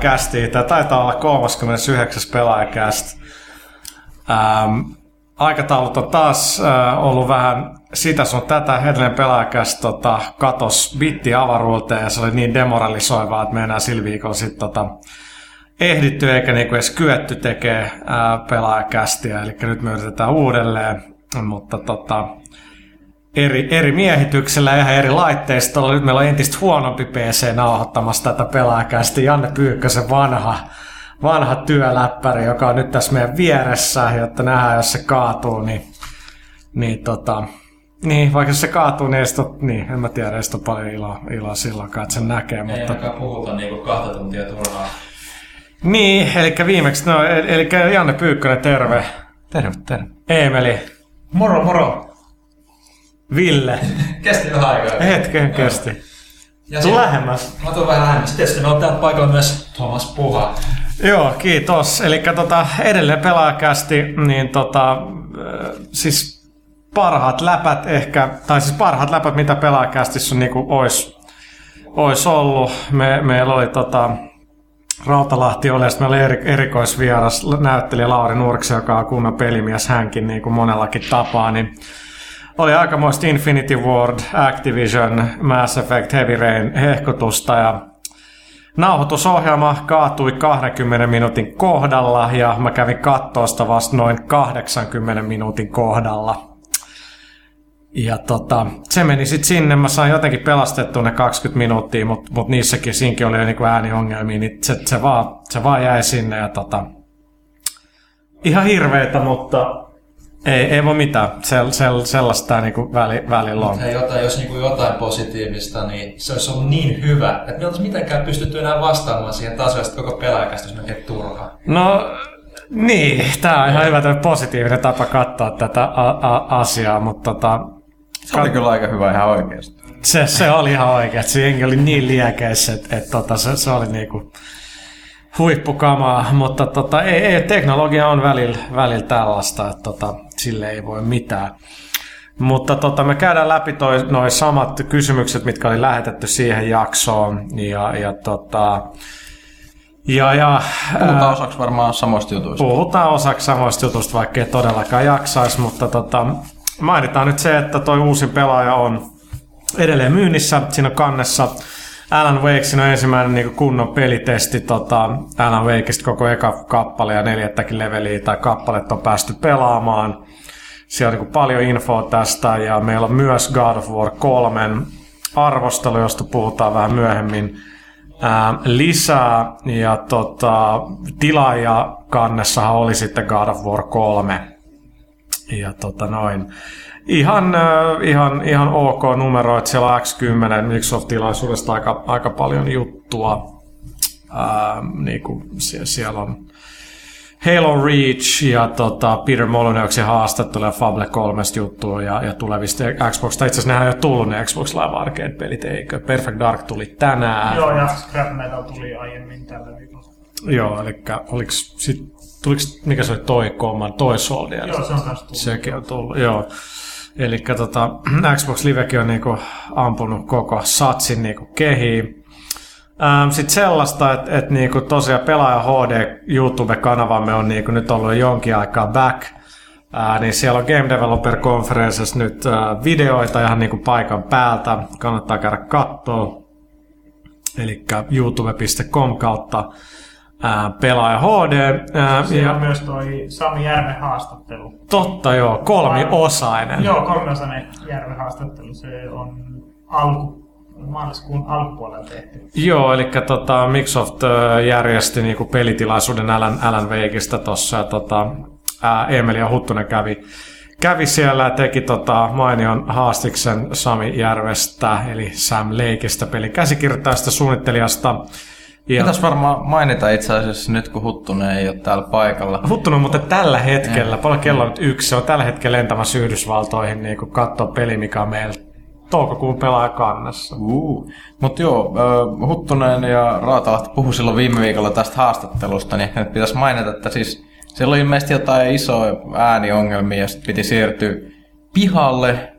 pelaajakästi. Tämä taitaa olla 39. pelaajakäst. Ähm, aikataulut on taas äh, ollut vähän sitä sun tätä. Edellinen pelaajakäst tota, katos bitti avaruuteen ja se oli niin demoralisoivaa, että me enää sillä viikolla sitten tota, ehditty eikä niinku edes kyetty tekemään pelaajakästiä. Eli nyt me yritetään uudelleen, mutta tota, eri, eri miehityksellä ja eri laitteistolla. Nyt meillä on entistä huonompi PC nauhoittamassa tätä pelaajakästi. Janne Pyykkösen vanha, vanha työläppäri, joka on nyt tässä meidän vieressä, jotta nähdään, jos se kaatuu, niin, niin, tota, niin vaikka se kaatuu, niin, ole, niin en mä tiedä, ei ole paljon iloa, iloa silloinkaan, että sen näkee. Ei mutta... ainakaan puhuta niinku kahta tuntia turhaa. Niin, eli viimeksi, no, eli Janne Pyykkönen, terve. Terve, terve. Eemeli. Moro, moro. Ville. kesti vähän aikaa. Hetken kesti. Ja Tuu lähemmäs. Mä tuun vähän lähemmäs. Tietysti meillä on täällä paikalla myös Thomas Puha. Joo, kiitos. Eli tota, edelleen pelaajakästi, niin tota, siis parhaat läpät ehkä, tai siis parhaat läpät, mitä pelaajakästissä niin olisi ois ollut. Me, meillä oli tota, Rautalahti oli, meillä oli eri, erikoisvieras näyttelijä Lauri Nurksi, joka on kunnan pelimies hänkin niin kuin monellakin tapaa, niin oli aikamoista Infinity Ward, Activision, Mass Effect, Heavy Rain hehkutusta ja nauhoitusohjelma kaatui 20 minuutin kohdalla ja mä kävin kattoosta vasta noin 80 minuutin kohdalla. Ja tota, se meni sitten sinne, mä sain jotenkin pelastettua ne 20 minuuttia, mutta mut niissäkin, siinkin oli jo niinku ääniongelmia, niin se, se, vaan, se vaan jäi sinne ja tota, ihan hirveitä, mutta ei, ei voi mitään. Sel, sel, sellaista niinku väli, välillä on. Hei, jotain, jos niinku jotain positiivista, niin se olisi ollut niin hyvä, että me oltaisiin mitenkään pystytty enää vastaamaan siihen tasoon, että koko pelaajakästys melkein turhaa. No, niin, tämä on ihan hyvä positiivinen tapa katsoa tätä a- a- asiaa, mutta tota, se oli kyllä aika hyvä ihan oikeasti. Se, se oli ihan oikeasti. Se jengi oli niin liekeissä, että, että tota, se, se oli niinku huippukamaa, mutta tota, ei, ei, teknologia on välillä, välillä tällaista, että tota, sille ei voi mitään. Mutta tota, me käydään läpi noin samat kysymykset, mitkä oli lähetetty siihen jaksoon. Ja, ja, tota, ja, ja, puhutaan osaksi varmaan samoista jutuista. Puhutaan osaksi samoista jutuista, vaikka ei todellakaan jaksaisi, mutta tota, mainitaan nyt se, että toi uusin pelaaja on edelleen myynnissä. Siinä on kannessa Alan Wake, on ensimmäinen niin kunnon pelitesti tota, Alan Wakeista koko eka kappale ja neljättäkin leveliä tai kappalet on päästy pelaamaan. Siellä on niin paljon infoa tästä ja meillä on myös God of War 3 arvostelu, josta puhutaan vähän myöhemmin ää, lisää. Ja tota, tilaaja kannessahan oli sitten God of War 3 ja tota noin. Ihan, äh, ihan, ihan ok numero, että siellä on X10 Microsoft-tilaisuudesta aika, aika paljon juttua. Äh, niin kuin siellä, siellä on Halo Reach ja tota, Peter Molyneuxin haastattelu ja Fable 3 juttua ja, ja tulevista Xbox. Tai itse asiassa nehän ei ole tullut ne Xbox Live Arcade-pelit, eikö? Perfect Dark tuli tänään. Joo, ja Scrap Metal tuli aiemmin tällä viikolla. Joo, eli oliko sit tuliko, mikä se oli toi Command, toi Soldier? Joo, se on kanssa tullut. Sekin on tullut, joo. Eli tota, Xbox Livekin on niinku ampunut koko satsin niinku kehiin. Ähm, Sitten sellaista, että et niinku tosiaan Pelaaja HD YouTube-kanavamme on niinku nyt ollut jonkin aikaa back. Ää, niin siellä on Game Developer Conferences nyt ää, videoita ihan niinku paikan päältä. Kannattaa käydä katsoa. Eli youtube.com kautta ää, pelaaja HD. Ää, Siellä ja... on myös toi Sami Järven haastattelu. Totta joo, kolmiosainen. Joo, kolmiosainen Järven haastattelu. Se on alku, maaliskuun alkupuolella tehty. Joo, eli tota, Microsoft järjesti niinku pelitilaisuuden Alan, Alan Wakeista tuossa. Ja tota, Emeli ja Huttunen kävi, kävi siellä ja teki tota mainion haastiksen Sami Järvestä, eli Sam Leikistä, pelikäsikirjoittajasta, suunnittelijasta. Ja... Pitäisi varmaan mainita itse asiassa nyt, kun Huttunen ei ole täällä paikalla. Huttunen mutta tällä hetkellä, ja. paljon kello on nyt yksi, se on tällä hetkellä lentämässä Yhdysvaltoihin niin kun katsoo peli, mikä on meillä toukokuun pelaaja kannassa. Uh. Mutta joo, Huttunen ja Raatalahti puhui silloin viime viikolla tästä haastattelusta, niin ehkä nyt pitäisi mainita, että siis siellä oli ilmeisesti jotain isoja ääniongelmia, ja sitten piti siirtyä pihalle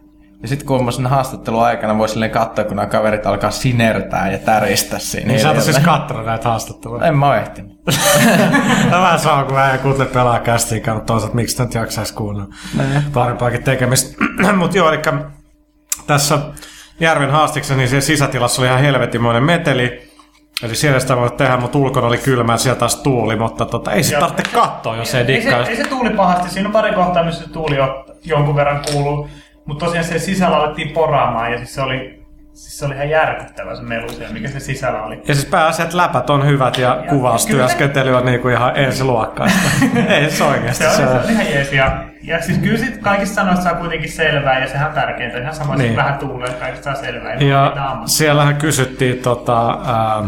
Ja sitten kun mä sinne haastattelun aikana voi silleen katsoa, kun nämä kaverit alkaa sinertää ja täristä siinä. Niin sä oot siis kattonut näitä haastatteluja. En mä oo ehtinyt. Mä vähän saa, kun mä en kuuntele pelaa kästiä, mutta toisaalta miksi nyt jaksaisi kuunnella parempaakin tekemistä. Mutta joo, eli tässä Järven haastiksessa, niin siellä sisätilassa oli ihan helvetimoinen meteli. Eli siellä sitä voi tehdä, mutta ulkona oli kylmä ja siellä taas tuuli, mutta tota, ei se tarvitse katsoa, jos ei Ei se, dikkaa. ei se tuuli pahasti, siinä on pari kohtaa, missä se tuuli on jonkun verran kuuluu. Mutta tosiaan se sisällä alettiin poraamaan ja siis se oli, siis se oli ihan järkyttävä se melu siellä, mikä se sisällä oli. Ja siis pääasiat läpät on hyvät ja, Ja- kuvaustyöskentely on niinku ihan ensiluokkaista. ei se oikeasti. Se oli, Se, oli ihan jees. Ja, ja siis kyllä sit kaikista sanoista saa kuitenkin selvää ja sehän on tärkeintä. Ihan sama, Niin. vähän tuulee, että kaikista saa selvää. Ja siellähän kysyttiin tota, ää,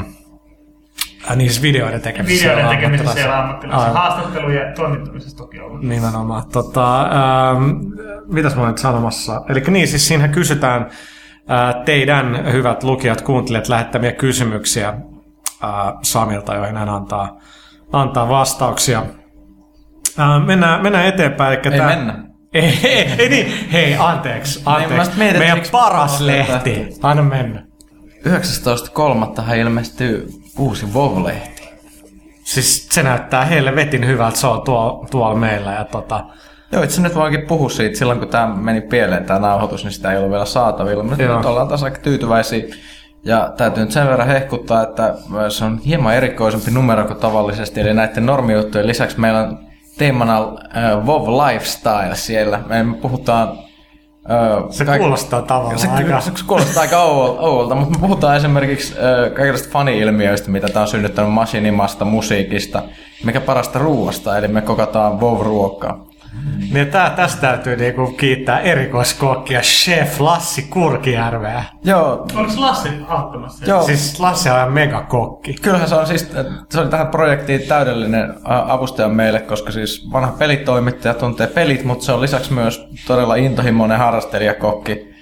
ää, niin siis videoiden tekemisessä. Videoiden tekemisessä siellä ammattilaisessa. Aivan. Haastattelu ja toimittamisessa toki ollut. Nimenomaan. Tota, ähm, mitäs mä olin nyt sanomassa? Eli niin, siis siinähän kysytään äh, teidän hyvät lukijat, kuuntelijat lähettämiä kysymyksiä äh, Samilta, joihin hän antaa, antaa vastauksia. Äh, mennään, mennään eteenpäin. Eli Ei tää- mennä. Ei, ei, ei niin. Hei, anteeksi. anteeksi. sit mietin, Meidän paras lehti. Anna mennä. 19.3. ilmestyy uusi WoW-lehti. Siis se näyttää helvetin hyvältä, se on tuo, tuolla meillä. Ja tota, Joo, itse nyt voinkin puhua siitä silloin, kun tämä meni pieleen tämä nauhoitus, niin sitä ei ollut vielä saatavilla. Mutta Joo. nyt ollaan taas aika tyytyväisiä. Ja täytyy nyt sen verran hehkuttaa, että se on hieman erikoisempi numero kuin tavallisesti. Eli näiden normijuttujen lisäksi meillä on teemana äh, WoW Lifestyle siellä. Me puhutaan... Se kaik- kuulostaa tavallaan se, aika... se, se kuulostaa aika ouolta, mutta me puhutaan esimerkiksi äh, kaikista fani-ilmiöistä, mitä tämä on synnyttänyt masinimasta, musiikista, mikä parasta ruuasta, eli me kokataan WoW-ruokaa. Niin tää, tästä täytyy niinku kiittää erikoiskokkia Chef Lassi Kurkijärveä. Joo, Oliko Lassi auttamassa? Joo. Siis Lassi on megakokki. Kyllähän se on siis, se oli tähän projektiin täydellinen avustaja meille, koska siis vanha pelitoimittaja tuntee pelit, mutta se on lisäksi myös todella intohimoinen harrastelijakokki,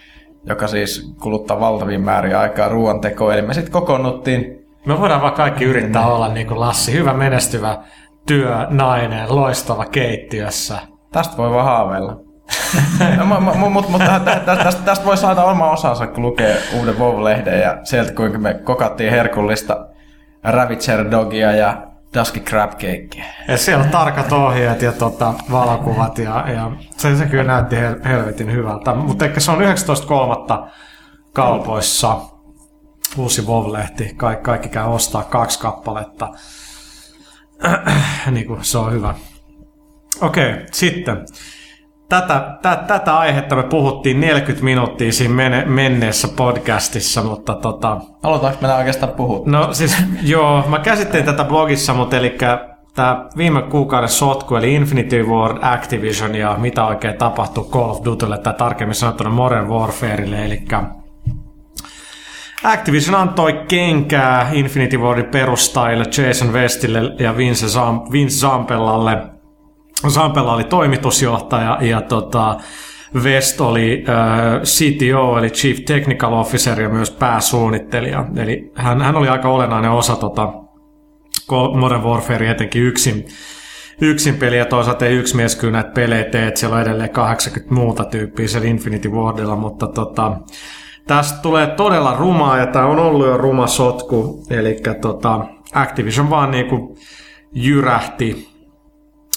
joka siis kuluttaa valtavia määriä aikaa ruoantekoon. Eli me sitten kokoonnuttiin, Me voidaan vaan kaikki yrittää olla niinku Lassi, hyvä menestyvä työ, nainen, loistava keittiössä. Tästä voi vaan haaveilla. Mutta mut, mut, tä- tä- tä- tästä, voi saada oma osansa, kun lukee uuden WoW-lehden ja sieltä kuinka me kokattiin herkullista Ravager Dogia ja Dusky Crab Cakea. Ja siellä on tarkat ohjeet ja tota, valokuvat ja, ja se, se kyllä näytti hel, helvetin hyvältä. Mutta ehkä se on 19.3. kaupoissa uusi WoW-lehti. Kaikki, kaikki käy ostaa kaksi kappaletta. niin kuin se on hyvä. Okei, sitten. Tätä, tä, tätä aihetta me puhuttiin 40 minuuttia siinä mene, menneessä podcastissa, mutta tota, Aloitaanko mennä oikeastaan puhua? No siis joo, mä käsittelin tätä blogissa, mutta eli tämä viime kuukauden sotku, eli Infinity Ward, Activision ja mitä oikein tapahtuu Call of Dutylle, tai tarkemmin sanottuna Modern Warfareille, eli Activision antoi kenkää Infinity Wardin perustajille Jason Westille ja Vince, Zam- Vince Zampellalle. Zampella oli toimitusjohtaja ja tota, West oli äh, CTO eli Chief Technical Officer ja myös pääsuunnittelija. Eli hän, hän oli aika olennainen osa tota, Modern Warfare etenkin yksin, yksin peli ja toisaalta ei yksi mies kyllä näitä pelejä tee, että siellä on edelleen 80 muuta tyyppiä siellä Infinity Wardilla, mutta tota, tästä tulee todella rumaa ja tämä on ollut jo ruma sotku, eli tota, Activision vaan niinku jyrähti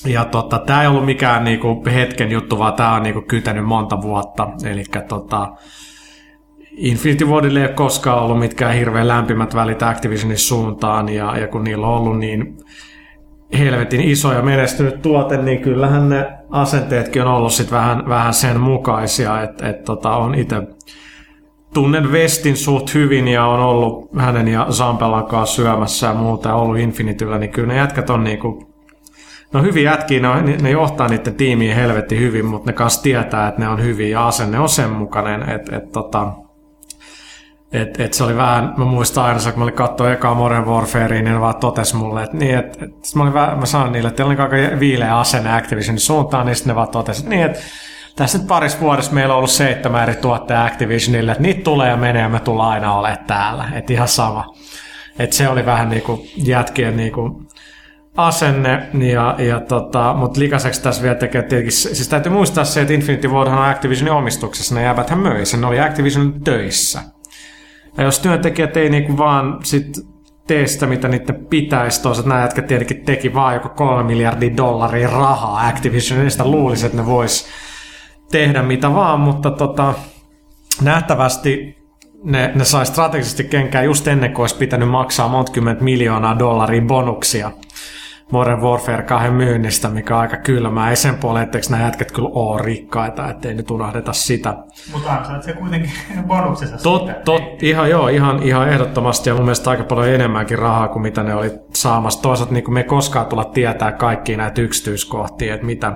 ja tota, tämä ei ollut mikään niinku hetken juttu, vaan tämä on niinku kytänyt monta vuotta. Eli tota, Infinity Wardille ei ole koskaan ollut mitkään hirveän lämpimät välit Activisionin suuntaan, ja, ja kun niillä on ollut niin helvetin iso ja menestynyt tuote, niin kyllähän ne asenteetkin on ollut sit vähän, vähän sen mukaisia, että et, tota, on itse tunnen Vestin suht hyvin ja on ollut hänen ja Zampellan kanssa syömässä ja muuta ja ollut Infinityllä, niin kyllä ne jätkät on niinku No hyvin jätkiä, ne, ne johtaa niiden tiimiä helvetti hyvin, mutta ne kanssa tietää, että ne on hyviä ja asenne on sen mukainen, että et, tota, et, et se oli vähän, mä muistan aina, kun mä olin katsoa ekaa Modern Warfarea, niin ne vaan totes mulle, että niin, et, et, mä, olin vähän, mä sanoin niille, että teillä on aika viileä asenne Activisionin suuntaan, niin sitten ne vaan totesi, niin, että tässä nyt parissa vuodessa meillä on ollut seitsemän eri tuotteja Activisionille, että niitä tulee ja menee ja me tullaan aina olemaan täällä, että ihan sama. Että se oli vähän niinku jätkien niinku asenne, ja, ja tota, mutta likaseksi tässä vielä tekee tietenkin, siis täytyy muistaa se, että Infinity Ward on Activisionin omistuksessa, ne jääväthän möi sen, ne oli Activisionin töissä. Ja jos työntekijät ei niinku vaan sit tee sitä, mitä niiden pitäisi, toisaalta nämä jätkät tietenkin teki vaan joku kolme miljardia dollaria rahaa Activisionista, luulisi, että ne vois tehdä mitä vaan, mutta tota, nähtävästi ne, ne sai strategisesti kenkää just ennen kuin olisi pitänyt maksaa monta miljoonaa dollaria bonuksia Modern Warfare 2 myynnistä, mikä on aika kylmää. Ei sen puolelle, etteikö nämä jätkät kyllä ole rikkaita, ettei nyt unohdeta sitä. Mutta ansaat se kuitenkin bonuksessa Tot, siitä. tot, ihan joo, ihan, ihan ehdottomasti ja mun mielestä aika paljon enemmänkin rahaa kuin mitä ne oli saamassa. Toisaalta niin kuin me ei koskaan tulla tietää kaikkia näitä yksityiskohtia, että mitä,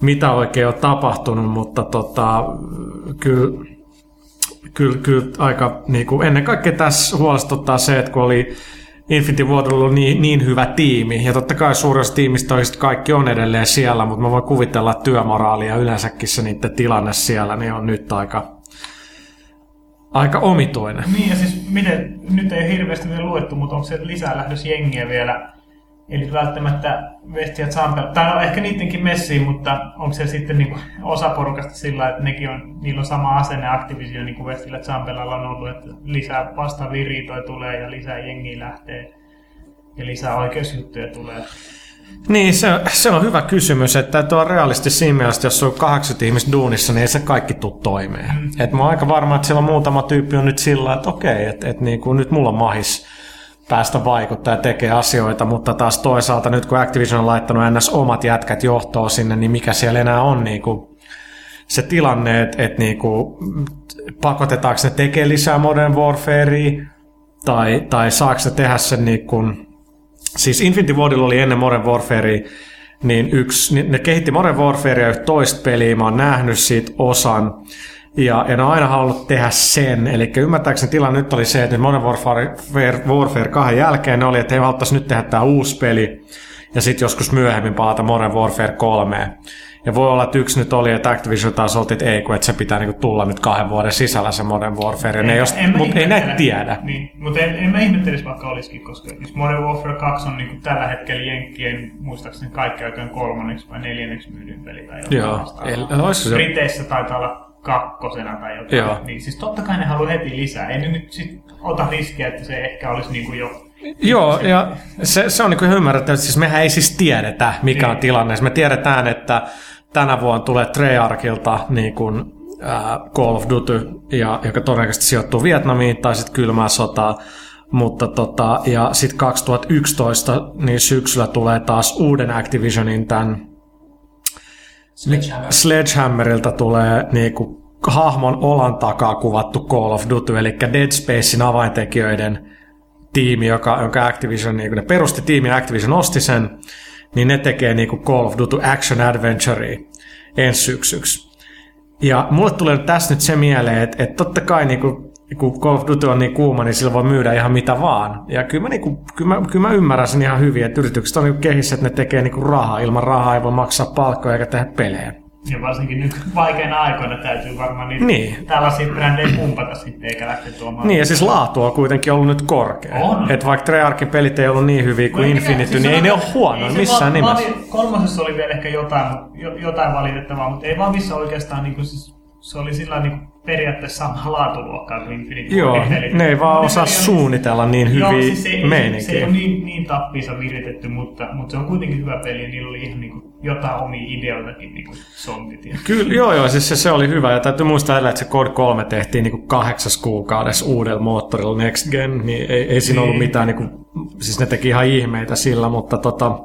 mitä oikein on tapahtunut, mutta tota, kyllä, kyllä, kyllä aika niin kuin, ennen kaikkea tässä huolestuttaa se, että kun oli Infinity Ward ollut niin, niin hyvä tiimi, ja totta kai suuressa tiimistä kaikki on edelleen siellä, mutta mä voin kuvitella, että työmoraali ja yleensäkin se niiden tilanne siellä niin on nyt aika, aika omituinen. Niin ja siis miten, nyt ei hirveästi luettu, mutta onko se lisää lähdössä jengiä vielä? Eli välttämättä West ja tai no ehkä niidenkin messiin, mutta onko se sitten niin osa porukasta sillä, että nekin on, niillä on sama asenne Activision niin kuin Westillä Zampelalla on ollut, että lisää vastaavia riitoja tulee ja lisää jengiä lähtee ja lisää oikeusjuttuja tulee. Niin, se, se on hyvä kysymys, että tuo realisti siinä mielessä, jos on 80 ihmistä duunissa, niin ei se kaikki tule toimeen. Mm. Et mä oon aika varma, että siellä on muutama tyyppi on nyt sillä, että okei, että et niin nyt mulla on mahis päästä vaikuttaa ja tekee asioita, mutta taas toisaalta nyt kun Activision on laittanut ns. omat jätkät johtoon sinne, niin mikä siellä enää on niin kuin se tilanne, että, niin kuin, pakotetaanko ne tekemään lisää Modern Warfarea, tai, tai saako se tehdä sen niin kuin, siis Infinity Wardilla oli ennen Modern Warfarea, niin yksi, ne kehitti Modern Warfarea yhtä toista peliä, mä oon nähnyt siitä osan, ja, ja ne on aina halunnut tehdä sen. Eli ymmärtääkseni tilanne nyt oli se, että Modern Warfare, Warfare 2 jälkeen ne oli, että he haluttaisiin nyt tehdä tämä uusi peli ja sitten joskus myöhemmin palata Modern Warfare 3. Ja voi olla, että yksi nyt oli, että Activision taas oltiin, että ei, kun että se pitää niinku tulla nyt kahden vuoden sisällä se Modern Warfare. En, jos, mutta ei näitä tiedä. Niin, mutta en, en mä ihmettelisi vaikka olisikin, koska jos Modern Warfare 2 on niinku tällä hetkellä Jenkkien, muistaakseni kaikki aikojen kolmanneksi vai neljänneksi myydyn peli tai jotain Joo, el, olisi se... Briteissä taitaa olla kakkosena tai jotain. Joo. Niin siis totta kai ne haluaa heti lisää. Ei ne nyt sit ota riskiä, että se ehkä olisi niinku jo Joo, ja se, se on niin ymmärrettävä, siis mehän ei siis tiedetä, mikä on tilanne. Me tiedetään, että tänä vuonna tulee Treyarchilta niin kuin, äh, Call of Duty, ja, joka todennäköisesti sijoittuu Vietnamiin tai sitten kylmää sotaa. Mutta tota, ja sitten 2011 niin syksyllä tulee taas uuden Activisionin tämän Sledgehammer. Sledgehammerilta tulee niinku hahmon olan takaa kuvattu Call of Duty, eli Dead Spacein avaintekijöiden tiimi, joka, jonka Activision, niin kun ne perusti tiimi Activision osti sen, niin ne tekee niin kuin Call of Duty Action Adventure ensi syksyksi. Ja mulle tulee tässä nyt se mieleen, että, että totta kai niin kuin, kun Call of Duty on niin kuuma, niin sillä voi myydä ihan mitä vaan. Ja kyllä mä, niin kuin, kyllä mä, kyllä mä ymmärrän sen ihan hyvin, että yritykset on niin kehissä, että ne tekee niin kuin rahaa. Ilman rahaa ei voi maksaa palkkoja eikä tehdä pelejä. Ja varsinkin nyt vaikeina aikoina täytyy varmaan niitä Niin. tällaisia brändejä pumpata sitten, eikä lähteä tuomaan. Niin, ja siis laatu on kuitenkin ollut nyt korkea. On. Että vaikka Treyarchin pelit ei ollut niin hyviä kuin No, Infinity, siis niin ei ne ole huonoja missään va- nimessä. vali- Kolmosessa oli vielä ehkä jotain, jotain valitettavaa, mutta ei vaan missä oikeastaan niin kuin, siis, se oli sillä niin periaatteessa samaa laatuluokkaa kuin Infinity Joo, pelit. ne ei vaan Ne osaa on- suunnitella niin Joo, hyviä siis se, ei- se ei ole niin, niin tappiinsa viritetty, mutta, mutta se on kuitenkin hyvä peli ja niillä oli ihan niin kuin, jotain omia ideoitakin niin kuin zombit. Ja... Kyllä, joo, joo, siis se, se oli hyvä. Ja täytyy muistaa edelleen, että se Code 3 tehtiin niin kuin kahdeksas kuukaudessa uudella moottorilla Next Gen, niin ei, ei siinä Niin. ollut mitään, niin kuin, siis ne teki ihan ihmeitä sillä, mutta tota,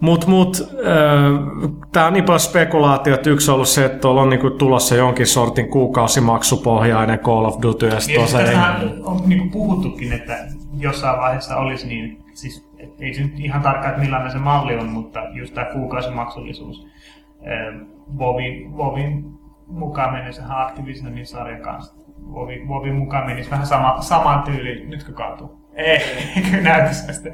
Mut, mut äh, tämä on niin paljon spekulaatiot. Yksi on ollut se, että tuolla on niinku tulossa jonkin sortin kuukausimaksupohjainen Call of Duty. Ja Niin, siis tässähän on niin kuin puhuttukin, että jossain vaiheessa olisi niin, siis ei se nyt ihan tarkkaan, että millainen se malli on, mutta just tämä kuukausimaksullisuus. Ähm, Vovin, Vovin mukaan menisi ihan Activisionin sarjan kanssa. Vovin, Vovin mukaan menisi vähän sama, samaan tyyliin. Nytkö kaatuu? Ei, sitä.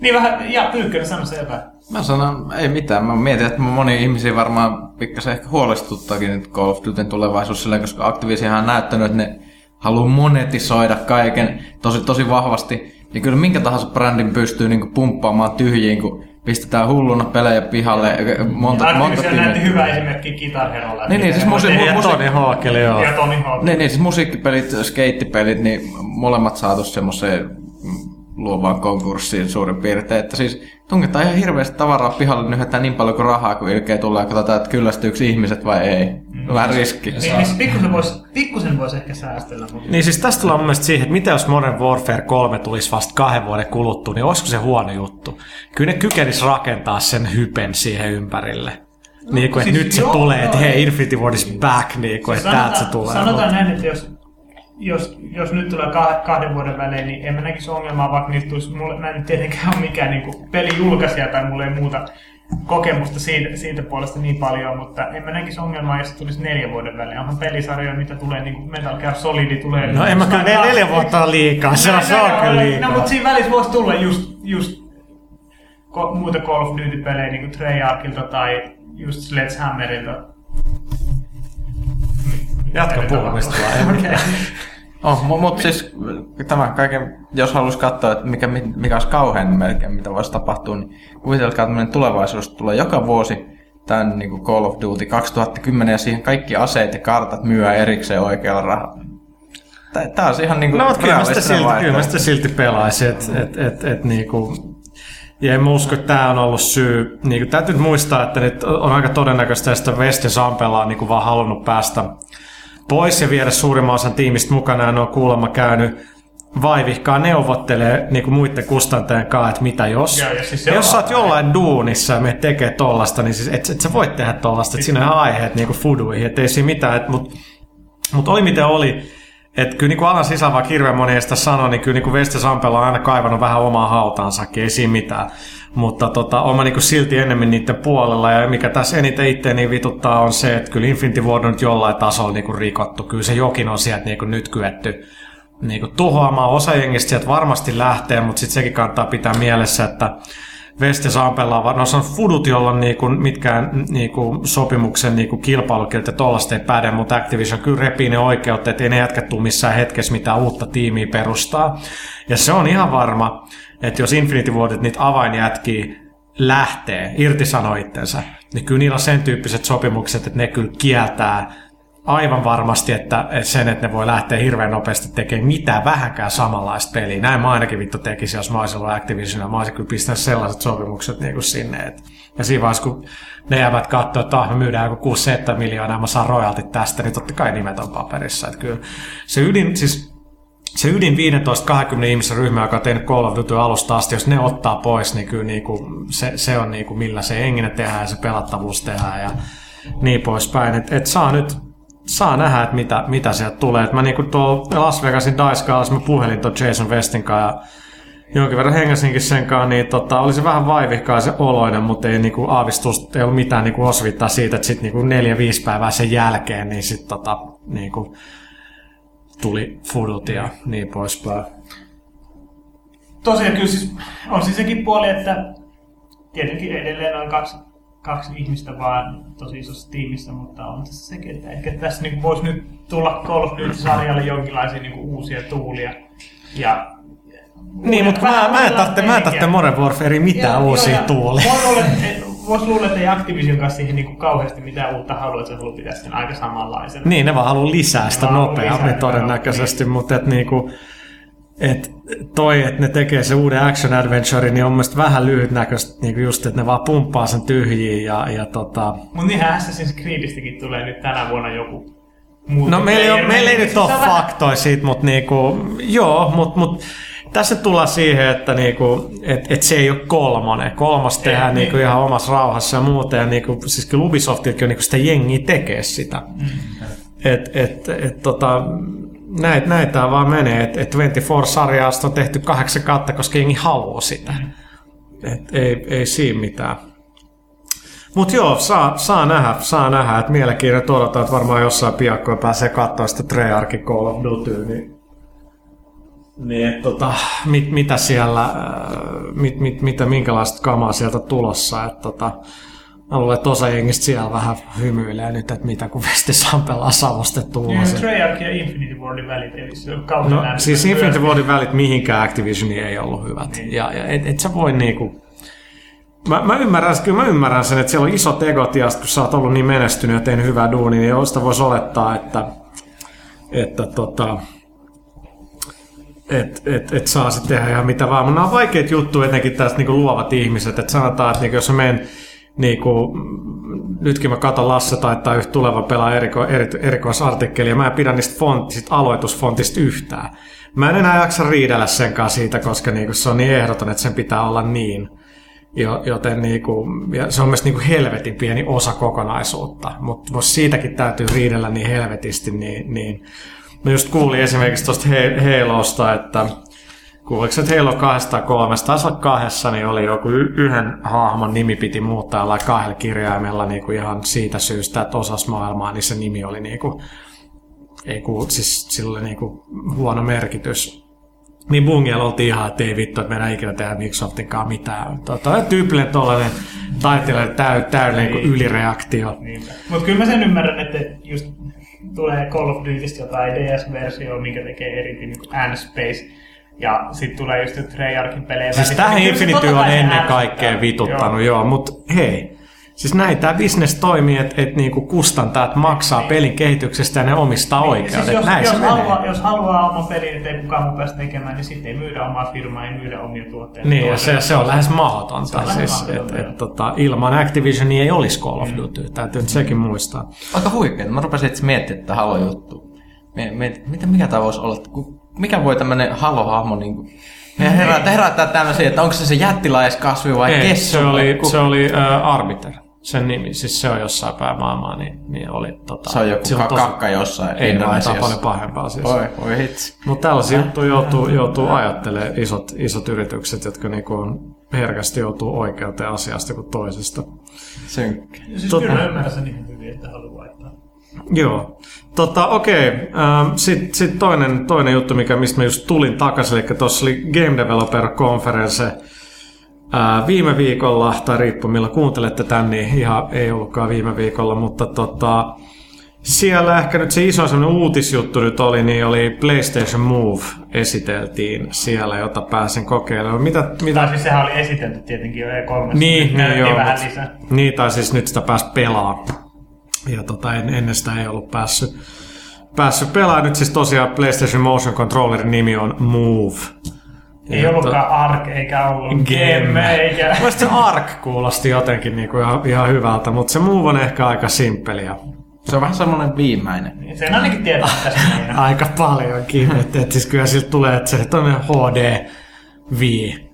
Niin vähän, ja Pyykkönen sano se jotain. Mä sanon, ei mitään. Mä mietin, että moni ihmisiä varmaan pikkasen ehkä huolestuttaakin nyt Call of Dutyn tulevaisuus silleen, koska Activisionhan on näyttänyt, että ne haluaa monetisoida kaiken tosi, tosi vahvasti. Ja kyllä minkä tahansa brändin pystyy niinku pumppaamaan tyhjiin, kun pistetään hulluna pelejä pihalle monta, monta Activision näytti hyvä esimerkki Guitar Herolla. Niin, niin, siis musi- mu- Ja musi- Tony Hawk, eli joo. Ja Tony Hawk. Niin, niin siis musiikkipelit, skeittipelit, niin molemmat saatu semmoiseen mm, luovaan konkurssiin suurin piirtein. Että siis tungetaan ihan hirveästi tavaraa pihalle, nyhdetään niin paljon kuin rahaa, kun ilkeä tulee katsotaan, että kyllästyykö ihmiset vai ei. Mm. Vähän riski. Niin, niin pikkusen voisi pikkusen vois ehkä säästellä. Mutta... Niin siis tästä tullaan mun mielestä siihen, että mitä jos Modern Warfare 3 tulisi vasta kahden vuoden kuluttua, niin olisiko se huono juttu? Kyllä ne kykenis rakentaa sen hypen siihen ympärille. Niin kuin, että siis nyt se joo, tulee, että hei, ei. Infinity Ward is back, niin kuin, että täältä se tulee. Sanotaan näin, että jos, jos, jos nyt tulee kah- kahden vuoden välein, niin en mä näkisi ongelmaa, vaikka niistä tulisi, mulle, mä en tietenkään ole mikään niin pelijulkaisija tai mulla ei muuta kokemusta siitä, siitä puolesta niin paljon, mutta en mä näkisi ongelmaa, jos se tulisi neljän vuoden välein. Onhan pelisarjoja, mitä tulee, niin kuin Metal Gear Solid tulee. No en mä kyllä, nel- neljä vuotta on liikaa, se on, se on kyllä liikaa. No mutta siinä välissä voisi tulla just, just ko- muita Call of Duty-pelejä niin kuin Treyarchilta tai just Sledgehammerilta. Jatka puhumista vaan. Okei. Oh, mutta mut siis tämä kaiken, jos haluaisi katsoa, että mikä, mikä olisi kauhean melkein, mitä voisi tapahtua, niin kuvitelkaa, että tämmöinen tulevaisuus tulee joka vuosi tämän niin kuin Call of Duty 2010 ja siihen kaikki aseet ja kartat myyä erikseen oikealla rahalla. Tämä on ihan niin kuin No, kyllä mä sitä silti, kyllä mä sitä silti pelaisin, että et, et, et, niinku, ja en usko, että tämä on ollut syy. Niin kuin, täytyy nyt muistaa, että nyt on aika todennäköistä, että West ja Sampella on niin kuin vaan halunnut päästä pois ja viedä suurimman osan tiimistä mukana. Ja ne on kuulemma käynyt vaivihkaa neuvottelee niin kuin muiden kustantajien kanssa, että mitä jos. Joo, ja siis ja jos sä oot jollain duunissa ja me tekee tollasta, niin siis et, et sä voit tehdä tollasta. Että siinä on aiheet niin kuin fuduihin, että ei siinä mitään. Et, mut, mutta oli miten oli, että kyllä niin kuin alan sisällä, vaikka hirveän moni sitä sano, niin kyllä niin kuin Veste Sampella on aina kaivannut vähän omaa hautaansakin, ei siinä mitään. Mutta tota, olen mä niin kuin silti enemmän niiden puolella, ja mikä tässä eniten itseäni vituttaa on se, että kyllä Infinity Ward on nyt jollain tasolla niin kuin rikottu. Kyllä se jokin on sieltä niin kuin nyt kyetty niin kuin tuhoamaan. Osa jengistä sieltä varmasti lähtee, mutta sitten sekin kannattaa pitää mielessä, että West ja Sampella on, no se on fudut, jolla niinku, mitkään niinku, sopimuksen niinku, kilpailukieltä ja tollaista ei päde, mutta Activision kyllä repii ne oikeudet, että ei ne jätkät tuu missään hetkessä mitään uutta tiimiä perustaa. Ja se on ihan varma, että jos Infinity Wardit niitä avainjätkiä lähtee, irtisanoo itsensä, niin kyllä niillä on sen tyyppiset sopimukset, että ne kyllä kieltää aivan varmasti, että, sen, että ne voi lähteä hirveän nopeasti tekemään mitään vähänkään samanlaista peliä. Näin mä ainakin vittu tekisin, jos mä olisin ollut Activision, ja mä olisin kyllä pistänyt sellaiset sopimukset niin kuin sinne. Et, ja siinä vaiheessa, kun ne jäävät katsoa, että ah, me myydään joku 6-7 miljoonaa, mä saan royaltit tästä, niin totta kai nimet on paperissa. Et kyllä se ydin, siis se ydin 15-20 ihmisen ryhmä, joka on tehnyt Call of Duty alusta asti, jos ne ottaa pois, niin kyllä niinku, se, se on niinku, millä se henginen tehdään ja se pelattavuus tehdään ja niin poispäin. Et, et saa nyt saa nähdä, että mitä, mitä sieltä tulee. Et mä niinku tuolla Las Vegasin Dice mä puhelin tuon Jason Westin kanssa ja jonkin verran hengäsinkin sen kanssa, niin tota, oli se vähän vaivihkaa se oloinen, mutta ei niinku aavistus, ei ollut mitään niinku osvittaa siitä, että sitten niinku neljä, viisi päivää sen jälkeen, niin sitten tota, niinku, tuli fudut ja niin poispäin. Tosiaan kyllä siis on siis sekin puoli, että tietenkin edelleen on kaksi, kaksi ihmistä vaan tosi isossa tiimissä, mutta on tässä sekin, että ehkä tässä niin voisi nyt tulla Call of Duty-sarjalle jonkinlaisia niin uusia tuulia. Ja Niin, mutta mä, mä en tarvitse, Modern Warfarea mitään Joo, uusia joo, Voisi luulla, että ei Activision kanssa siihen niin kauheasti mitään uutta halua, että se haluaa pitää sen aika samanlaisen. Niin, ne vaan haluaa lisää sitä nopeammin lisää, todennäköisesti, mutta et niinku, et toi, että ne tekee se uuden action adventure, niin on mielestäni vähän lyhytnäköistä, niinku just, että ne vaan pumppaa sen tyhjiin ja, ja tota... Mutta niinhän Assassin's Creedistäkin tulee nyt tänä vuonna joku muu. No meillä ei, ole- meillä ei nyt ole vähän- faktoja siitä, mutta niinku, joo, mutta mut, tässä tullaan siihen, että niinku, et, et se ei ole kolmonen. Kolmas tehdään niin. niinku ihan omassa rauhassa ja muuta. Ja niinku, siis Ubisoftilkin on niinku sitä jengiä tekee sitä. Mm. Et, et, et, tota, näitä, näitä vaan menee. Et, et 24-sarjasta on tehty kahdeksan kautta, koska jengi haluaa sitä. Et ei, ei siinä mitään. Mutta joo, saa, saa nähdä, saa nähdä, että mielenkiintoista odotetaan, että varmaan jossain piakkoin pääsee katsoa sitä Treyarchin Call of Duty, niin, niin tota, mit, mitä siellä, äh, mit, mit, mitä, minkälaista kamaa sieltä tulossa, että tota, Mä luulen, että osa jengistä siellä vähän hymyilee nyt, että mitä kun Vestisan pelaa savostettu Niin, vuosi. Treyarch ja Infinity Wardin välit ei vissi ole kauden No, siis Infinity Wardin välit mihinkään Activisioni ei ollut hyvät. Niin. Ja, ja et, et sä voi niinku... Mä, mä, ymmärrän, kyllä mä ymmärrän sen, että siellä on isot egot ja kun sä oot ollut niin menestynyt ja tehnyt hyvää duunia, niin josta voisi olettaa, että, että tota, et, et, et saa sitten tehdä ihan mitä vaan. Mutta nämä on vaikeita juttuja etenkin tästä niinku luovat ihmiset. Että sanotaan, että niinku, jos menen niinku, mm, nytkin mä katon Lasse taittaa yhtä tuleva pelaa eriko, eri, erikoisartikkelia. Mä en pidä niistä font, sit aloitusfontista yhtään. Mä en enää jaksa riidellä sen kanssa siitä, koska niinku, se on niin ehdoton, että sen pitää olla niin. Jo, joten niinku, ja se on myös niinku helvetin pieni osa kokonaisuutta, mutta jos siitäkin täytyy riidellä niin helvetisti, niin, niin mä just kuulin esimerkiksi tuosta Halosta, että kuuliko se, että Halo 2 tai 3, taisi olla kahdessa, niin oli joku yhden hahmon nimi piti muuttaa jollain kahdella kirjaimella niinku ihan siitä syystä, että osas maailmaa, niin se nimi oli niinku, ei ku, siis sillä oli niinku huono merkitys. Niin Bungialla oltiin ihan, että ei vittu, että me enää ikinä tehdä Microsoftinkaan mitään. Tota, tyypillinen tuollainen taiteilijan täy, täydellinen niin. ylireaktio. Mutta kyllä mä sen ymmärrän, että just tulee Call of Dutystä jotain DS-versio, minkä tekee eri niin kuin N-Space. Ja sitten tulee just Treyarchin pelejä. Siis tähän Infinity on ennen kaikkea vituttanut, Joo. joo, mutta hei. Siis näin tämä business toimii, että et niinku kustantajat maksaa pelin kehityksestä ja ne omistaa oikeudet. Siis jos, näin jos, haluaa, jos haluaa oman pelin, että ei kukaan muu päästä tekemään, niin sitten ei myydä omaa firmaa, ei myydä omia tuotteita. Niin, ja se, se on lähes mahdotonta. Se on lähes siis, mahdotonta, et, et, tota, ilman Activisionia ei olisi Call of Duty. Täytyy nyt sekin muistaa. Aika huikeeta. Mä rupesin itse miettimään Halo-juttua. Mie- Mietin, mitä, mikä tämä voisi olla? Mikä voi tämmönen Halo-hahmo niinku... Ja herättää, herättää tämmöisiä, että onko se se jättiläiskasvi vai kessu? se oli, se oli uh, Arbiter. Sen nimi, siis se on jossain päin maailmaa, niin, niin oli tota... se on joku sillä ka- kakka jossain Ei, vaan jotain Indonesiassa. paljon pahempaa siis. Oi, voi hitsi. Mutta tällaisia juttuja joutuu, joutuu ajattelemaan isot, isot yritykset, jotka niinku on herkästi joutuu oikeuteen asiasta kuin toisesta. Synkkä. Siis Tota- kyllä mä ymmärrän sen ihan hyvin, että haluaa laittaa. Joo. Tota, okei. Ähm, Sitten sit toinen, toinen juttu, mikä, mistä mä just tulin takaisin, eli tuossa oli Game Developer Conference ää, viime viikolla, tai riippuu millä kuuntelette tän, niin ihan ei ollutkaan viime viikolla, mutta tota, siellä ehkä nyt se iso sellainen uutisjuttu nyt oli, niin oli PlayStation Move esiteltiin siellä, jota pääsin kokeilemaan. Mitä, mitä Tai siis sehän oli esitelty tietenkin jo E3. niin, Nyt niin joo. vähän mut- lisää. Niin, tai siis nyt sitä pääsi pelaa. Ja tota, en, ennen sitä ei ollut päässyt, päässyt pelaamaan. Nyt siis tosiaan PlayStation Motion Controllerin nimi on Move. Ei Ja ollutkaan Ark, eikä ollut Game. Game, eikä... Mielestäni se Ark kuulosti jotenkin niinku ihan, ihan hyvältä, mutta se Move on ehkä aika simppeliä. Se on vähän semmonen viimeinen. Sen ainakin tietää, meinaa. Aika paljonkin. että et siis kyllä siltä tulee, että se on HD Wii.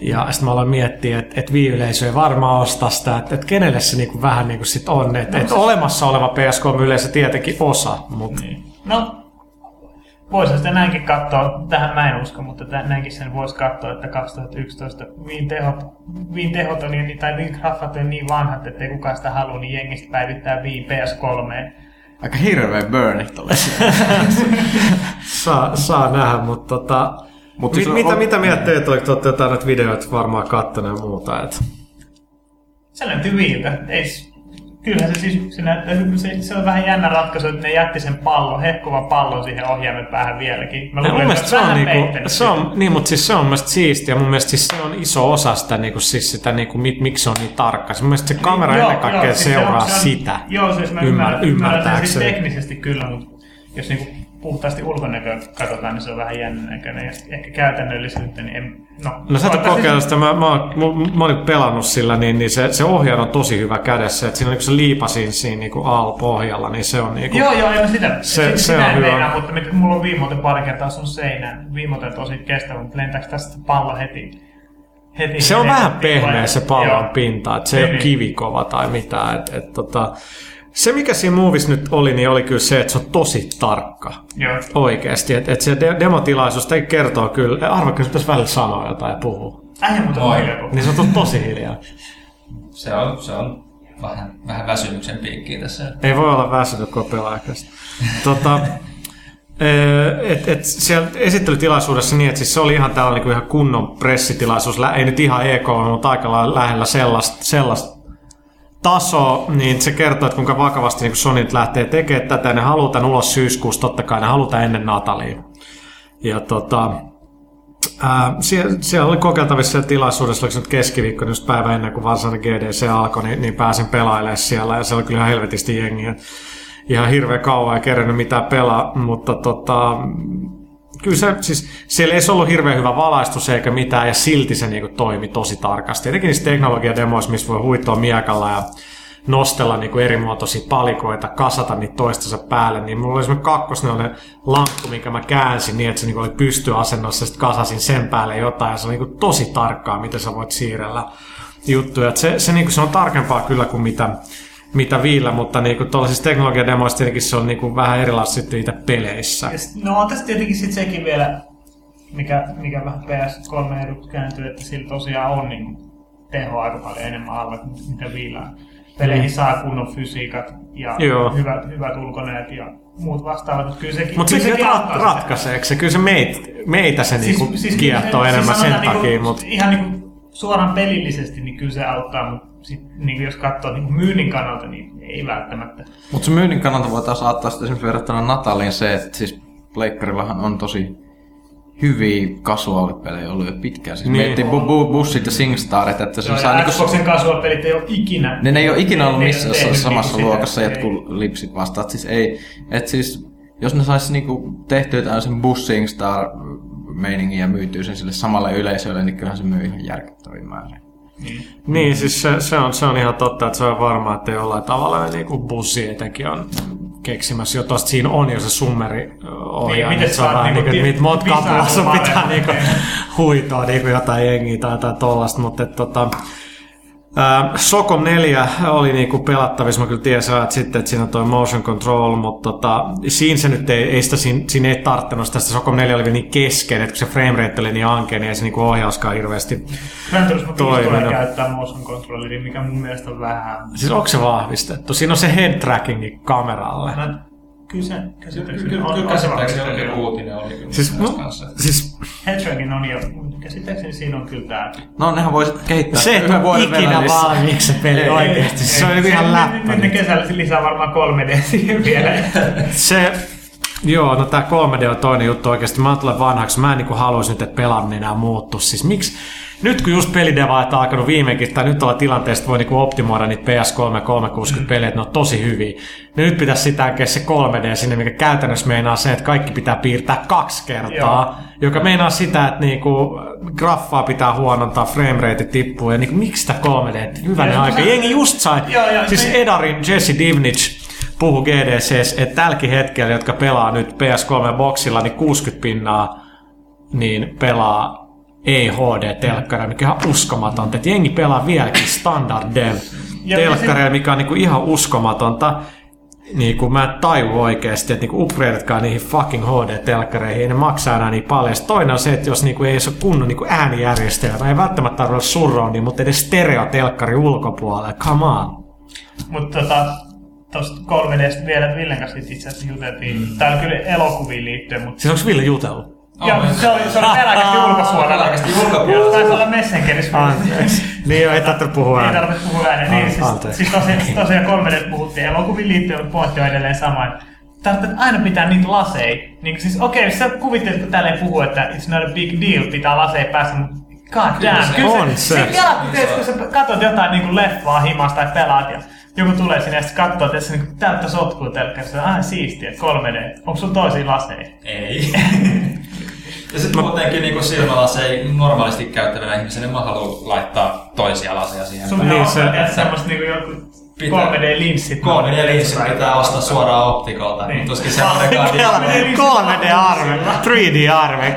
Ja sitten mä aloin miettiä, että et Wii-yleisö ei varmaan osta sitä, että et kenelle se niinku vähän niinku sit on. Että et olemassa oleva PSK-yleisö tietenkin osa, mutta No, voisi sitä näinkin katsoa, tähän mä en usko, mutta tä- näinkin sen voisi katsoa, että 2011 Viin tehot, Viin tehot on niin, tai Viin graffat on niin vanhat, että ei kukaan sitä halua, niin jengistä päivittää Viin PS3. Aika hirveä burnit oli. saa, saa nähdä, mutta tota, Mut mi, siis on- mitä, on- mitä mieltä teet, olette olette jotain näitä videoita varmaan kattoneet ja muuta, että Se näytti Viiltä. Ei, kyllähän se siis, se, näyttää, se, se on vähän jännä ratkaisu, että ne jätti sen pallon, hehkuvan pallon siihen ohjaimen päähän vieläkin. Mä Ja luulen, että se on, niinku, se on, niin, mutta siis se on mun mielestä siistiä. Mun mielestä siis se on iso osa sitä, niinku, siis sitä niinku, mit, miksi se on niin tarkka. Mun mielestä se kamera Joo, ennen kaikkea joo, siis seuraa se on- sitä. Joo, siis mä Ymmär- ymmärrän, ymmärrän sen siis teknisesti kyllä, mutta jos niinku puhtaasti ulkonäköä katsotaan, niin se on vähän jännän näköinen. Ja ehkä käytännöllisyyttä, niin en... No, No sä et kokeillut sitä, mä, mä, mä, mä olin pelannut sillä, niin, niin se, se ohjaaja on tosi hyvä kädessä. Että siinä on niinku se liipasin siinä niinku al-pohjalla, niin se on niinku... Joo, joo, joo, sitä, Se- se, se sitä on hyvä. meinaa, mutta mit, mulla on viimoten pari kertaa sun seinä. Viimoten tosi kestävä, mutta lentääkö tästä pallo heti? heti Se on vähän pehmeä se pallon Joo. pinta, että se ei Niin, ole niin. kivikova tai mitään. Et, et, tota, se mikä siinä movissa nyt oli, niin oli kyllä se, että se on tosi tarkka. Joo. Oikeesti, että et se de- demotilaisuus ei kertoo kyllä, arva kyllä se pitäisi välillä sanoa jotain ja puhua. Äijä muuten Oi. hiljaa. Niin se on tosi hiljaa. Se on, se on vähän, vähän väsymyksen piikkiä tässä. Ei voi olla väsynyt, kun on pelaajakästä. tota, eh, et, et siellä esittelytilaisuudessa niin, että siis se oli ihan tällainen niin ihan kunnon pressitilaisuus. Ei nyt ihan EK, mutta aika lailla lähellä sellaista, sellaista taso, niin se kertoo, että kuinka vakavasti niin Sony nyt lähtee tekemään tätä. Ne halutaan ulos syyskuussa, totta kai ne halutaan ennen Natalia. Ja tota, ää, siellä, siellä, oli kokeiltavissa tilaisuudessa, oliko nyt keskiviikko, just päivä ennen kuin varsinainen GDC alkoi, niin, niin pääsin pelailemaan siellä ja se oli kyllä ihan helvetisti jengiä. Ihan hirveän kauan ei kerennyt mitään pelaa, mutta tota, kyllä se, siis siellä ei se ollut hirveän hyvä valaistus eikä mitään, ja silti se niinku toimi tosi tarkasti. Etenkin niissä teknologiademoissa, missä voi huitoa miekalla ja nostella niinku erimuotoisia palikoita, kasata niitä toistensa päälle, niin mulla oli esimerkiksi kakkosnelonen lankku, minkä mä käänsin niin, että se niinku oli pystyasennossa, ja sitten kasasin sen päälle jotain, ja se oli niinku tosi tarkkaa, miten sä voit siirrellä juttuja. Et se, se, niinku, se on tarkempaa kyllä kuin mitä, mitä viillä, mutta niinku tuollaisissa teknologiademoissa tietenkin se on niinku vähän erilaista sitten itse peleissä. No on tässä tietenkin sit sekin vielä, mikä, mikä vähän PS3 edut kääntyy, että sillä tosiaan on niin teho aika paljon enemmän alla kuin mitä viillä on. Peleihin saa kunnon fysiikat ja Joo. hyvät, hyvät ulkoneet ja muut vastaavat. mutta Kyllä sekin, Mutta kyllä se sekin rat, ratkaiseeko se? Kyllä se meit, meitä se niinku kiehtoo siis enemmän sen sanotaan takia, niinku, mutta Ihan niinku suoraan pelillisesti, niin kyllä se auttaa, mutta sit, niinku jos katsoo niinku myynnin kannalta, niin ei välttämättä. Mutta se myynnin kannalta voi taas saattaa sitten esimerkiksi verrattuna Nataliin se, että siis Pleikkarillahan on tosi hyviä casual-pelejä ollut jo pitkään. Siis Niin. miettii bu- bu- bussit ja SingStarit, että se Joo, saa niinku... Xboxin casual-pelit ei ole ikinä... Ne, ne ei ole ikinä ollut missään ei tehnyt samassa niinku luokassa sitä, jotkut lipsit vastaan. Et Siis ei, et siis, jos ne sais niinku tehtyä tämmöisen bus SingStar meiningin ja myytyy sen sille samalle yleisölle, niin kyllähän se myy ihan järkyttäviin määrin. Niin, siis se, se, on, se on ihan totta, että se on varmaa, että jollain tavalla niin kuin bussi etenkin on keksimässä jo tosta. Siinä on jo se summeri ohjaa. Niin, miten saat vähän niinku niin kuin, että ti- mit motkapulassa pitää niinku huitoa niinku jotain jengiä tai jotain tollasta, mutta et, tota, Sokom 4 oli niinku pelattavissa, mä kyllä tiesin että sitten, että siinä on toi motion control, mutta tota, siinä se nyt ei, ei sitä, siinä, siinä ei tarttunut sitä, Sokom 4 oli vielä niin kesken, että kun se frame rate oli niin ankea, niin ei se niinku ohjauskaan hirveästi. Gran Turismo 5 tulee Toiminut. käyttää motion controlleria, mikä mun mielestä on vähän... Siis onko se vahvistettu? Siinä on se head trackingi kameralle. Mä, kyllä se käsittääkseni Kyllä, on, kyllä käsittääkseni jokin uutinen oli kyllä Siis, mun no, kanssa. siis Headtracking on jo, käsittääkseni siinä on kyllä tää. No nehän voisit kehittää se, on vuoden ikinä valmiiksi se peli oikeasti. Se on ihan läppä. Nyt ne kesällä lisää varmaan 3D siihen vielä. Se, joo, no tää 3D on toinen juttu oikeasti. Mä tulen vanhaksi. Mä en niinku haluaisi nyt, että pelaaminen enää muuttu. Siis miksi? Nyt kun just pelidevaat on alkanut viimeinkin, tai nyt ollaan tilanteessa, että voi niinku optimoida niitä PS3 ja 360 pelejä, että ne on tosi hyviä. Niin nyt pitäisi sitä se 3D sinne, mikä käytännössä meinaa se, että kaikki pitää piirtää kaksi kertaa. Joo. Joka meinaa sitä, että niinku graffaa pitää huonontaa, framerate tippuu, ja niinku, miksi sitä 3D? Hyvänen Joo, aika. se- Jengi just sai. Joo, joo, siis me- Edarin Jesse Divnich puhu GDCs, että tälläkin hetkellä, jotka pelaa nyt PS3-boksilla, niin 60 pinnaa niin pelaa ei HD-telkkara, mikä on uskomatonta. Että jengi pelaa vieläkin standard dev Ja telkkareilla, mikä on niinku ihan uskomatonta. Niin kuin mä en taju oikeasti, että niinku upgradeatkaan niihin fucking HD-telkkareihin, ei ne maksaa enää niin paljon. Sitten toinen on se, että jos niinku ei se ole kunnon niinku äänijärjestelmä, ei välttämättä tarvitse olla surroundia, mutta edes stereotelkkari ulkopuolelle, come on. Mutta tota, tosta 3Dstä vielä Villen kanssa itse asiassa juteltiin. Mm. Tää on kyllä elokuviin liittyen, mutta Siis onko Ville jutellut? Joo, se oli, se oli pelkästään ulkosuoralla. Pelkästään ulkopuolella. Taisi olla Messengerissä. Anteeksi. niin joo, ei tarvitse puhua Ei ääneen. tarvitse puhua ääneen. Niin, siis, Anteeksi. siis tosiaan, tosiaan 3D puhuttiin elokuviin liittyen, pointti on edelleen sama. Tarvitset aina pitää niitä laseja. Niin siis okei, okay, sä kuvittelet, kun täällä ei puhu, että it's not a big deal, pitää laseja päässä, mutta god damn. se Kyllä on se. se. se kun teet, kun sä katsot jotain niin kuin leffaa himasta tai pelaat ja joku tulee sinne ja sitten katsoo, että se niin täyttä sotkua telkkarissa. Aina siistiä, 3D. Onko sulla toisia laseja? Ei. ja sitten muutenkin niin silmälaseja normaalisti käyttävänä ihmisenä mä haluan laittaa toisia laseja siihen. Sun Niin, pitää se- ostaa se, semmoista niinku joku Pitää. 3D-linssit. 3D-linssit pitää ostaa suoraan optikolta. Niin. Tuskin semmoinenkaan... 3D-arve, 3D-arve,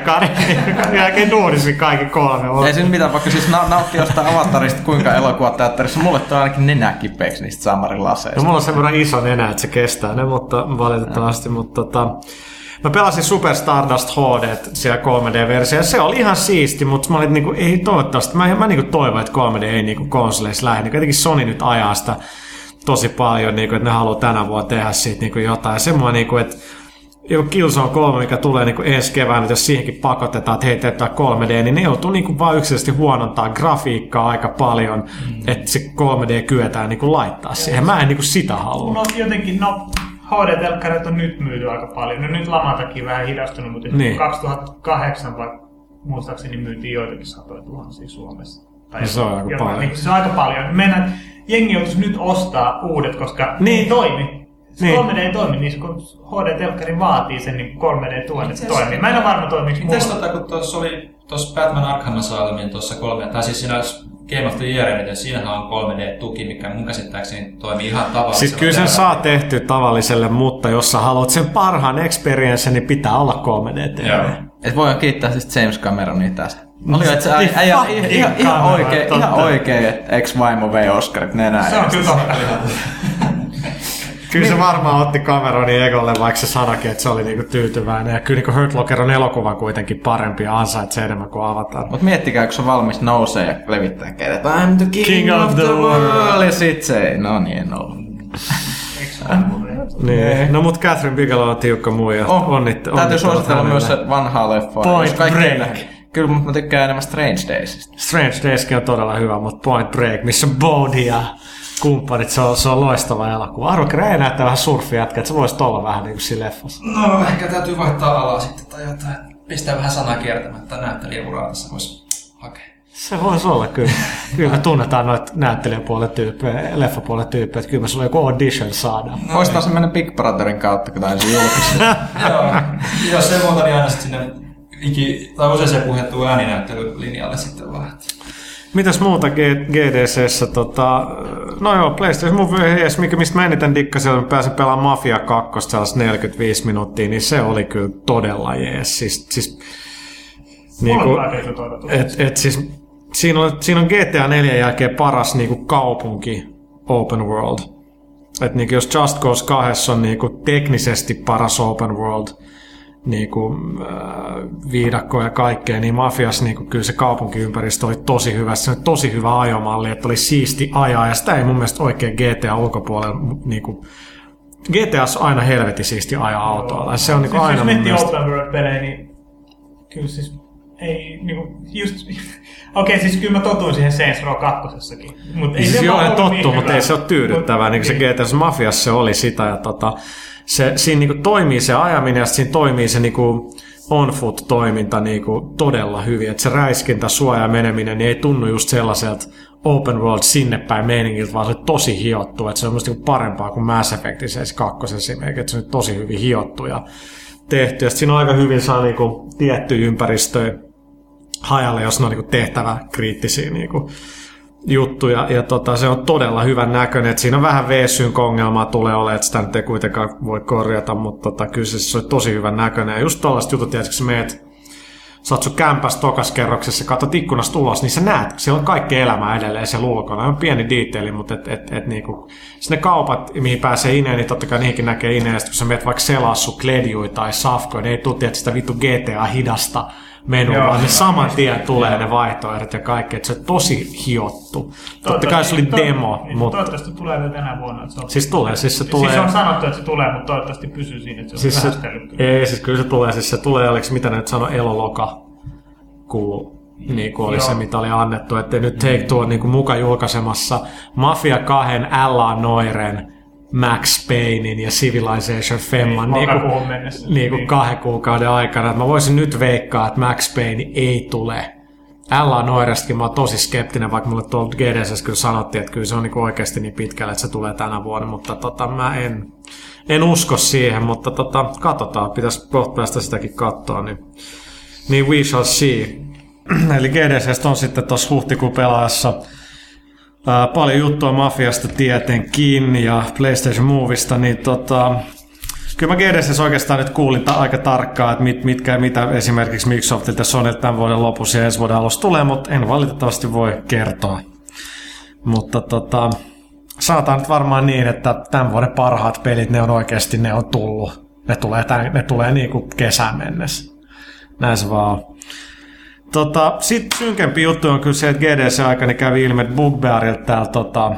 jälkeen duunisi kaikki kolme. Ei siinä mitään, vaikka siis na- nautti jostain avatarista kuinka elokuvateatterissa. Mulle tulee ainakin nenä kipeäksi niistä Samarin No, mulla on verran iso nenä, että se kestää ne, mutta valitettavasti. Mutta tota, mä pelasin Super Stardust HD siellä 3D-versio. Se oli ihan siisti, mutta mä olin niinku, ei toivottavasti. Mä, mä niinku toivon, että 3D ei niinku konsoleissa lähde. Niinku, jotenkin Sony nyt ajaa sitä tosi paljon, niinku, että ne haluaa tänä vuonna tehdä siitä niinku jotain. Semmoinen, niinku, että joku Killzone 3, mikä tulee niin ensi keväänä, jos siihenkin pakotetaan, että hei, teetään 3D, niin ne joutuu niin vaan yksilöisesti huonontaa grafiikkaa aika paljon, mm. että se 3D kyetään niin laittaa siihen. Mä en niin sitä halua. No jotenkin, no HD-telkkarit on nyt myyty aika paljon. No nyt lama takia vähän hidastunut, mutta niin. 2008 vaikka muistaakseni myytiin joitakin satoja tuhansia Suomessa. Tai no se on aika paljon. Niin, se on aika paljon. Meidän jengi joutuisi nyt ostaa uudet, koska niin. ne ei toimi. Niin. 3D ei toimi, niin kun HD-telkkari vaatii sen, niin 3D tuonne toimii. Mä en ole varma toimiksi Mites tota, kun tuossa oli tuossa Batman Arkham Asylumin tuossa 3 tai siis siinä Game of the Year, niin siinähän on 3D-tuki, mikä mun käsittääkseni toimii ihan tavallisella. Siis kyllä sen saa tehty tavalliselle, mutta jos sä haluat sen parhaan experience, niin pitää olla 3D TV. Et voi kiittää siis James Cameronia tästä. Oli jo, että se äijä, ihan, ihan, ihan, oikein, ihan oikein, että ex-vaimo vei Oscarit nenään. Se on kyllä totta. Kyllä se niin. varmaan otti Cameronin Egolle, vaikka se sanakin, että se oli niinku tyytyväinen. Ja kyllä niinku Hurt Locker on elokuva kuitenkin parempi ja ansaitsee enemmän kuin Avatar. Mutta miettikää, kun se valmis nousee ja levittää kädet. I'm the king, king of, of the, the world. world. Ja sit se, no niin, en ollut. Niin. No mut Catherine Bigelow on tiukka muija. Oh, Onnit, täytyy suositella myös se vanhaa leffa. Point Break. Kyllä, mutta mä tykkään enemmän Strange Daysista. Strange Dayskin on todella hyvä, mutta Point Break, missä Bodhi ja kumppanit, se on, se on loistava elokuva. Arvo Grey näyttää vähän surfijätkä, että se voisi olla vähän niin kuin siinä leffassa. No ehkä täytyy vaihtaa alaa sitten tai jotain. Pistää vähän sanaa kiertämättä näyttelijäuraa tässä voisi hakea. Se voisi olla kyllä. Kyllä me tunnetaan noita näyttelijäpuolen tyyppejä, leffapuolen tyyppejä, että kyllä me sulla joku audition saadaan. No, Voisi taas mennä Big Brotherin kautta, kun tämä ensin julkista. Joo, jos se muuta, niin aina sinne iki, tai usein puhettu ääninäyttelylinjalle sitten vaan. Mitäs muuta GDCssä? Tota, no joo, PlayStation Move yes, mikä, mistä mä eniten dikkasin, että pääsin pelaamaan Mafia 2 sellaista 45 minuuttia, niin se oli kyllä todella jees. Siis, siis, niinku, et, et, siis, siinä, on, siinä on GTA 4 jälkeen paras niinku, kaupunki open world. Et, niinku, jos Just Cause 2 on niinku, teknisesti paras open world, niin kuin, äh, viidakkoa ja kaikkea, niin Mafias niin kuin, kyllä se kaupunkiympäristö oli tosi hyvä. Se oli tosi hyvä ajomalli, että oli siisti ajaa, ja sitä ei mun mielestä oikein GTA ulkopuolella niin kuin, GTA on aina helvetin siisti ajaa autoa. Se on niin kuin, aina jos miettii open world pelejä, niin kyllä siis ei niinku, just, okei okay, siis kyllä mä totuin siihen Saints Row 2 Mutta ei siis se joo, tottu, niin mutta ei se ole tyydyttävää, niin kuin se GTA Mafias se oli sitä, ja tota, se, siinä niin toimii se ajaminen ja siinä toimii se niin on-foot-toiminta niin todella hyvin. Että se räiskintä, suoja meneminen niin ei tunnu just sellaiselta open world sinne päin meiningiltä, vaan se on tosi hiottu. Että se on niin parempaa kuin Mass Effectissä kakkosessa esimerkiksi, että se on tosi hyvin hiottu ja tehty. Ja siinä on aika hyvin saa niin tiettyjä ympäristöjä hajalle, jos ne on niin tehtävä kriittisiä niin juttu ja, ja tota, se on todella hyvän näköinen. Et siinä on vähän v ongelmaa tulee olemaan, että sitä nyt ei kuitenkaan voi korjata, mutta tota, kyllä se, se on tosi hyvän näköinen. Ja just tällaiset jutut, tietysti sä meet, sä oot sun kämpäs tokas kerroksessa, katsot ikkunasta ulos, niin sä näet, siellä on kaikki elämä edelleen siellä ulkona. On pieni detaili, mutta et, et, et, niinku, sinne kaupat, mihin pääsee ineen, niin totta kai niihinkin näkee ineen. Ja kun sä meet vaikka selaa sun kledjui tai safkoja, niin ei tule sitä vittu GTA-hidasta menu, Joo, vaan ne saman tien tulee ne vaihtoehdot ja kaikki, että se on tosi hiottu. Totta kai se oli to, demo, niin, mutta... Toivottavasti tulee vielä tänä vuonna. Se on... Siis tulee, siis se tulee... Siis on sanottu, että se tulee, mutta toivottavasti pysyy siinä, että se siis on se, Ei, siis kyllä se tulee, siis se tulee, oliko mitä ne nyt sanoi, eloloka kuu niin kuin oli Joo. se, mitä oli annettu, että nyt Take Two on niin kuin muka julkaisemassa Mafia 2 L.A. Noiren Max Paynein ja Civilization Femman niin, niin, kuin, niin kuin niin. kahden kuukauden aikana. Mä voisin nyt veikkaa, että Max Payne ei tule. Ella Noirestakin mä oon tosi skeptinen, vaikka mulle tuolta GDS kyllä sanottiin, että kyllä se on niin oikeasti niin pitkälle, että se tulee tänä vuonna, mutta tota, mä en, en usko siihen, mutta tota, katsotaan, pitäisi kohta päästä sitäkin katsoa, niin, niin we shall see. Eli GDS on sitten tuossa huhtikuun pelaajassa Ää, paljon juttua Mafiasta tietenkin ja PlayStation Movista, niin tota, kyllä mä GDS oikeastaan nyt kuulin ta- aika tarkkaan, että mit, mitkä mitä esimerkiksi Microsoftilta Sonylta tämän vuoden lopussa ja ensi vuoden alussa tulee, mutta en valitettavasti voi kertoa. Mutta tota, sanotaan nyt varmaan niin, että tämän vuoden parhaat pelit, ne on oikeasti, ne on tullut. Ne tulee, tämän, ne tulee niin kuin kesään mennessä. Näin se vaan Tota, Sitten synkempi juttu on kyllä se, että GDC-aikana kävi ilmi, että Bugbearilta täällä tota,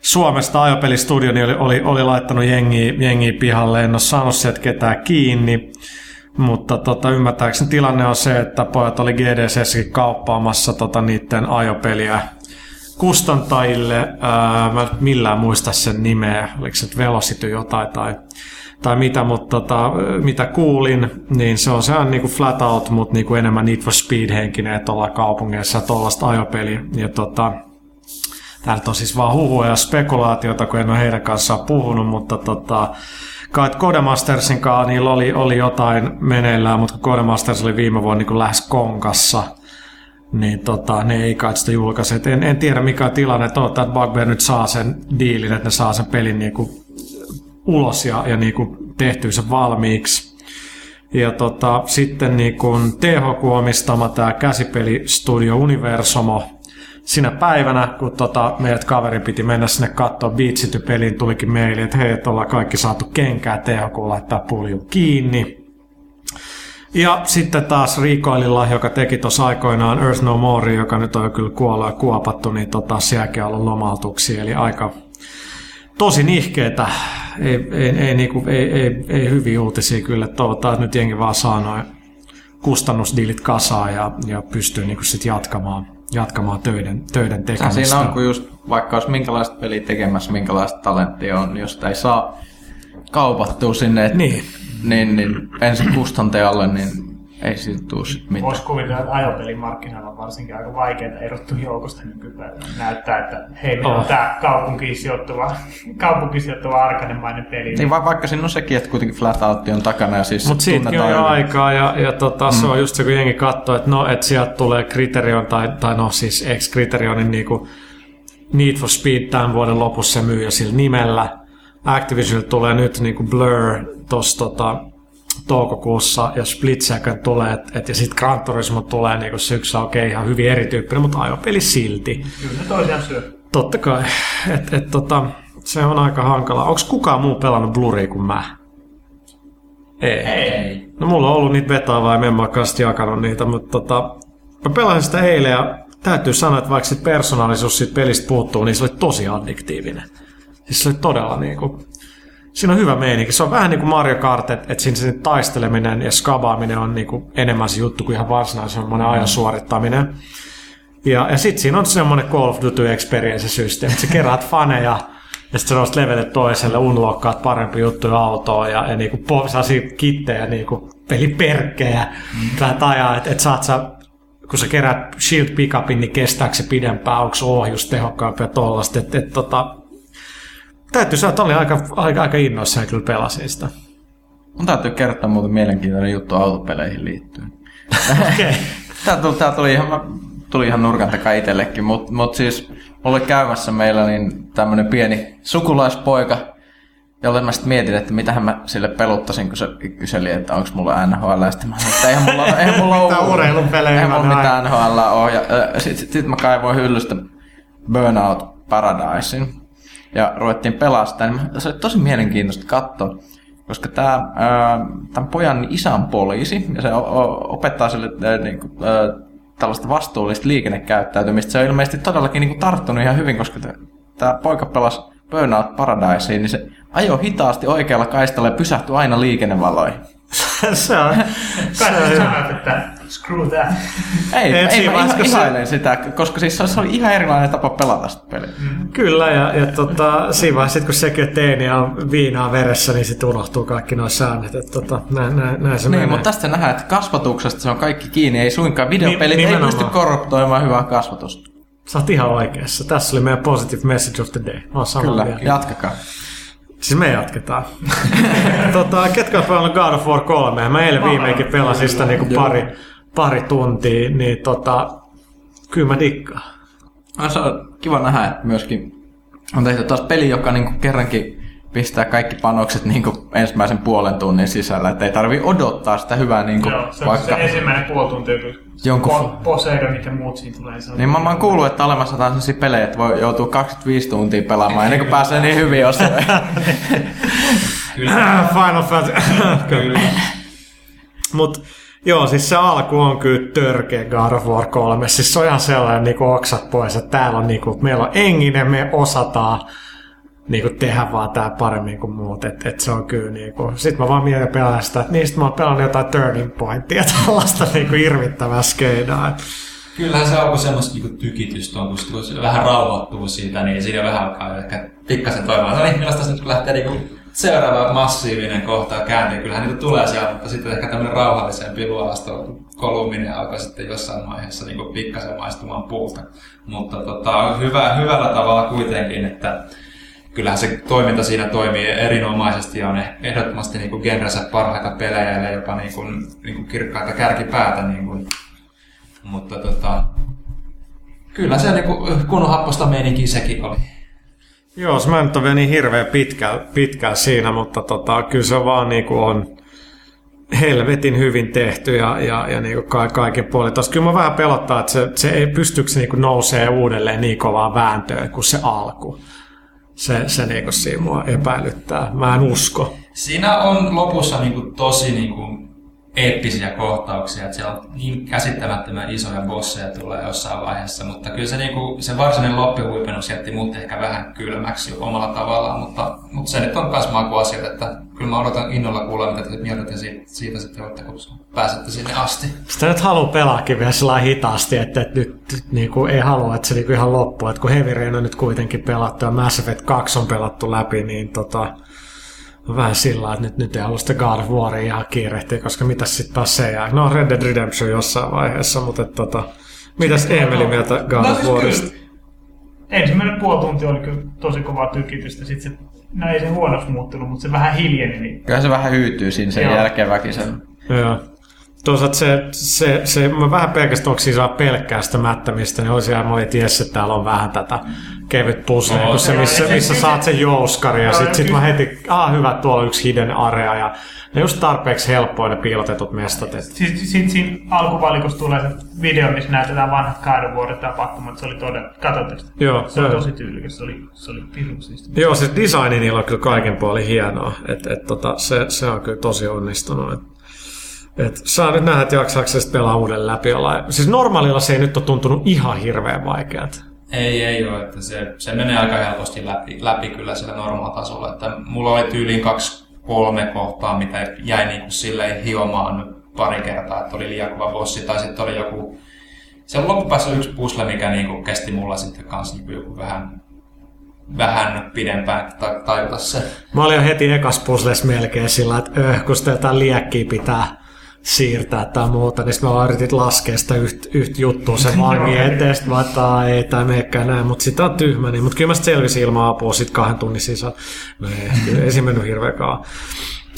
Suomesta ajopelistudio niin oli, oli, oli laittanut jengiä, jengiä pihalle, en ole saanut sieltä ketään kiinni. Mutta tota, ymmärtääkseni tilanne on se, että pojat oli GDCssäkin kauppaamassa tota, niiden ajopeliä kustantajille. Ää, mä en millään muista sen nimeä, oliko se Velocity jotain tai, tai mitä, mutta tota, mitä kuulin, niin se on sehän niinku flat out, mutta niinku enemmän Need for Speed-henkinen, että ollaan kaupungeissa tuollaista ajopeliä. Ja tota, Täällä on siis vaan huhuja ja spekulaatiota, kun en ole heidän kanssaan puhunut, mutta tota, kai Codemastersin kanssa niillä oli, oli jotain meneillään, mutta Codemasters oli viime vuonna niin lähes konkassa, niin tota, ne ei kai sitä julkaise. En, en tiedä mikä on tilanne, toivottavasti että Bugbear nyt saa sen diilin, että ne saa sen pelin niin kuin ulos ja, ja niin kuin tehtyä sen valmiiksi. Ja tota, sitten niin kuin THQ omistama tämä käsipelistudio Universomo, sinä päivänä, kun tota, meidät kaveri piti mennä sinne katsoa Beatsity-peliin, tulikin meille, että hei, että ollaan kaikki saatu kenkää, THQ laittaa pulju kiinni. Ja sitten taas Recoililla, joka teki tuossa aikoinaan Earth No More, joka nyt on jo kyllä kuollut ja kuopattu, niin tota, sielläkin on ollut lomautuksia, eli aika tosi nihkeetä. Ei, ei, ei, niinku, ei, ei, ei hyviä uutisia kyllä. Toivotaan, että nyt jengi vaan saa noin kustannusdiilit kasaan ja, ja pystyy niinku sit jatkamaan, jatkamaan töiden, töiden tekemistä. Siinä on, kun just vaikka olisi minkälaista peliä tekemässä, minkälaista talenttia on, jos sitä ei saa kaupattua sinne, et, Niin. Niin, niin ensin kustantajalle, niin ei siitä tule sit mitään. Voisi kuvitella, että ajopelimarkkinoilla on varsinkin aika vaikeaa erottua joukosta nykypäivänä. Näyttää, että hei, meillä on Oh. tämä kaupunkiin sijoittuva, kaupunkiin sijoittuva arkanemainen peli. Niin va- vaikka siinä on sekin, että kuitenkin Flat Out on takana ja siis Mutta siitäkin on tunnetaan jo aikaa ja, ja tota, se on just se, kun jengi katsoo, että no, että sieltä tulee Criterion tai, tai no siis ex-Criterionin niinku Need for Speed tämän vuoden lopussa se myy jo sillä nimellä. Activision tulee nyt niinku Blur tuossa tota, toukokuussa ja Split Second tulee, et, et, ja sitten Gran Turismo tulee niinku syksyllä, okei okay, ihan hyvin erityyppinen, mutta ajopeli silti. Kyllä toisiaan syö. Totta kai, et, et, tota, se on aika hankala. Onko kukaan muu pelannut Bluria kuin mä? Ei. Ei. No mulla on ollut niitä vetoa vai en mä jakanut niitä, mutta tota, mä pelasin sitä eilen ja täytyy sanoa, että vaikka sit persoonallisuus siitä pelistä puuttuu, niin se oli tosi addiktiivinen. Siis se oli todella niinku, siinä on hyvä meininki. Se on vähän niin kuin Mario Kart, että et siinä se taisteleminen ja skabaaminen on niinku enemmän se juttu kuin ihan varsinainen semmoinen ajan suorittaminen. Ja, ja sitten siinä on semmoinen Call of Duty experience systeemi, että sä keräät faneja ja sitten sä nouset levelle toiselle, unlockkaat parempi juttuja autoon ja, ja niinku po- sellaisia kittejä, niinku peliperkkejä mm. ajaa, että et saat sä, kun sä kerät shield pickupin, niin kestääkö se pidempään, onko ohjus tehokkaampi ja tollasta, että et, tota, täytyy sanoa, että oli aika, aika, aika innoissaan kyllä pelasin sitä. Mun täytyy kertoa muuten mielenkiintoinen juttu autopeleihin liittyen. Okei. Okay. Tää tuli, tää tuli ihan, tuli ihan nurkan takaa itsellekin, mutta mut siis mulla oli käymässä meillä niin tämmönen pieni sukulaispoika, jolle mä sitten mietin, että mitähän mä sille peluttasin, kun se kyseli, että onko mulla NHL. Ja sitten mä sanoin, että eihän mulla, eihän mulla ole urheilupelejä eihän mulla mitään NHL ole. Ja sitten sit, sit mä kaivoin hyllystä Burnout Paradisein ja ruvettiin sitä. Niin se oli tosi mielenkiintoista katsoa, koska tämä, tämän pojan isä on poliisi ja se opettaa sille niin kuin, tällaista vastuullista liikennekäyttäytymistä. Se on ilmeisesti todellakin niin kuin, tarttunut ihan hyvin, koska tämä poika pelasi Burnout Paradiseen, niin se ajoi hitaasti oikealla kaistalla ja pysähtyi aina liikennevaloihin. se on, se on hyvä. että screw that. Ei, Et ei, siinä mä ihan, se- ihailen sitä, koska siis se oli ihan erilainen tapa pelata sitä peliä. Kyllä, ja, ja tota, siinä vaiheessa, sit kun sekin on teini ja on viinaa veressä, niin sitten unohtuu kaikki nuo säännöt. Että tota, näin, näin, näin se Niin, menee. mutta tästä nähdään, että kasvatuksesta se on kaikki kiinni, ei suinkaan videopelit, Ni- ei pysty korruptoimaan hyvää kasvatusta. Sä oot ihan oikeassa. Tässä oli meidän positive message of the day. Mä Kyllä, mieltä. jatkakaa. Siis me jatketaan. tota, ketkä on pelannut God of War 3? Mä eilen viimeinkin pelasin sitä niinku pari, pari tuntia, niin tota, kyllä mä dikkaan. No, se on kiva nähdä, että myöskin on tehty taas peli, joka niinku kerrankin pistää kaikki panokset niinku ensimmäisen puolen tunnin sisällä, että ei tarvi odottaa sitä hyvää niinku Joo, se on vaikka... se ensimmäinen puoli tuntia, kun Jonkun- Po- Poseidon ja muut siinä tulee. Se Niin mä, mä oon kuullut, että on olemassa taas sellaisia pelejä, että voi joutua 25 tuntia pelaamaan ennen kuin pääsee niin hyvin osioihin. Final Fantasy. Kyllä. Mut Joo, siis se alku on kyllä törkeä God of War 3. Siis se on ihan sellainen niin kuin oksat pois, että täällä on niin kuin, meillä on enginen, me osataan niin kuin tehdä vaan tää paremmin kuin muut. Et, et se on kyllä niin kuin, sit mä vaan mietin pelaa sitä, että niistä mä oon pelannut jotain turning pointtia, tällaista niin kuin irvittävää skeidaa. Kyllähän se alkoi semmoista niinku tykitystä on, kun se- se vähän rauhoittuu siitä, niin siinä vähän alkaa ehkä pikkasen toivoa. No niin, millaista nyt kun lähtee niinku seuraava massiivinen kohta kääntyy, kyllähän niitä tulee sieltä, mutta sitten ehkä tämmöinen rauhallisempi luolasto koluminen alkoi sitten jossain vaiheessa niinku pikkasen maistumaan puulta. Mutta tota, hyvä, hyvällä tavalla kuitenkin, että kyllähän se toiminta siinä toimii erinomaisesti ja on eh- ehdottomasti niin kuin genrensä parhaita pelejä ja jopa niin kuin, niin kuin kirkkaita kärkipäätä. Niin kuin. Mutta tota, kyllä se niin kuin kunnon happosta meininki sekin oli. Joo, vielä niin hirveän pitkään, pitkään siinä, mutta tota, kyllä se vaan niin kuin on helvetin hyvin tehty ja, ja, ja niin kuin ka- kaiken puolin. Tos, kyllä mä vähän pelottaa, että se, se ei pystyykö niin kuin nousee uudelleen niin kovaa vääntöä kuin se alku. Se, se niin kuin siinä mua epäilyttää. Mä en usko. Siinä on lopussa niin kuin tosi niin kuin eeppisiä kohtauksia, että siellä on niin käsittämättömän isoja bosseja tulee jossain vaiheessa, mutta kyllä se, kuin, se varsinainen loppuhuipennus jätti mut ehkä vähän kylmäksi omalla tavallaan, mutta, mutta se nyt on myös makuasiat, että kyllä mä odotan innolla kuulla, mitä te mieltä te siitä, siitä sitten olette, kun pääsette sinne asti. Sitä nyt haluaa pelaakin vielä sillä hitaasti, että, että nyt niin kuin ei halua, että se niin ihan loppuu. Että kun Heavy Rain on nyt kuitenkin pelattu ja Mass Effect 2 on pelattu läpi, niin tota, vähän sillä lailla, että nyt, nyt ei halua sitä God of Waria ihan kiirehtiä, koska mitäs sitten taas se jää. No Red Dead Redemption jossain vaiheessa, mutta että, tota, mitäs Emeli mieltä God No of siis Warista? kyllä, ensimmäinen puoli tuntia oli kyllä tosi kovaa tykitystä. Sitten se, no ei se huonoksi muuttunut, mutta se vähän hiljeni. Niin Kyllä se vähän hyytyy siinä sen Joo. jälkeen väkisen. Joo. Toisaalta se, se, se, mä vähän pelkästään, onko siinä saa pelkkää sitä mättämistä, niin olisi ihan, mä olin ties, että täällä on vähän tätä kevyt puzzle, No, kun se, missä, missä saat sen jouskari, ja sitten sit mä heti, ah hyvä, tuolla on yksi hidden area, ja ne just tarpeeksi helppoja ne piilotetut mestat. Siis sit siinä alkuvalikossa tulee se video, missä näytetään vanhat of War tapahtumat. Se oli todella, katsotteko sitä? Joo, se oli tosi tyylikäs. Se oli, se oli pirun siisti. joo, se designi niillä on kyllä kaiken puolin hienoa, että et, tota, se, se on kyllä tosi onnistunut. Et, et, saa nyt nähdä, että jaksaako se pelaa uuden läpi. Siis normaalilla se ei nyt ole tuntunut ihan hirveän vaikealta. Ei, ei ole, että se, se menee aika helposti läpi, läpi kyllä sillä normaalitasolla, että mulla oli tyyliin kaksi kolme kohtaa, mitä jäi niin kuin silleen hiomaan pari kertaa, että oli liian kova bossi, tai sitten oli joku, se on loppupäässä yksi puzzle, mikä niin kuin kesti mulla sitten kanssa niin joku vähän, vähän pidempään ta- tajuta se. Mä olin jo heti ekas puzzles melkein sillä, että öh, kun sitä jotain liekkiä pitää siirtää tai muuta, niin sitten mä vaan yritin laskea sitä yhtä yht juttua sen vangin eteen, sitten mä että ei tämä meekään näin, mutta sitä on tyhmä, niin, mutta kyllä mä sitten selvisin ilman apua sitten kahden tunnin sisään. No ei, ei se mennyt hirveäkaan.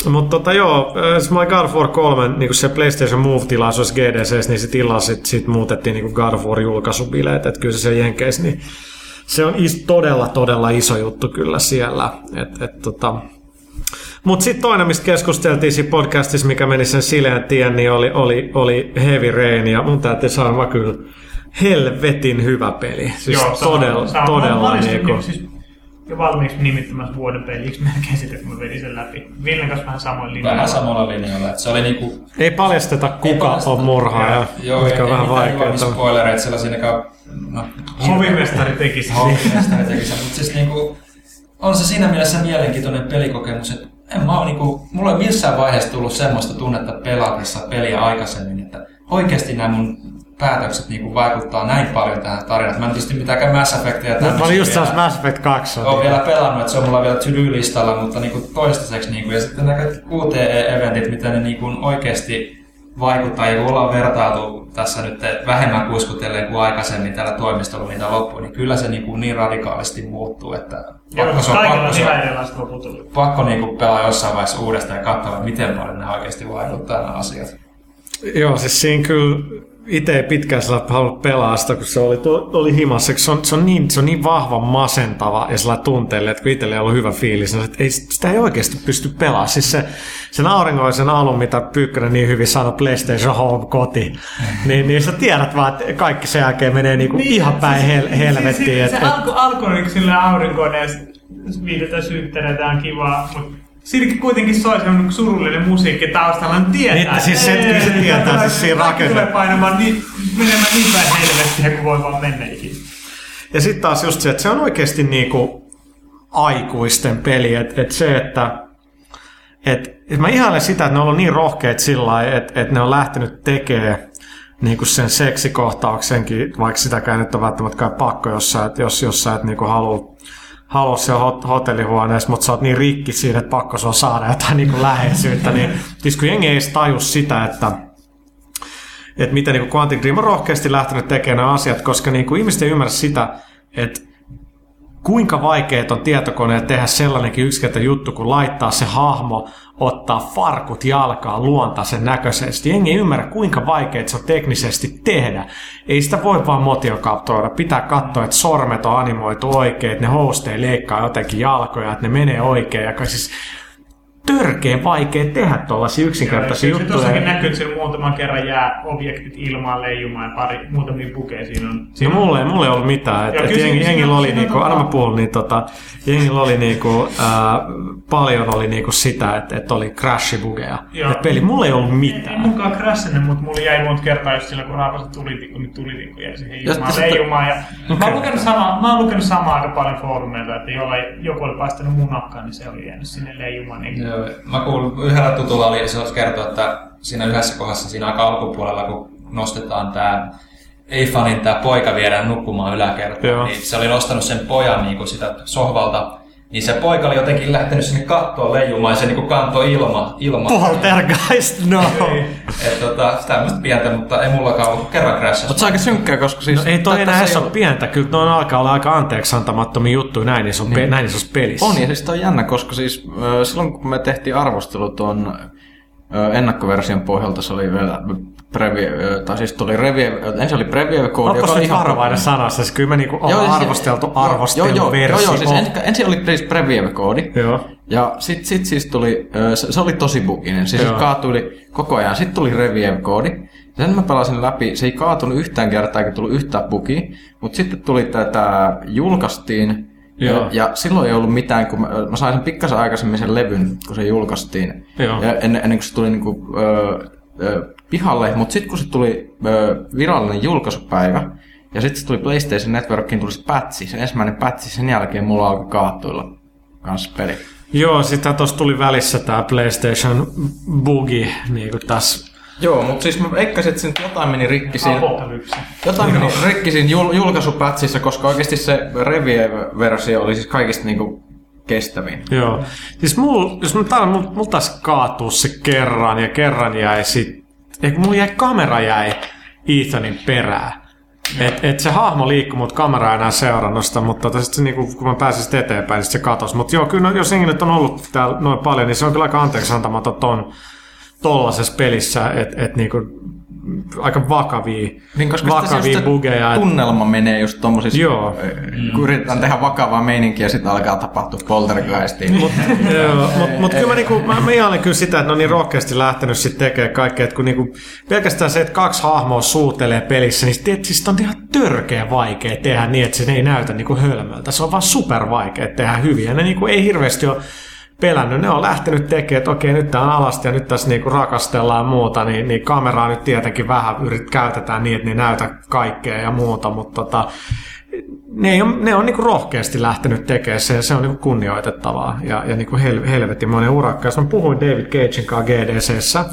Mutta tota, joo, äh, se olin God of War 3, niin se PlayStation Move-tilaisuus GDC, niin sit illalla sit, sit muutettiin niin God of War julkaisubileet, että kyllä se se Jenkeis, niin se on is, todella, todella iso juttu kyllä siellä. Et, et, tota. Mutta sitten toinen, mistä keskusteltiin siinä podcastissa, mikä meni sen sileän tien, niin oli, oli, oli Heavy Rain, ja mun täytyy sanoa kyllä helvetin hyvä peli. Siis sama- todella, sama. Todella niinku. niin, siis jo valmiiksi nimittämässä vuoden peliksi melkein sitä, kun mä vedin sen läpi. Villen kanssa vähän samoin linjalla. Vähän samalla linjalla, että se oli niinku... Ei paljasteta, kuka paljasteta. on murhaaja, Joo, mikä ei, on vähän ei mitään vaikeaa. juoni spoilereita sellaisiakaan... No, Hovimestari teki sen. Hovimestari teki sen, mutta siis niinku, on se siinä mielessä mielenkiintoinen pelikokemus, että en mä niinku, mulla ei missään vaiheessa tullut semmoista tunnetta pelatessa peliä aikaisemmin, että oikeasti nämä mun päätökset niinku vaikuttaa näin paljon tähän tarinaan. Mä en tietysti mitäänkään Mass Effectia Mä olin just taas Mass Effect 2. Olen vielä pelannut, että se on mulla vielä to-do-listalla, mutta niinku toistaiseksi. Niinku, ja sitten nämä QTE-eventit, miten ne niinku oikeasti vaikuttaa, ja kun ollaan vertailtu tässä nyt vähemmän kuiskutellen kuin aikaisemmin täällä toimistolla niitä loppuun, niin kyllä se niinku niin radikaalisti muuttuu, että pakko, se on, pakko, se on, pakko niinku pelaa jossain vaiheessa uudestaan ja katsoa, miten paljon nämä oikeasti vaikuttaa nämä asiat. Joo, siis siinä kyllä itse pitkään sillä halunnut pelaa sitä, kun se oli, tuo- oli himassa. Se on, se, on niin, se on niin vahva masentava ja sillä tunteelle, että kun itsellä ei ollut hyvä fiilis, niin että ei, sitä ei oikeasti pysty pelaamaan. Siis se, sen auringoisen alun, mitä Pyykkönen niin hyvin sanoi, PlayStation Home koti, niin, niin sä tiedät vaan, että kaikki sen jälkeen menee niinku niin, ihan päin hel, helvettiin. Se, se, että, se alku, alku oli sillä aurinkoinen ja s- viidetä syttereitä on kivaa, mutta siinäkin kuitenkin soi semmoinen surullinen musiikki taustalla, niin tietää. Niin, että siis se- kyllä se tietää, siis siinä kaikki rakenne- tulee painamaan niin, menemään niin päin helvettiä kuin voi vaan mennä ikinä. Ja sitten taas just se, että se on oikeasti niinku aikuisten peli. Että et se, että et, et mä ihailen sitä, että ne on ollut niin rohkeat sillä lailla, että et ne on lähtenyt tekemään niinku sen seksikohtauksenkin, vaikka sitäkään nyt on välttämättä kai pakko, jos sä et, jos, jos sä et niinku halua halua siellä hot- hotellihuoneessa, mutta sä oot niin rikki siinä, että pakko on saada jotain niinku läheisyyttä, niin siis kun jengi ei edes taju sitä, että että miten niin Quantic Dream on rohkeasti lähtenyt tekemään asiat, koska niin kuin ihmiset ei ymmärrä sitä, että kuinka vaikeet on tietokoneet tehdä sellainenkin yksinkertainen juttu, kun laittaa se hahmo, ottaa farkut jalkaan luontaisen näköisesti. Jengi ei ymmärrä, kuinka vaikeet se on teknisesti tehdä. Ei sitä voi vaan motiokaptoida. Pitää katsoa, että sormet on animoitu oikein, että ne host ei leikkaa jotenkin jalkoja, että ne menee oikein. Ja siis törkeä vaikea tehdä tuollaisia yksinkertaisia Se juttuja. tuossakin näkyy, että siellä muutaman kerran jää objektit ilmaan leijumaan ja pari muutamia bukeja siinä on. No Siinä mulla ei, mulla ei ollut mitään. Et, Joo, et jengi, jengillä oli niinku, aina mä tota- puhun, niin tota, jengillä oli niinku, ää, paljon oli niinku sitä, että et oli crashibugeja. Joo. Et peli, mulla ei ollut Ei mitään. mukaan crashannut, mutta mulla jäi monta kertaa just silloin, kun raapasin tulitikku, niin tulitikku jäi siihen ilmaan leijumaan. Ja mä, oon lukenut samaa, mä oon lukenut samaa aika paljon foorumeilta, että jollain joku oli paistanut munakkaan, niin se oli jäänyt sinne leijumaan. Niin Joo, mä kuulin, yhdellä tutulla oli, se olisi kertoa, että siinä yhdessä kohdassa, siinä aika alkupuolella, kun nostetaan tämä Eifanin tämä poika viedään nukkumaan yläkertaan, Joo. niin se oli nostanut sen pojan niin kuin sitä sohvalta, niin se poika oli jotenkin lähtenyt sinne kattoon leijumaan ja se niin kantoi ilma, ilma. Poltergeist, no. Et, tota, tämmöistä pientä, mutta ei mullakaan ollut kerran crashassa. Mutta se on aika synkkää, koska siis... No ei toi enää ei ole pientä. Kyllä noin alkaa olla aika anteeksi antamattomia juttuja näin isossa, niin. näin isossa pelissä. On, ja siis toi on jännä, koska siis silloin kun me tehtiin arvostelu tuon ennakkoversion pohjalta, se oli vielä preview, tai siis tuli review, ensin oli preview-koodi, Onko nyt varovainen sanassa? Siis kyllä me niinku ollaan siis- arvosteltu joo, joo, joo, arvosteluversio. joo, siis ensin, ensin oli siis preview-koodi, Joo. ja sit, sit siis tuli, se, se oli tosi buginen, siis Joo. se kaatui koko ajan. Sitten tuli review-koodi, sen mä pelasin läpi, se ei kaatunut yhtään kertaa, eikä tullut yhtään bugia, mutta sitten tuli tätä, julkaistiin, Joo. ja, silloin ei ollut mitään, kun mä, mä sain sen pikkasen aikaisemmin sen levyn, kun se julkaistiin, Joo. ja ennen, ennen kuin se tuli niinku, ö, ö, pihalle, mutta sitten kun se tuli ö, virallinen julkaisupäivä, ja sitten se tuli PlayStation Networkiin, tuli se pätsi, se ensimmäinen pätsi, sen jälkeen mulla alkoi kaattuilla kanssa peli. Joo, sitten tuossa tuli välissä tämä PlayStation bugi, niin kuin tässä. Joo, mutta siis mä veikkasin, että jotain meni rikki siinä, jotain meni rikki siinä jul, julkaisupätsissä, koska oikeasti se Review-versio oli siis kaikista niinku kestävin. Joo. Siis mul, jos mä täällä, mul, mul taas kaatuu se kerran ja kerran jäi sit, kun mulla jäi kamera jäi Ethanin perään. Et, et se hahmo liikkui, mutta kamera ei enää seurannut sitä, mutta tota, sit se, niinku, kun mä pääsin sitten eteenpäin, niin sit se katosi. Mutta joo, kyllä no, jos jengi nyt on ollut täällä noin paljon, niin se on kyllä aika anteeksi antamaton ton tollasessa pelissä, että et, niinku, aika vakavia, Niin, koska sitten vakavia bugeja. et- tunnelma menee just tommosissa, Joo. kun yritetään tehdä vakavaa meininkiä ja sitten alkaa tapahtua poltergeistia. Mut, Joo, mutta mut kyllä mä, niinku, mä, mä ihailen kyllä sitä, että ne on niin rohkeasti lähtenyt sitten tekemään kaikkea, että kun niinku, pelkästään se, että kaksi hahmoa suutelee pelissä, niin sit, siis on ihan törkeä vaikea tehdä niin, että se ei näytä niinku hölmöltä. Se on vaan super vaikea tehdä hyvin, ja ne niinku ei hirveästi ole pelännyt. Ne on lähtenyt tekemään, että okei, nyt tää on alasti ja nyt tässä niinku rakastellaan muuta, niin, niin kameraa nyt tietenkin vähän yrit, käytetään niin, että ne näytä kaikkea ja muuta, mutta tota, ne, ole, ne on niinku rohkeasti lähtenyt tekemään se, ja se on niinku kunnioitettavaa ja, ja niinku hel, helvetimoinen urakka. Jos mä puhuin David Cagein kanssa GDCssä,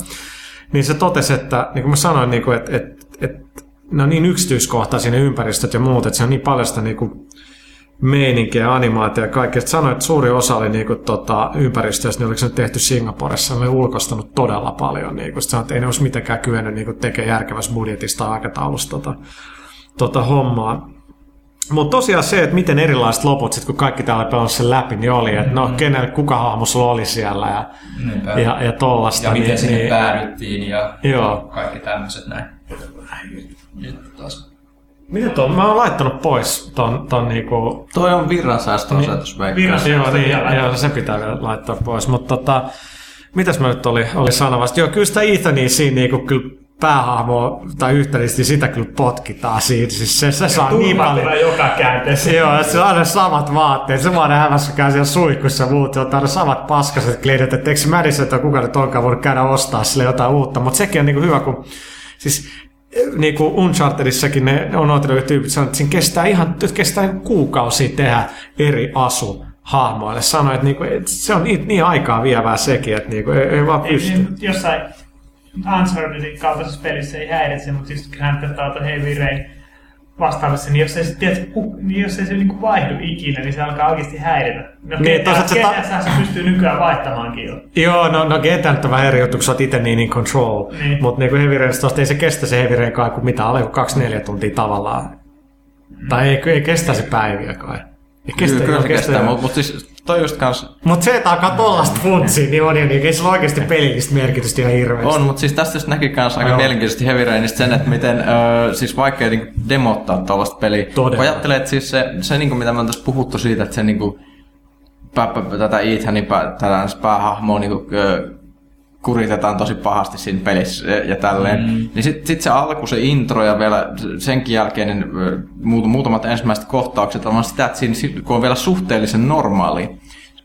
niin se totesi, että niin kuin mä sanoin, niinku, että, että, että ne on niin yksityiskohtaisia ne ympäristöt ja muut, että se on niin paljon sitä niinku meininkiä animaatio ja kaikkea. Sitten sanoin, että suuri osa oli niinku, tota, ympäristöistä, niin oliko se nyt tehty Singaporessa, ne oli ulkostanut todella paljon. Niinku. Sitten sanoin, että ei ne olisi mitenkään kyennyt niinku, tekemään järkevässä budjetista tai aikataulusta tota, tota hommaa. Mutta tosiaan se, että miten erilaiset loput, sit kun kaikki täällä pelannut sen läpi, niin oli, että no, kenellä, kuka hahmo sulla oli siellä ja, Niinpä. ja, ja tollasta. ja miten niin, sinne niin, päädyttiin ja Joo. kaikki tämmöiset näin. Nyt taas. Miten tuon? Mä oon laittanut pois ton, ton niinku... toi on virransäästöasetus, Virran- veikkaan. Joo, niin, vielä. joo, se pitää vielä laittaa pois. Mutta tota, mitäs mä nyt oli, oli sanomassa? Joo, kyllä sitä Ethania siinä niinku, kyllä päähahmoa tai yhtä, niin sitä kyllä potkitaan siitä. Siis se, se saa niin paljon. Joka käänteessä. Joo, se on aina samat vaatteet. Se vaan hämässä käy siellä suihkussa ja muut. Se on aina samat paskaset klidit. Että eikö Madison, että kuka nyt onkaan voinut käydä ostaa sille jotain uutta. Mutta sekin on niinku hyvä, kun siis niin kuin Unchartedissakin ne on Naughty tyypit sanoivat, että siinä kestää ihan kestää kuukausia tehdä eri asu hahmoille. Sanoi, että, niinku, että se on niin, niin aikaa vievää sekin, että niinku, ei, ei vaan Ei, pysty. niin, jossain Unchartedin kaltaisessa pelissä ei häiritse, mutta siis hän pelaa Heavy Rain vastaavassa, niin jos ei se, tiedät, niin jos ei se niinku vaihdu ikinä, niin se alkaa oikeasti häiritä. No, Niin, toisaalta se ta- GTA se pystyy nykyään vaihtamaankin jo. Joo, no, no GTA nyt on vähän eri juttu, kun sä oot itse niin in control. Niin. Mutta niin Heavy Rain, tosta ei se kestä se Heavy Rain kai kuin mitä, alle kuin kaksi neljä tuntia tavallaan. Tai ei, ei kestä se päiviä kai. Ei Kyllä, kyllä se kestää, joo. mutta mut siis toi just kans Mut se, että alkaa tollasta funtsia, niin on jo niin, ei sillä oikeasti pelillistä merkitystä ihan hirveästi. On, mutta siis tästä just näkyy kans aika mielenkiintoisesti Heavy Rainista sen, että miten öö, siis vaikea niinku demottaa tuollaista peliä. Todella. Ajattelee, että siis se, se niinku, mitä me on tässä puhuttu siitä, että se niinku, pä, pä, pä, tätä Ethanin pä, tätä päähahmoa niinku, öö, kuritetaan tosi pahasti siinä pelissä ja, tälleen. Mm. Niin sitten sit se alku, se intro ja vielä senkin jälkeinen muut- muutamat ensimmäiset kohtaukset on sitä, että siinä, kun on vielä suhteellisen normaali,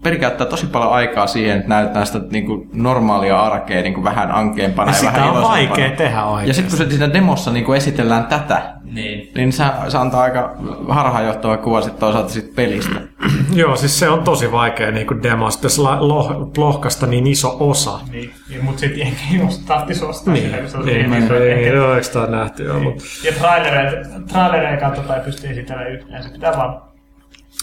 peli käyttää tosi paljon aikaa siihen, että näytetään sitä niin kuin normaalia arkea niin kuin vähän ankeampana Ja ja, sitä vähän on vaikea tehdä oikeasti. Ja sitten kun se siinä demossa niin kuin esitellään tätä, Niin. niin se, se antaa aika harhaanjohtava kuva sitten toisaalta siitä pelistä. Joo, siis se on tosi vaikea niin kuin demo, sitten jos loh, lohkasta niin iso osa. Niin, niin mutta sitten jengi just tahtis ostaa Niin, sitä, kun se on niin, niin, niin, joo, eikö tää nähty joo, mutta... Ja trailereita, trailereita katsotaan ja pystyy esitellä yhtään. Se pitää vaan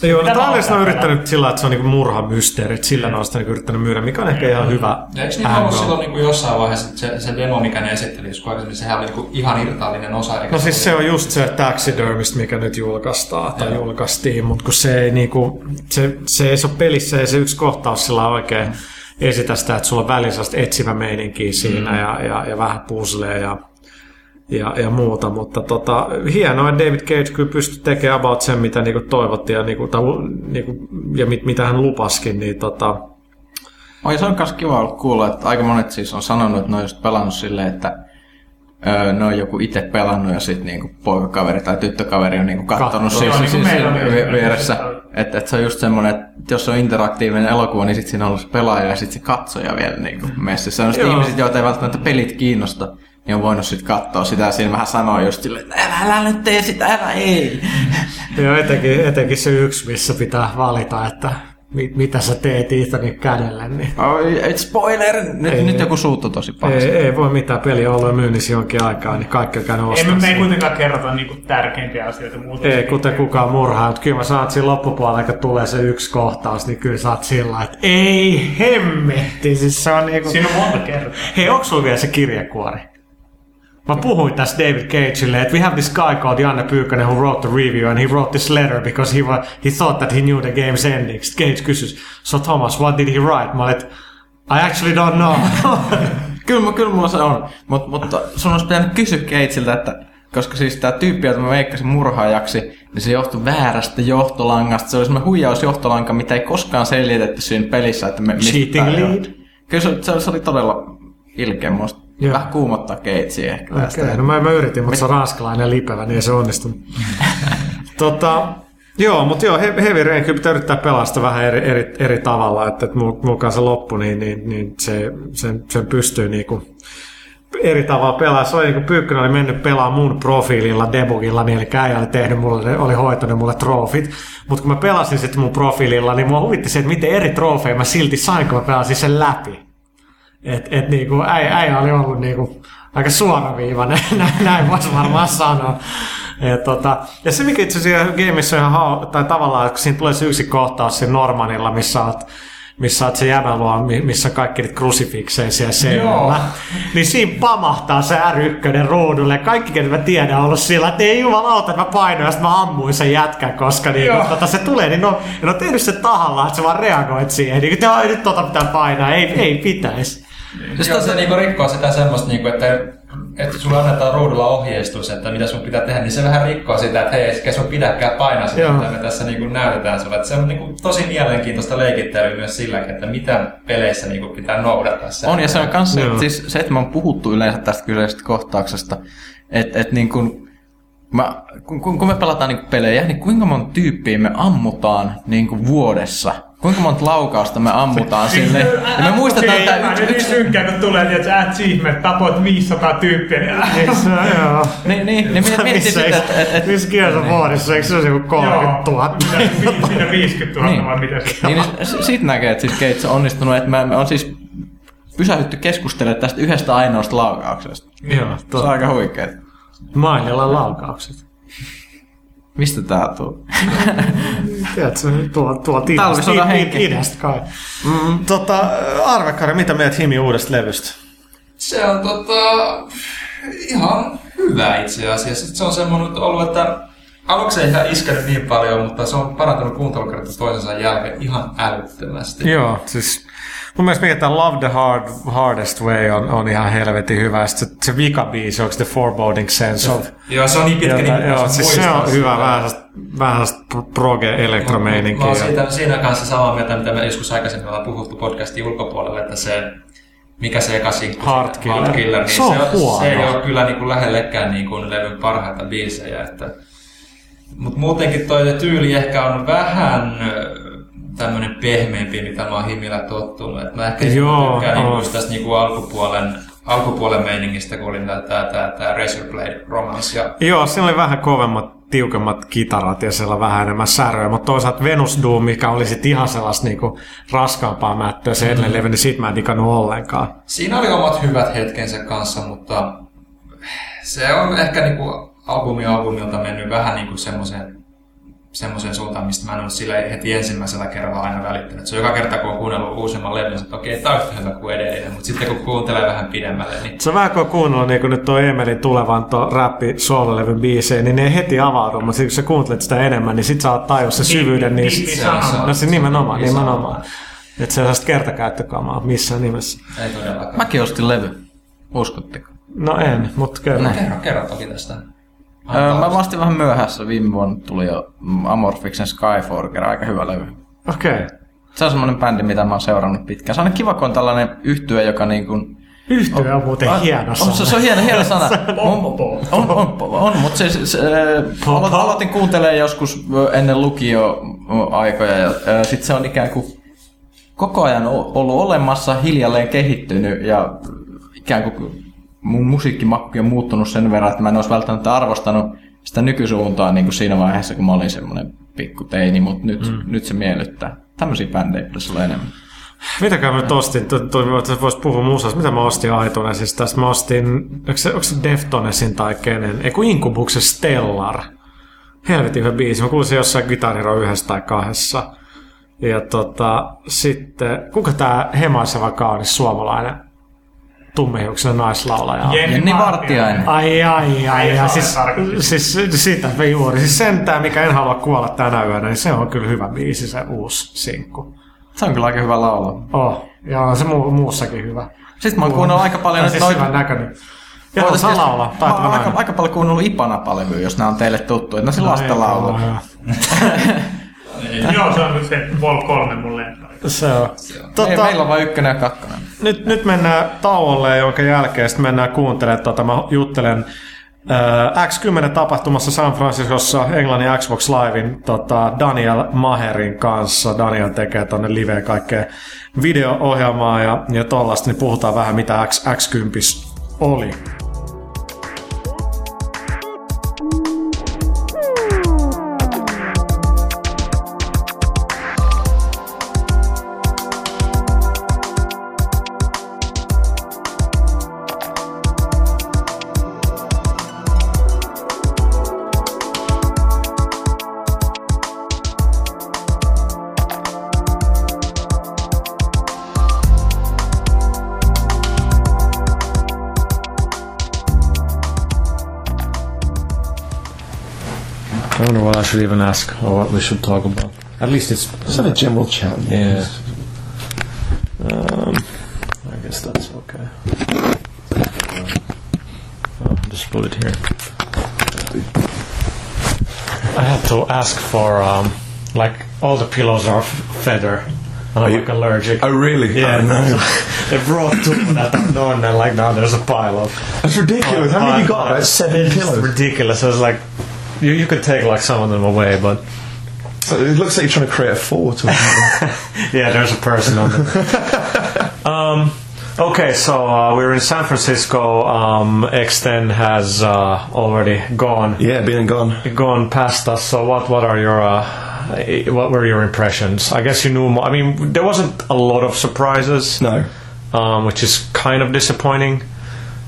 Joo, no ne on yrittänyt sillä, että se on niinku murhamysteeri, että sillä ne on sitä niinku yrittänyt myydä, mikä on ehkä ihan hyvä. Ja eikö niitä ollut silloin niin kuin jossain vaiheessa, että se, se demo, mikä ne esitteli, joskus aikaisemmin, sehän oli niin kuin ihan irtallinen osa. eikä No siis se on just se Taxidermist, mikä nyt julkaistaan tai Joo. julkaistiin, mutta kun se ei, niinku, se, se ei se ole pelissä, ei se yksi kohtaus sillä oikein esitä sitä, että sulla on välillä etsivä meininkiä siinä ja, ja, ja vähän puzzleja ja, ja, ja muuta, mutta tota, hienoa, että David Cage kyllä pystyi tekemään about sen, mitä niinku toivottiin ja, niinku, tai, niinku, ja mit, mitä hän lupaskin, niin tota, Oi, se on myös kiva ollut kuulla, että aika monet siis on sanonut, että ne on just pelannut silleen, että öö, ne on joku itse pelannut ja sitten niinku poikakaveri tai tyttökaveri on niinku kattonut siis, siis, niin siis, myös vieressä. Että et se on just semmoinen, että jos se on interaktiivinen elokuva, niin sitten siinä on ollut pelaaja ja sitten se katsoja vielä niinku messissä. On ihmiset, joita ei välttämättä pelit kiinnosta, niin on voinut sitten katsoa sitä ja siinä vähän sanoa just silleen, että älä, älä nyt tee sitä, älä ei. Joo, etenkin, etenkin se yksi, missä pitää valita, että mit, mitä sä teet Ethanin kädellä, niin Oi, et spoiler! Nyt, Ei. nyt joku suuttu tosi ei, pahasti. ei voi mitään peliä olla myynnissä jonkin aikaa, niin kaikki on käynyt Ei, ostaa me, me ei kuitenkaan kerrota niinku tärkeimpiä asioita muuta. Ei, kuten kukaan murhaa, mutta kyllä mä saat siinä loppupuolella, kun tulee se yksi kohtaus, niin kyllä saat sillä että ei hemmetti, siis se on niinku... Siinä on monta kertaa. Hei, onko sulla vielä se kirjekuori? Mä puhuin tässä David Cageille, että we have this guy called Janne Pyykkönen who wrote the review and he wrote this letter because he, wa- he thought that he knew the game's ending. Sitten Cage kysyi, so Thomas, what did he write? Mä olin, että I actually don't know. Kyllä, kyllä mulla se on. Mut, mutta sun olisi pitänyt kysyä Keitsiltä, että koska siis tämä tyyppi, jota mä veikkasin murhaajaksi, niin se johtui väärästä johtolangasta. Se oli semmoinen huijausjohtolanka, mitä ei koskaan selitetty siinä pelissä. Että me, Cheating lead? Kyllä se, se, se oli todella ilkeä. Musta Joo. vähän kuumottaa Keitsiä ehkä tästä. Okei, no mä, mä yritin, mutta se on ranskalainen lipevä, niin ei se onnistunut. tota, joo, mutta joo, He- Heavy Rain kyllä pitää yrittää pelastaa vähän eri, eri, eri tavalla, että, että mulla kanssa loppu, niin, niin, niin se, sen, sen pystyy niinku eri tavalla pelaa. Se oli niin kuin Pyykkönen oli mennyt pelaa mun profiililla, debugilla, niin eli äijä oli tehnyt mulle, oli hoitanut mulle trofit. Mutta kun mä pelasin sitten mun profiililla, niin mua huvitti se, että miten eri trofeja mä silti sain, kun mä pelasin sen läpi. Et, et niinku, äijä, äijä oli ollut niinku aika suoraviivainen, näin, näin voisi varmaan sanoa. Et, tota, ja se mikä itse asiassa gameissa on ihan hau, tai tavallaan, kun siinä tulee se yksi kohtaus siinä Normanilla, missä oot, missä oot se jäbä luo, mi- missä kaikki niitä krusifikseja siellä seinällä. Niin siinä pamahtaa se R1 ruudulle. Kaikki, ketä mä tiedän, on ollut sillä, että ei jumalauta, että mä painoin, ja mä ammuin sen jätkän, koska niin, Joo. tota, se tulee, niin no, ne on tehnyt se tahallaan, että sä vaan reagoit siihen. Niin, että "Ai, nyt tota pitää painaa, ei, ei pitäisi. Siis se niinku rikkoo sitä semmoista, niinku, että että sulle annetaan ruudulla ohjeistus, että mitä sun pitää tehdä, niin se vähän rikkoo sitä, että hei, eikä sun pidäkään painaa sitä, Joo. mitä me tässä niin kuin näytetään sulle. Että se on niin kuin tosi mielenkiintoista leikittelyä myös silläkin, että mitä peleissä niin kuin pitää noudattaa. Se, On, ja se on kans se, Joo. että siis se, että me on puhuttu yleensä tästä kyseisestä kohtauksesta, että et niin kun, mä, kun, kun me pelataan niin pelejä, niin kuinka monta tyyppiä me ammutaan niin kuin vuodessa? Kuinka monta laukausta me ammutaan sille? Ja me muistetaan, että yksi, nyt yksi, tykkään, kun tulee, että achievement, tapoit 500 tyyppiä, niin Eikö se, joo. niin, niin, niin miettii sitten, että et, et, missä Warissa, eikö se ole joku 30 000? Mitä, vi- siinä 50 000 Niin. vai mitä se niin, niin s- siitä näkee, että siis Gates on onnistunut, että me, me on siis pysähdytty keskustelemaan tästä yhdestä ainoasta laukauksesta. Joo, Se on aika huikea. Mainilan laukaukset. Mistä tää tuu? Tiedätkö, tuo, tuo Talvisodan henki. idästä kai. Mm, tota, Arvekari, mitä mieltä Himi uudesta levystä? Se on tota, ihan hyvä itse asiassa. Se on semmoinen ollut, että aluksi ei ihan iskenyt niin paljon, mutta se on parantunut kuuntelukertaa toisensa jälkeen ihan älyttömästi. Joo, siis mun mielestä tämä Love the Hard, Hardest Way on, on ihan helvetin hyvä. Sitten se, se vikabiisi, onko se The Foreboding Sense of... Joo, se on niin pitkä, Jota, niin joo, siis se on hyvä, vähän vähän sellaista proge-elektromeininkiä. Mä oon siitä, siinä kanssa samaa mieltä, mitä me joskus aikaisemmin ollaan puhuttu podcastin ulkopuolella, että se, mikä se eka sinkku, siitä, Killer. Heart Killer niin Se on huono. se ei ole kyllä niin kuin lähellekään niin kuin levyn parhaita biisejä. Että, mutta muutenkin toi tyyli ehkä on vähän tämmöinen pehmeämpi, mitä mä oon himillä tottunut. Et mä ehkä Joo, tykkään on. niinku tästä niinku alkupuolen, alkupuolen meiningistä, kun oli tää, tää, tää, tää Razor Blade Romance. Ja Joo, siinä oli vähän kovemmat, tiukemmat kitarat ja siellä vähän enemmän säröjä, mutta toisaalta Venus Doom, mikä oli sit ihan sellaista niinku raskaampaa mättöä se edellinen levy, niin siitä mä en digannut ollenkaan. Siinä oli omat hyvät hetkensä kanssa, mutta se on ehkä niinku albumi albumilta mennyt vähän niinku semmoiseen semmoiseen suuntaan, mistä mä en ole sillä heti ensimmäisellä kerralla aina välittänyt. Se on joka kerta, kun on kuunnellut uusimman levyn, että okei, tää on yhtä hyvä kuin edellinen, mutta sitten kun kuuntelee vähän pidemmälle, niin Se on vähän kuin on kuunnellut niin kuin nyt tuo Emelin tulevan tuo rappi soololevyn biisejä, niin ne ei heti avaudu, mutta kun sä kuuntelet sitä enemmän, niin sit sä oot tajua se syvyyden Niin, niistä. niin, se on- No se nimenomaan, niin, se on- nimenomaan. Että se on sellaista kertakäyttökamaa missään nimessä. ei todellakaan. Mäkin ostin levy. Uskotteko? No en, mutta kerro. No, kerro, kerro toki tästä. Öö, mä ostin vähän myöhässä. Viime vuonna tuli jo Amorphiksen Skyforger, aika hyvä levy. Okei. Okay. Se on semmoinen bändi, mitä mä oon seurannut pitkään. Se on kiva, kun on tällainen yhtye, joka niin kuin... Yhtyö on muuten hieno on, sana. se, se on hieno, hieno sana. On, on, on, on, mutta se, se, se aloitin, aloitin kuuntelemaan joskus ennen lukio-aikoja ja sitten se on ikään kuin koko ajan ollut olemassa, hiljalleen kehittynyt ja ikään kuin mun musiikkimakku on muuttunut sen verran, että mä en olisi välttämättä arvostanut sitä nykysuuntaa niin kuin siinä vaiheessa, kun mä olin semmoinen pikku teini, mutta nyt, mm. nyt se miellyttää. Tämmöisiä bändejä pitäisi olla enemmän. Mitäkään mä nyt ostin? Tu- tu- Vois puhua musasta. Mitä mä ostin Aitunesista? Tästä mä ostin, onko se, onko se Deftonesin tai kenen? Ei kun Incubuksen Stellar. Helvetin hyvä biisi. Mä kuulin jossain Guitar Hero yhdessä tai kahdessa. Ja tota, sitten, kuka tää hemaiseva kaunis suomalainen tummehiuksinen naislaulaja on? Jenni Vartiainen. Ai ai ai, Ai, ai se siis, on siis sitä me juuri. Siis sentään, mikä en halua kuolla tänä yönä, niin se on kyllä hyvä biisi, se uusi sinkku. Se on kyllä aika hyvä laulu. Oh, ja on se mu- muussakin hyvä. Sitten mä oon kuunnellut aika paljon Ja nyt siis noita... hyvän näköinen. Ja Voitais saa laulaa, Mä aika, aika paljon kuunnellut Ipanapa-levyä, jos nämä on teille tuttuja. No se lastenlaulu. Joo, joo. Joo, se on nyt se Vol 3 mulle. Se on. Me, Tota, meillä on vain ykkönen ja kakkonen. nyt, nyt mennään tauolle, jonka jälkeen sitten mennään kuuntelemaan. Tota, mä juttelen äh, X10-tapahtumassa San Franciscossa Englannin Xbox Livein tota, Daniel Maherin kanssa. Daniel tekee tonne liveen kaikkea video-ohjelmaa ja, ja tollasta, niin puhutaan vähän mitä X, X10 oli. Should even ask or what we should talk about. At least it's have a general chat. Yeah. Um, I guess that's okay. just put it here. I had to ask for um, like all the pillows are f- feather. And I'm you- like allergic. Oh, really? Yeah, Oh, no. they brought two that I know, and then like now there's a pile of. That's ridiculous. How many have you got? About seven It's pillows. ridiculous. I was like, you, you could take like some of them away, but So it looks like you're trying to create a fort. Yeah, there's a person on there. um, okay, so uh, we're in San Francisco. Um, X10 has uh, already gone yeah, been gone. gone past us. So what what are your uh, what were your impressions? I guess you knew more. I mean, there wasn't a lot of surprises. No. um, which is kind of disappointing.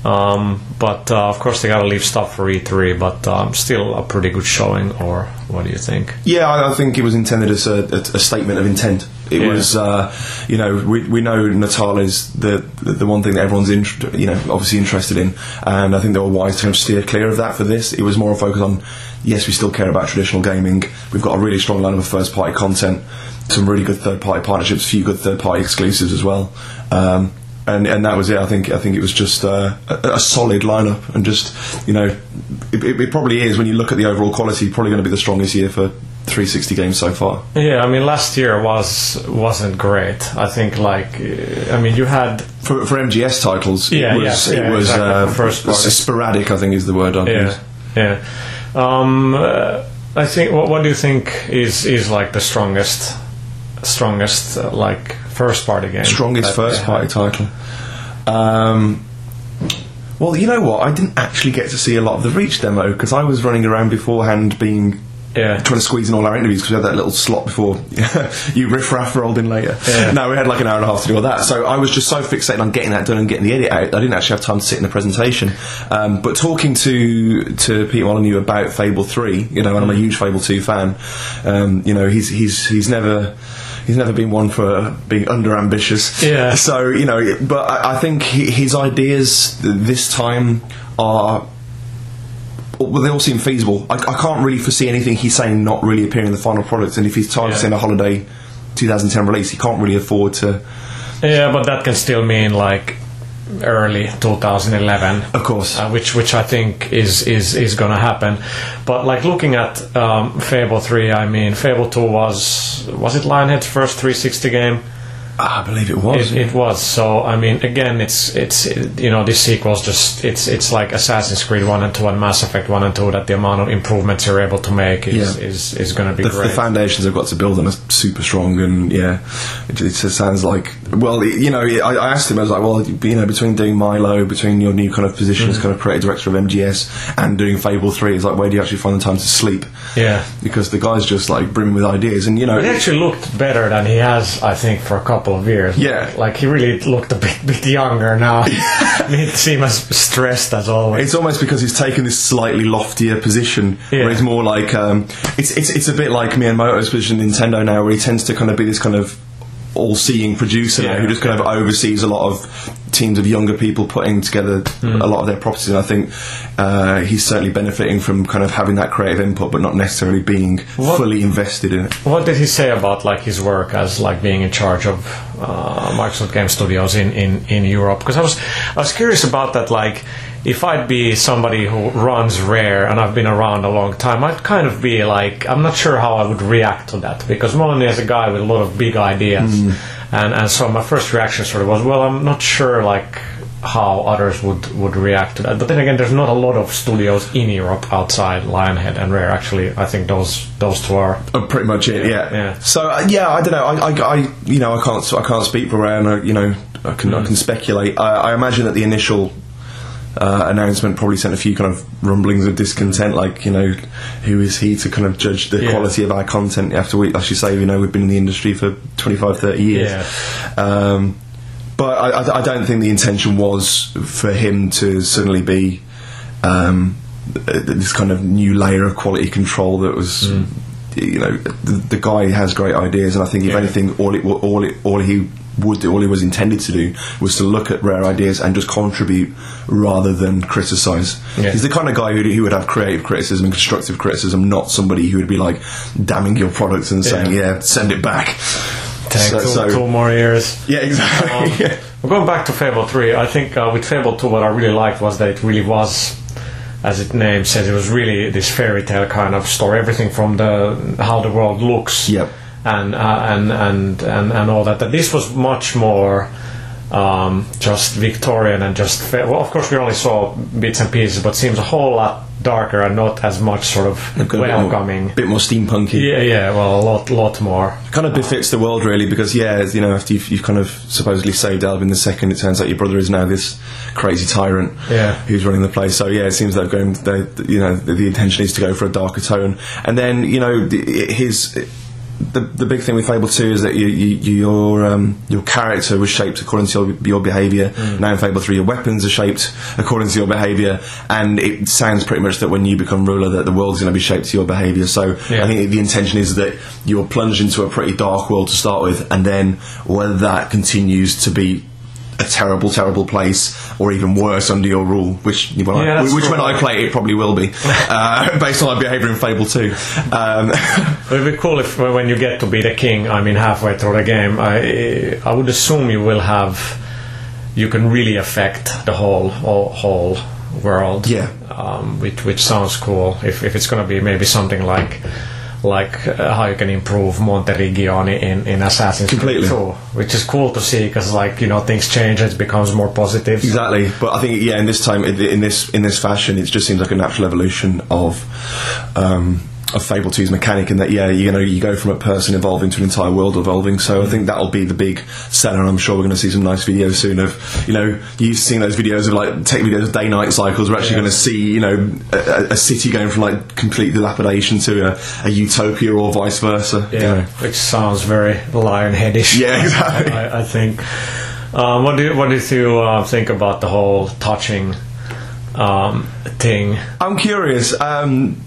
Um, but uh, of course, they got to leave stuff for E3, but um, still a pretty good showing. Or what do you think? Yeah, I, I think it was intended as a, a, a statement of intent. It Yeah. was, uh, you know, we, we know Natal is the, the the one thing that everyone's in, you know obviously interested in, and I think they were wise to kind of steer clear of that for this. It was more a focus on, yes, we still care about traditional gaming. We've got a really strong line of first party content, some really good third party partnerships, a few good third party exclusives as well. Um, and, and that was it. I think I think it was just uh, a, a solid lineup, and just you know, it, it, it probably is when you look at the overall quality, probably going to be the strongest year for 360 games so far. Yeah, I mean, last year was wasn't great. I think, like, I mean, you had for, for MGS titles, Yeah, it was, yeah, it yeah, was exactly, uh, first party. sporadic. I think is the word. I'd yeah, use. yeah. Um, uh, I think. What, what do you think is is like the strongest, strongest uh, like first party game? Strongest that first they party title. Um, well, you know what? I didn't actually get to see a lot of the Reach demo because I was running around beforehand, being Yeah. trying to squeeze in all our interviews because we had that little slot before you riffraff rolled in later. Yeah. No, we had like an hour and a half to do all that. So I was just so fixated on getting that done and getting the edit out. I didn't actually have time to sit in the presentation. Um, but talking to to Pete Molyneux about Fable Three, you know, and I'm a huge Fable Two fan. Um, you know, he's he's he's never. He's never been one for being under ambitious. Yeah. So you know, but I, I think he, his ideas this time are well, they all seem feasible. I, I can't really foresee anything he's saying not really appearing in the final product. And if he's targeting Yeah. a holiday 2010 release, he can't really afford to. Yeah, but that can still mean like early 2011. Of course. uh, which which I think is is is to happen. But like looking at um, Fable three, I mean Fable two was was it Lionhead's first 360 game? Ah, I believe it was. It, it was. So I mean, again, it's it's it, you know this sequel's just it's it's like Assassin's Creed one and two and Mass Effect one and two that the amount of improvements you're able to make is Yeah. is, is going to be the, great. the foundations I've got to build on are super strong, and yeah, it, it just sounds like. Well, you know, I, I asked him. I was like, well, you know, between doing Milo, between your new kind of position Mm. as kind of creative director of MGS, and doing Fable Three, it's like, where do you actually find the time to sleep? yeah. Because the guy's just like brimming with ideas, and you know, He actually looked better than he has, I think, for a couple of years. Yeah. like he really looked a bit, bit younger now. he didn't seem as stressed as always. It's almost because he's taken this slightly loftier position, Yeah. where he's more like um, it's it's it's a bit like Miyamoto's position in Nintendo now, where he tends to kind of be this kind of all-seeing producer Yeah. who just kind of oversees a lot of teams of younger people putting together Hmm. a lot of their properties. And I think uh, he's certainly benefiting from kind of having that creative input, but not necessarily being What- fully invested in it. What did he say about like his work as like being in charge of uh, Microsoft Game Studios in, in, in Europe? Because I was I was curious about that. Like, if I'd be somebody who runs Rare and I've been around a long time, I'd kind of be like, I'm not sure how I would react to that because Molyneux is a guy with a lot of big ideas, and and so my first reaction sort of was, well, I'm not sure like how others would, would react to that. But then again, there's not a lot of studios in Europe outside Lionhead and Rare. Actually, I think those those two are Uh, pretty much it, yeah. Yeah. So uh, yeah, I don't know. I, I, I, you know, I can't, I can't speak for Ryan. I, you know, I can, I can speculate. I, I imagine that the initial uh, announcement probably sent a few kind of rumblings of discontent, like you know, who is he to kind of judge the Yeah. quality of our content after we, as you say, you know, we've been in the industry for 25, 30 years. Yeah. Um, but I, I, don't think the intention was for him to suddenly be um, this kind of new layer of quality control that was. You know, the, the guy has great ideas, and I think if Yeah. anything, all it, all it, all he would do, all he was intended to do, was to look at rare ideas and just contribute rather than criticise. Yeah. He's the kind of guy who, who would have creative criticism and constructive criticism, not somebody who would be like damning your products and saying, Yeah. "Yeah, send it back." Take So- two, so- more years. Yeah, exactly. Um, yeah. Going back to Fable 3, I think uh, with Fable 2, what I really liked was that it really was as it name says, it was really this fairy tale kind of story. Everything from the how the world looks, Yep. And uh, and and and and all that. That this was much more. Um, just Victorian and just well, of course we only saw bits and pieces, but seems a whole lot darker and not as much sort of a bit more- welcoming. bit more steampunky. Yeah, yeah, well, a lot, lot more. kind of befits the world really because yeah you know after you've, you've kind of supposedly saved Alvin the second it turns out your brother is now this crazy tyrant Yeah. who's running the place so yeah it seems they're going they you know the, the intention is to go for a darker tone and then you know the- his the, the big thing with Fable 2 is that you, you, your um, your character was shaped according to your, your behaviour. Mm. Now in Fable 3, your weapons are shaped according to your behaviour, and it sounds pretty much that when you become ruler, that the world's going to be shaped to your behaviour. So Yeah. I think the intention is that you're plunged into a pretty dark world to start with, and then whether that continues to be a terrible, terrible place, or even worse under your rule, which when, Yeah, I, which when. I play it, it probably will be, uh, based on my behaviour in Fable 2. Um, It would be cool if when you get to be the king, I mean halfway through the game, I I would assume you will have, you can really affect the whole whole, whole world. Yeah. Um, which which sounds cool. If if it's going to be maybe something like. Like uh, how you can improve Monteriggioni in, in Assassin's Completely. Creed 2, which is cool to see because like you know things change, and it becomes more positive. Exactly, but I think yeah, in this time, in in this in this fashion, it just seems like a natural evolution of um, of Fable 2's mechanic, in that yeah, you know, you go from a person evolving to an entire world evolving. So I think that'll be the big seller. and I'm sure we're going to see some nice videos soon of you know, you've seen those videos of like tech videos of day night cycles. We're actually Yeah. going to see you know a, a- city going from like complete dilapidation to a, a utopia or vice versa. you Yeah, know. which sounds very Lionheadish. Yeah, exactly. I, I think. Um, what do you, what did you uh, think about the whole touching um, thing? I'm curious. Um,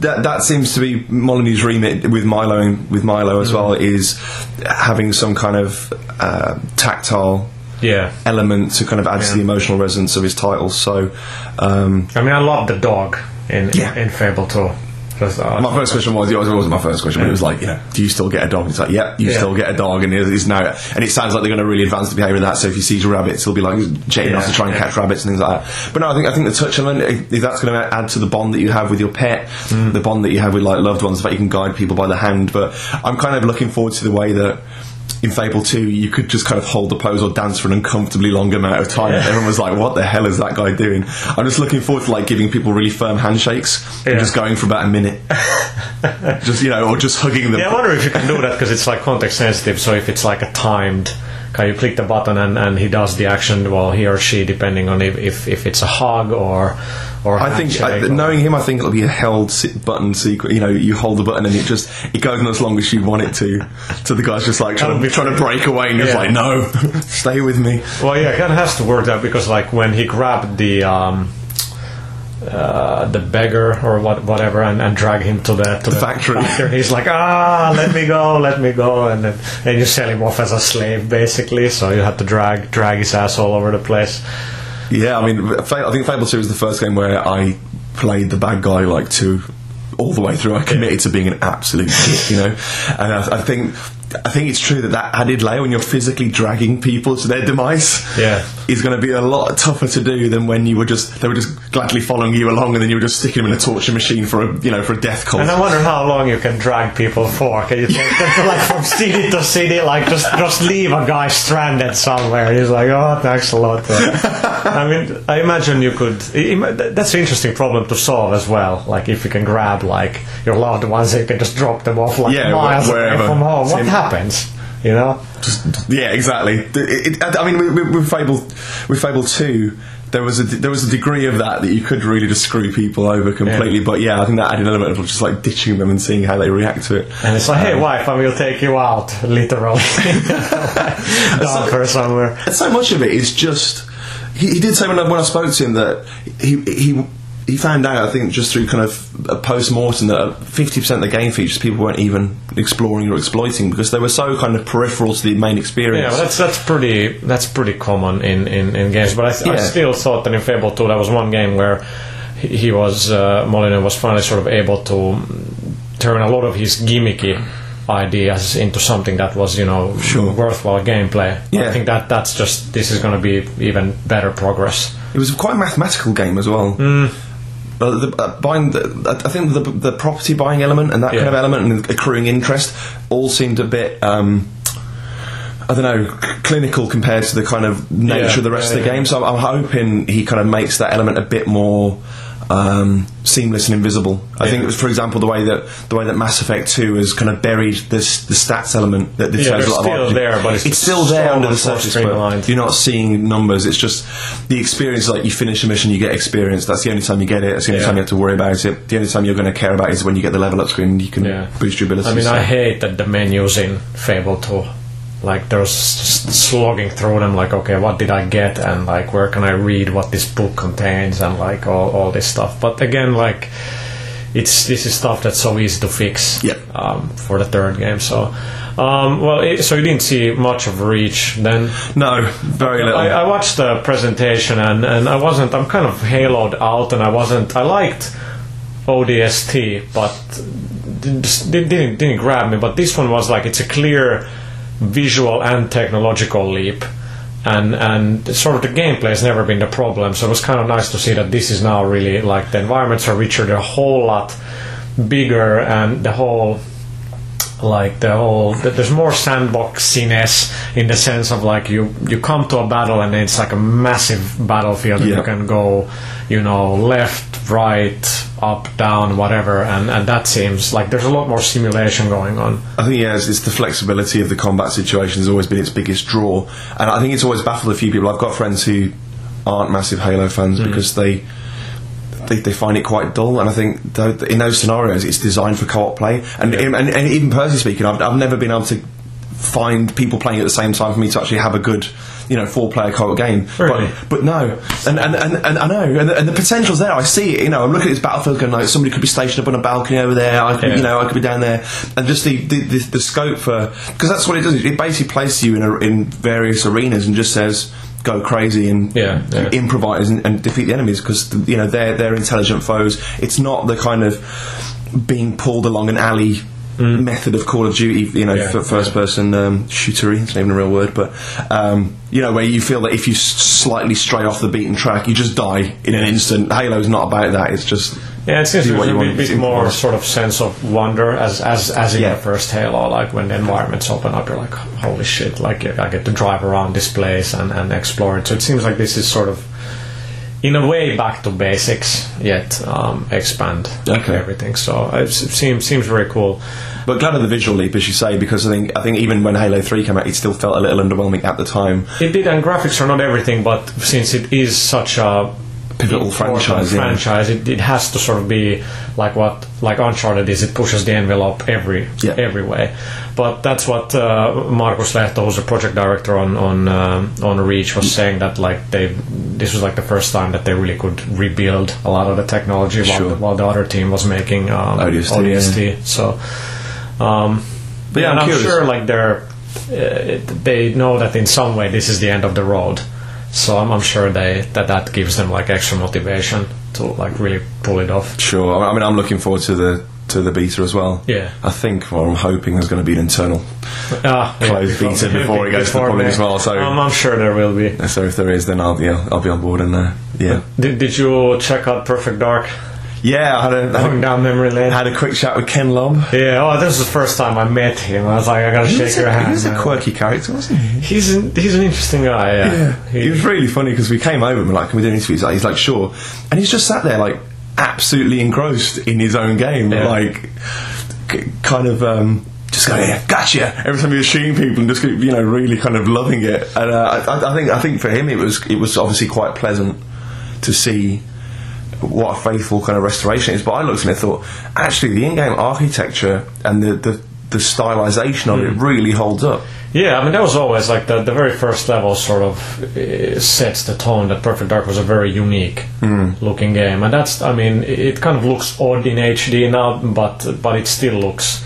that that seems to be Molyneux's remit with Milo and with Milo as well is having some kind of uh, tactile Yeah, element to kind of add to the emotional resonance of his titles. So um, I mean, I love the dog in Yeah. in Fable 2. 'Cause, uh, my first question was it wasn't my first question, but it was like, you know, do you still get a dog? It's like, yeah, you Yeah. still get a dog, and it is now, and it sounds like they're going to really advance the behaviour of that. So if he sees rabbits, he'll be like jetting off Yeah, to try and yeah. catch rabbits and things like that. But no, I think I think the touch element, that's going to add to the bond that you have with your pet, Mm. the bond that you have with like loved ones, the fact you can guide people by the hand. But I'm kind of looking forward to the way that. In Fable 2, you could just kind of hold the pose or dance for an uncomfortably long amount of time. Yeah. Everyone was like, what the hell is that guy doing? I'm just looking forward to like giving people really firm handshakes and just going for about a minute just you know, or just hugging them. yeah, I wonder if you can do that because it's like context sensitive. So if it's like a timed, can you click the button and, and he does the action, well, he or she, depending on if, if, if it's a hug or or a I think I, or- knowing him, I think it'll be a held button secret. You know, you hold the button and it just it goes on as long as you want it to. So the guy's just like trying, to, trying to break away and just Yeah. like, no, stay with me. Well, yeah, it kind of has to work that because, like, when he grabbed the um, uh, the beggar or what, whatever, and, and drag him to the to the, factory. he's like, ah, let me go, let me go, and then and you sell him off as a slave, basically. So you have to drag drag his ass all over the place. Yeah, I mean, I think Fable Two is the first game where I played the bad guy like to all the way through. I committed to being an absolute dick, you know. And I, I think I think it's true that that added layer when you're physically dragging people to their demise, Yeah. is going to be a lot tougher to do than when you were just they were just gladly following you along, and then you were just sticking them in a torture machine for a you know for a death cult. And I wonder how long you can drag people for. Can you take them to, like from city to city, like just just leave a guy stranded somewhere? He's like, oh, thanks a lot. I mean, I imagine you could. That's an interesting problem to solve as well. Like if you can grab like your loved ones, you can just drop them off like Yeah, miles wh- away from home. What happens? You know? Just- yeah, exactly. It, it, I mean, with, with- Fable, with Fable Two, there was a there was a degree of that that you could really just screw people over completely. Yeah. But yeah, I think that added an element of just like ditching them and seeing how they react to it. And it's like, hey, Um, wife, I will take you out, literally, dump her somewhere. And so much of it is just. He, he did say when I, when I spoke to him that he he he found out I think just through kind of a post mortem that fifty percent of the game features people weren't even exploring or exploiting because they were so kind of peripheral to the main experience. Yeah, well, that's that's pretty that's pretty common in, in, in games. But I, th- I still thought that in Fable 2 that was one game where he, was uh, Molyneux was finally sort of able to turn a lot of his gimmicky ideas into something that was you know Sure. worthwhile gameplay. Yeah. I think that that's just this is going to be even better progress. It was quite a mathematical game as well. But the, uh, buying, the, I think the, the property buying element and that kind of element and accruing interest all seemed a bit. Um, I don't know, c- clinical compared to the kind of nature Yeah, of the rest yeah, of the yeah. game. So I'm, I'm hoping he kind of makes that element a bit more um, seamless and invisible. I think, it was, for example, the way that the way that Mass Effect Two has kind of buried this the stats element that Yeah, a lot still of there, but it's it's still there so under the surface. But you're not seeing numbers. It's just the experience. Like you finish a mission, you get experience. That's the only time you get it. That's the only Yeah. time you have to worry about it. The only time you're going to care about it is when you get the level up screen. and You can Yeah. boost your abilities. I mean, So- I hate that the menus in Fable 2. Like, there's just slogging through them, like, okay, what did I get? And, like, where can I read what this book contains? And, like, all, all this stuff. But again, like, it's this is stuff that's so easy to fix Yeah. um, for the third game. So, um, well, it, so you didn't see much of Reach then? no, very little. I, I watched the presentation and, and I wasn't. I'm kind of haloed out, and I wasn't. I liked ODST, but didn't didn't, didn't grab me. But this one was like it's a clear visual and technological leap. And and sort of the gameplay has never been the problem, so it was kind of nice to see that this is now really like the environments are richer, they're a whole lot bigger, and the whole like the whole th- there's more sandboxiness in the sense of like you you come to a battle and it's like a massive battlefield Yeah. you can go you know left right up down whatever and and that seems like there's a lot more simulation going on I think yeah, it's, it's the flexibility of the combat situation has always been its biggest draw, and I think it's always baffled a few people. I've got friends who aren't massive Halo fans Mm. because they, they they find it quite dull, and I think tho- in those scenarios it's designed for co-op play, and and, and even personally speaking, I've, I've never been able to find people playing at the same time for me to actually have a good. You know, four-player co-op game, Really? but but no, and and, and, and I know, and the, and the potential's there. I see it. You know, I'm looking at this battlefield, going like somebody could be stationed up on a balcony over there. I could, Yeah. you know, I could be down there, and just the the, the, the scope for because that's what it does. It basically places you in a, in various arenas and just says go crazy and Yeah, yeah. improvise and, and defeat the enemies because you know they're they're intelligent foes. It's not the kind of being pulled along an alley. Method of Call of Duty, you know, Mm. Yeah, first person um, shootery. It's not even a real word, but um, you know, where you feel that if you s- slightly stray off the beaten track, you just die in an instant. Halo's not about that. It's just yeah it seems there's a bit, bit more sort of sense of wonder as as as in Yeah. the first Halo like when the environments open up you're like holy shit like I get to drive around this place and, and explore it so it seems like this is sort of in a way back to basics yet um, expand Okay. everything so it seems seems very cool But glad of the visual leap, as you say, because I think I think even when Halo Three came out, it still felt a little underwhelming at the time. It did, and graphics are not everything, but since it is such a Pivotal franchise, yeah. franchise, it, it has to sort of be like what like Uncharted is. It pushes the envelope every Yeah. every way. But that's what uh, Markus Lehto, who's a project director on on um, on Reach, was saying that like they this was like the first time that they really could rebuild a lot of the technology while, Sure. the, while the other team was making um, ODST, ODST. So. Um, But yeah, I'm I'm, sure like they're uh, they know that in some way this is the end of the road. So I'm, I'm sure they that that gives them like extra motivation to like really pull it off. Sure. I mean, I'm looking forward to the to the beta as well. Yeah. I think, or I'm hoping, there's going to be an internal. Ah, Close beta before it goes to the before public as well, so- um, I'm sure there will be. So if there is, then I'll yeah, I'll be on board and uh, yeah, Did, did you check out Perfect Dark? Yeah. I had a, Going had down memory lane. had a quick chat with Ken Lobb. Yeah. Oh, this is the first time I met him. I was like, I gotta He shake was, your hand. he was a quirky character, wasn't he? He's an, he's an interesting guy. Yeah. Yeah, He- he was really funny because we came over and we're like, "Can we do an interview?" He's like, he's like, "Sure," and he's just sat there like absolutely engrossed in his own game, Yeah. like k- kind of um, just going, "Yeah, gotcha!" Every time he was shooting people and just you know really kind of loving it. And uh, I, I think I think for him it was it was obviously quite pleasant to see what a faithful kind of restoration is. But I looked at it and thought, actually, the in-game architecture and the the, the stylization of it really holds up. Yeah, I mean that was always like the the very first level sort of uh, sets the tone that Perfect Dark was a very unique looking game, and that's I mean it kind of looks odd in HD now, but but it still looks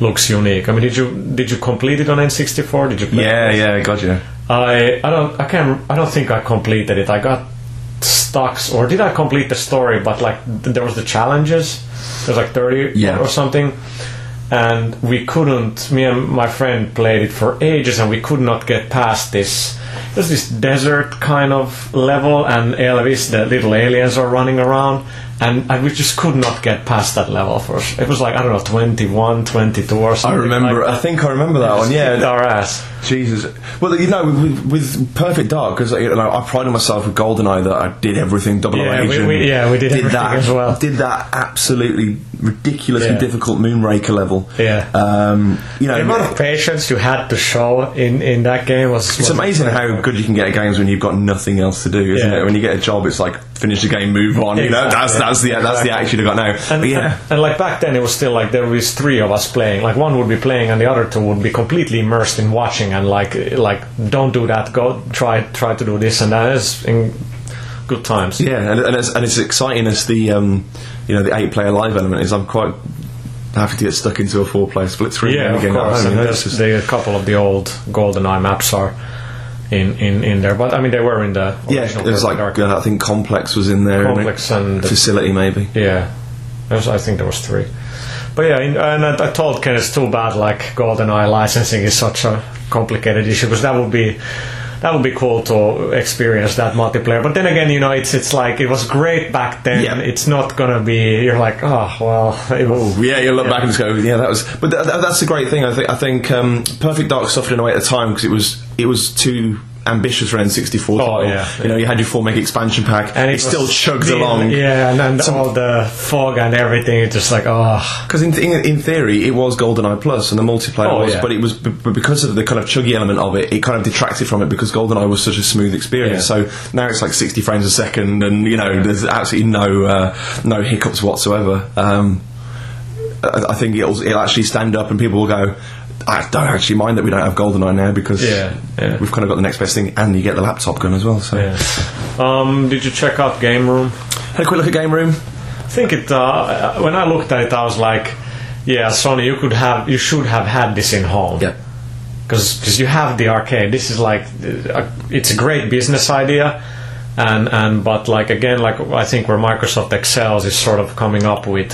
looks unique. I mean, did you did you complete it on N64? Did you? Play Yeah, it? yeah, gotcha. I I don't I can't I don't think I completed it. I got stuck, or did I complete the story? But like there was the challenges. There's like thirty Yeah. or something. and we couldn't. Me and my friend played it for ages, and we could not get past this. There's this desert kind of level, and Elvis, the little aliens, are running around, and, and we just could not get past that level. For it was like I don't know, 21, 22 or I remember. Like I think I remember that one. Yeah. our ass. Jesus. Well, you know, with, with Perfect Dark, because you know, I prided myself with GoldenEye that I did everything double Yeah, we- agent. we- yeah, we did everything that, as well. Did that absolutely ridiculously Yeah. difficult Moonraker level. Yeah. Um, you know, The amount of patience you had to show in, in that game was. It's was amazing how good you can get at games when you've got nothing else to do, isn't Yeah. it? When you get a job, it's like finish the game, move on. You know, that's that's the that's the Exactly. action you got now. And, But yeah, and, and like back then, it was still like there was three of us playing. Like one would be playing, and the other two would be completely immersed in watching and like like don't do that. Go try try to do this and that. It's in good times. yeah, and, and it's and it's exciting as the um, you know the eight player live element is. I'm quite happy to get stuck into a four player split screen Yeah, of again at course. And you know, there's just- a couple of the old GoldenEye maps are in, in, in there, but I mean they were in the yeah, original was like Dark- uh, I think Complex was in there. and Complex and Facility maybe. Yeah, There's, I think there was three. But yeah, in, and I, I told Ken it's too bad. Like GoldenEye licensing is such a complicated issue because that would be that would be cool to experience that multiplayer. But then again, you know, it's it's like it was great back then. Yeah. It's not gonna be. You're like, oh well, was. Yeah, you look back and just go, yeah, that was. But th- th- that's the great thing. I think. I think um, Perfect Dark suffered in a way at the time because it was it was too ambitious for N64 Oh, yeah. You know, you had your four meg expansion pack, And it, it still chugs still- along. Yeah, and then all the fog and everything. It's just like, oh, Because in, in, in theory, it was GoldenEye Plus, and the multiplayer Oh, was, yeah. but it was b- because of the kind of chuggy element of it, it kind of detracted from it because GoldenEye was such a smooth experience. Yeah. So now it's like 60 frames a second, and you know, there's absolutely no uh, no hiccups whatsoever. Um, I, I think it'll it'll actually stand up, and people will go. I don't actually mind that we don't have GoldenEye now because Yeah, yeah. we've kind of got the next best thing, and you get the laptop gun as well. So, yeah. Um, did you check out Game Room? had a quick look at Game Room. I think it. Uh, when I looked at it, I was like, "Yeah, Sony, you could have, you should have had this in home." Yeah. because you have the arcade. This is like uh, it's a great business idea, and and but like again, like I think where Microsoft excels is sort of coming up with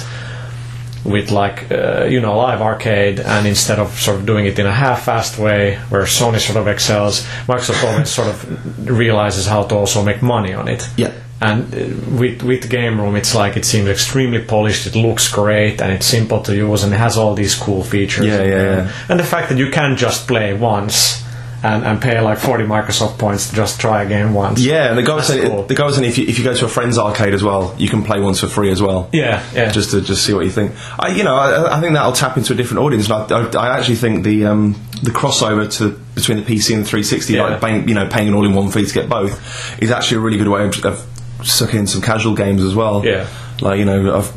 with like uh, you know live arcade, and instead of sort of doing it in a half-assed way, where Sony sort of excels, Microsoft always sort of realizes how to also make money on it. Yeah. And uh, with with Game Room, it's like it seems extremely polished. It looks great, and it's simple to use, and it has all these cool features. Yeah, yeah, yeah. And the fact that you can just play once and, and pay like 40 Microsoft points to just try a game once. Yeah, and the guy was saying, cool. the guy was saying if you, if you go to a friend's arcade as well, you can play once for free as well. Yeah, yeah. just to just see what you think. I, you know, I, I think that'll tap into a different audience. And I, I, I actually think the um, the crossover to between the PC and the 360, Yeah. like paying, you know, paying an all-in-one fee to get both, is actually a really good way of, of sucking in some casual games as well. Yeah. like you know, I've,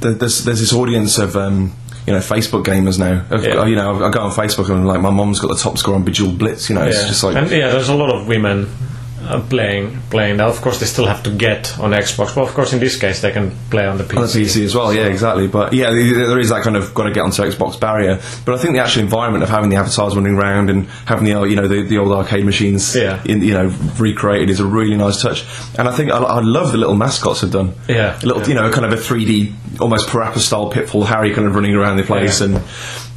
there's there's this audience of. Um, you know, Facebook gamers now. Yeah. You know, I go on Facebook and like my mom's got the top score on Bejeweled Blitz. You know, it's just like and yeah, there's a lot of women uh, playing playing that. Of course, they still have to get on Xbox, but of course, in this case, they can play on the PC. on the PC as well. Yeah, exactly. But yeah, there is that kind of got to get onto Xbox barrier. But I think the actual environment of having the avatars running around and having the old- you know the, the old arcade machines, Yeah. in, you know, recreated is a really nice touch. And I think I, I love the little mascots have done. Yeah. a little you know kind of a 3D almost Parappa style Pitfall Harry kind of running around the place Yeah. and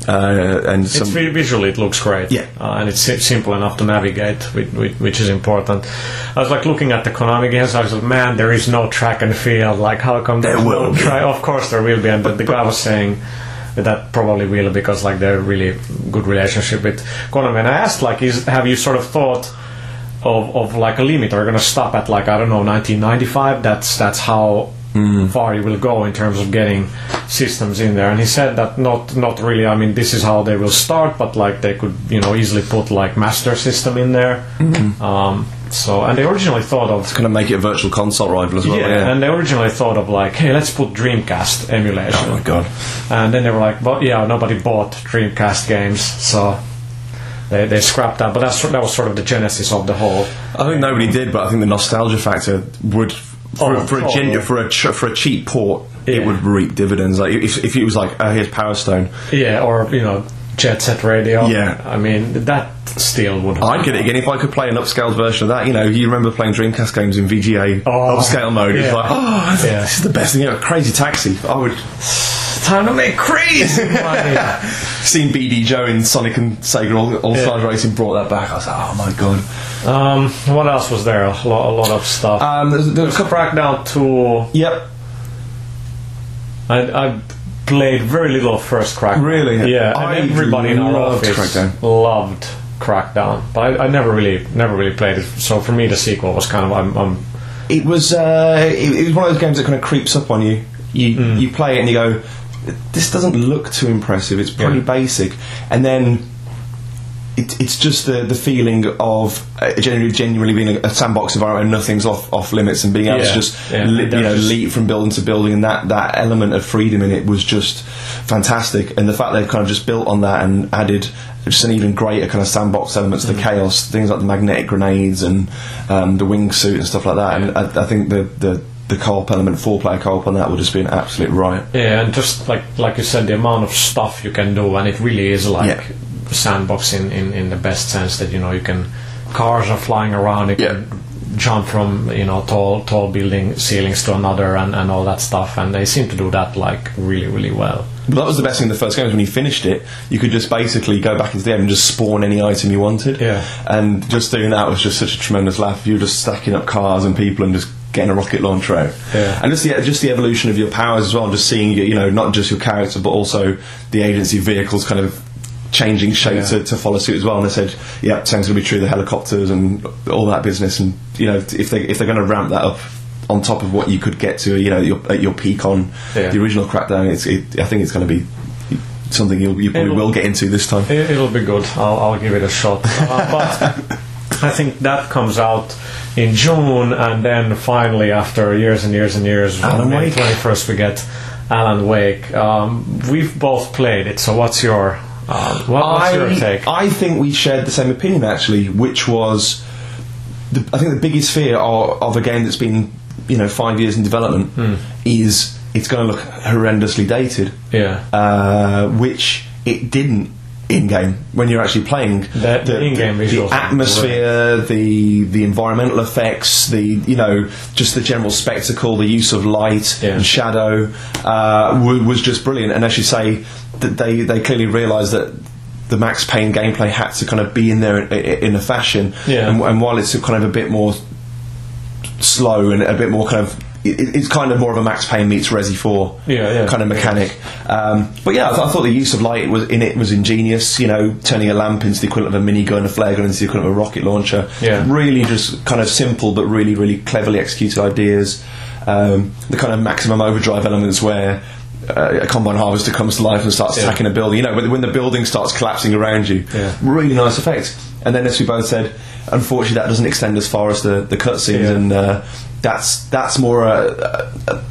uh, and It's some. vi- visually it looks great, Yeah. uh, and it's simple enough to navigate, which, which is important. I was like looking at the Konami games. I was like, man, there is no track and field. Like, how come There will no track? Of course, there will be. And the, the guy was saying that probably will because like they're really good relationship with Konami. And I asked, like, is have you sort of thought? Of, of like a limit, are you gonna stop at like I don't know 1995? That's that's how far you will go in terms of getting systems in there. And he said that not not really. I mean, this is how they will start, but like they could you know easily put like master system in there. Um, so and they originally thought of Kind of make it a virtual console rival as well. yeah, Yeah. and they originally thought of like, hey, let's put Dreamcast emulation. oh my god. And then they were like, but yeah, nobody bought Dreamcast games, so they, they scrapped that. But that's that was sort of the genesis of the whole. I think nobody did, but I think the nostalgia factor would for, Oh, for a oh, gen- for a ch- for a cheap port, it would reap dividends. Like if, if it was like, oh, here's Power Stone, Yeah, or you know, Jet Set Radio. Yeah. I mean that steel would. I'd get it again if I could play an upscaled version of that. You know, you remember playing Dreamcast games in VGA Oh, upscale mode. It's like, oh, Yeah. this is the best thing. You know, Crazy Taxi. I would. Time to make crazy money. Seen BD Joe in Sonic and Sega All, All Stars Racing brought that back. I was like, oh my god. um, what else was there? A lot, a lot of stuff. Um, there's, there's a. Crackdown 2. Yep. I, I played very little of first Crackdown. Really? Yeah, I and everybody in our office Crackdown. loved Crackdown, but I, I never really, never really played it. So for me, the sequel was kind of I'm, I'm It was uh, it, it was one of those games that kind of creeps up on you. You you play it and you go, this doesn't look too impressive. It's pretty Yeah. basic, and then. It, it's just the, the feeling of uh, genuinely, genuinely being a, a sandbox environment and nothing's off, off limits and being able to just yeah. li- you know leap from building to building and that, that element of freedom in it was just fantastic and the fact they've kind of just built on that and added just an even greater kind of sandbox elements to the chaos things like the magnetic grenades and um, the wingsuit and stuff like that and I, I think the, the the co-op element four player co-op on that would just be an absolute riot Yeah, and just like like you said, the amount of stuff you can do, and it really is like Yeah. sandbox in, in, the best sense that you know you can cars are flying around, you can jump from you know tall tall building ceilings to another, and, and all that stuff, and they seem to do that like really really well. But that was the best thing in the first game. is When you finished it, you could just basically go back into the game and just spawn any item you wanted. Yeah. And just doing that was just such a tremendous laugh. You were just stacking up cars and people and just getting a rocket launcher out. Yeah. And just the just the evolution of your powers as well. Just seeing you know not just your character but also the agency vehicles kind of changing shape Yeah. to, to follow suit as well. And they said, yeah, sounds going to be true. The helicopters and all that business. And you know if they if they're going to ramp that up. On top of what you could get to, you know, your, at your peak on Yeah. the original Crackdown, it's, it, I think it's going to be something you'll, you probably It'll- will get into this time. It, it'll be good. I'll, I'll give it a shot. Uh, but I think that comes out in June, and then finally, after years and years and years, on Alan May Wake. 21st, we get Alan Wake. Um, we've both played it, so what's your um, what, what's your take? I think we shared the same opinion actually, which was the, I think the biggest fear of, of a game that's been you know five years in development Hmm. is it's going to look horrendously dated, yeah. uh, which it didn't in game when you're actually playing The- the in-game the, are atmosphere the the environmental effects the you know just the general spectacle the use of light Yeah. and shadow uh, w- was just brilliant and as you say that they they clearly realised that the Max Payne gameplay had to kind of be in there in, in a fashion Yeah. and, and while it's kind of a bit more slow and a bit more kind of it, it's kind of more of a Max Payne meets Resi 4 Yeah, yeah. kind of mechanic. Um, but yeah, I, th- I thought the use of light was in it was ingenious. You know, turning a lamp into the equivalent of a minigun, a flare gun into the equivalent of a rocket launcher. Yeah. really just kind of simple but really really cleverly executed ideas. Um, the kind of maximum overdrive elements where. Uh, a combine harvester comes to life and starts Yeah. attacking a building. You know, when, when the building starts collapsing around you, Yeah. really nice effect. And then, as we both said, unfortunately, that doesn't extend as far as the the cutscenes, Yeah. and uh, that's that's more a, a, a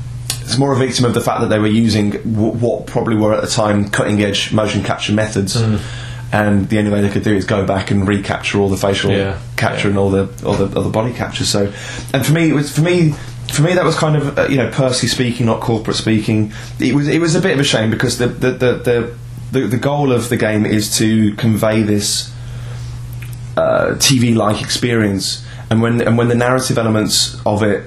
it's more a victim of the fact that they were using w- what probably were at the time cutting edge motion capture methods. Mm. And the only way they could do is go back and recapture all the facial Yeah. capture Yeah. and all the all the other body capture. So, and for me, it was for me for me that was kind of uh, you know Percy speaking, not corporate speaking. It was it was a bit of a shame because the the the the, the, the goal of the game is to convey this uh, TV-like experience, and when and when the narrative elements of it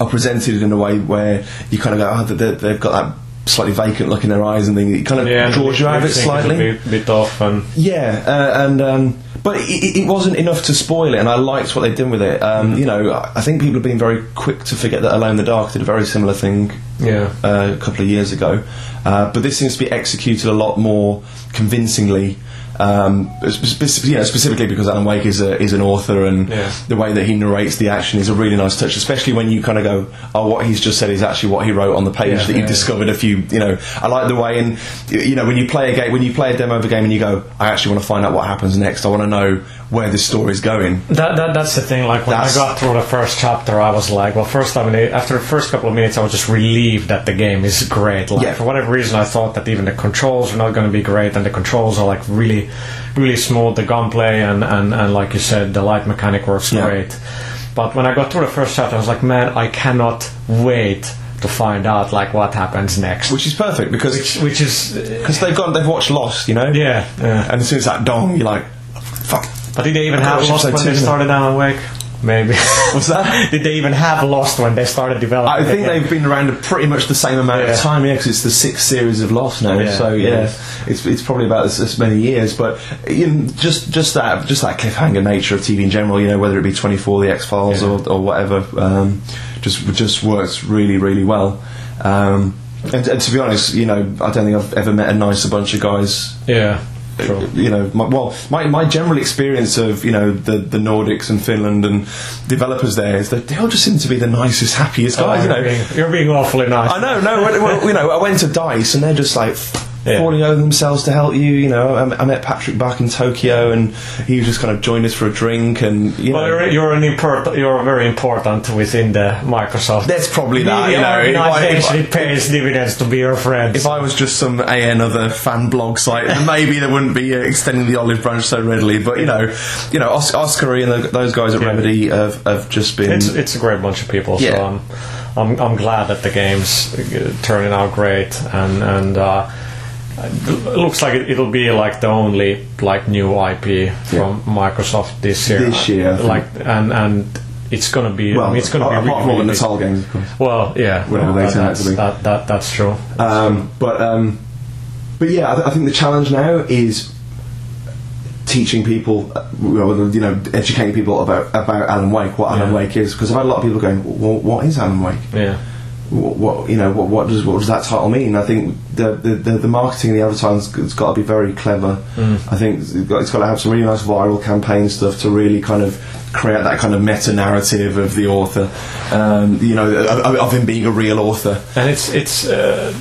are presented in a way where you kind of go, oh, they- they've got that slightly vacant look in their eyes, and then it kind of yeah, draws you out of it slightly. A bit, off, and Yeah, uh, and um, but it, it wasn't enough to spoil it, and I liked what they did with it. Um, you know, I I think people have been very quick to forget that Alone in the Dark did a very similar thing yeah, uh, a couple of years ago, uh, but this seems to be executed a lot more convincingly. Um, spe- you know, specifically because Alan Wake is a, is an author, and Yeah. the way that he narrates the action is a really nice touch. Especially when you kind of go, "Oh, what he's just said is actually what he wrote on the page Yeah, that you yeah, discovered a few." You know, I like the way, and you know, when you play a game, when you play a demo of a game, and you go, "I actually want to find out what happens next. I want to know where this story's going." That, that that's the thing. Like when That's- I got through the first chapter, I was like, well, first time after the first couple of minutes, I was just relieved that the game is great. Like Yeah. for whatever reason, I thought that even the controls were not going to be great, and the controls are like really, really smooth. The gunplay and and and like you said, the light mechanic works Yeah. great. But when I got through the first chapter, I was like, man, I cannot wait to find out like what happens next. Which is perfect because which, which is because they've gone, they've watched Lost, you know. yeah, yeah. And as soon as that dong, you're like, "Fuck." But did they even have Lost when they two, didn't I? started Alan Wake? maybe. What's that? Did they even have Lost when they started developing? I think the they've been around pretty much the same amount Yeah. of time, yeah, because it's the sixth series of Lost now. Yeah, so yeah, it's it's probably about as, as many years. But you know, just just that just that cliffhanger nature of TV in general, you know, whether it be Twenty Four, The X Files, Yeah. or, or whatever, um, just just works really really well. Um, and, and to be honest, you know, I don't think I've ever met a nicer bunch of guys Yeah. True. you know, my, well, my, my general experience of you know the, the Nordics and Finland and developers there is that they all just seem to be the nicest, happiest oh, guys. you you're, know, being, you're being awfully nice. I know, no, when, you know, I went to Dice and they're just like Yeah. falling over themselves to help you. You know, I, I met Patrick back in Tokyo and he just kind of joined us for a drink and you Well, know. you're, you're an important. You're very important within the Microsoft. That's probably that, you know. if I- if I- organization. It pays dividends to be your friend. If I was just some AN other fan blog site, maybe they wouldn't be uh, extending the olive branch so readily. But you know, you know, Os- Oscar and the, those guys at Yeah. Remedy have, have just been. It's it's a great bunch of people. So Yeah. I'm, I'm I'm glad that the game's uh, turning out great and and uh, it looks like it, it'll be like the only like new IP from Microsoft this year. This year, like and and it's gonna be. well, I mean, it's gonna be apart really, from the. Natal games, of course. Well, yeah, Whatever no, they that, turn out that's, to be. that, that that's true. Um, but um, but yeah, I, th- I think the challenge now is teaching people, uh, you know, educating people about about Alan Wake, what Alan Yeah. Wake is, because I've had a lot of people going, well, "What is Alan Wake? Yeah. What, what you know, what, what does what does that title mean?" I think the the, the, the marketing and the advertising has got to be very clever. Mm. I think it's got, it's got to have some really nice viral campaign stuff to really kind of create that kind of meta narrative of the author, um, you know, of, of him being a real author. And it's it's uh,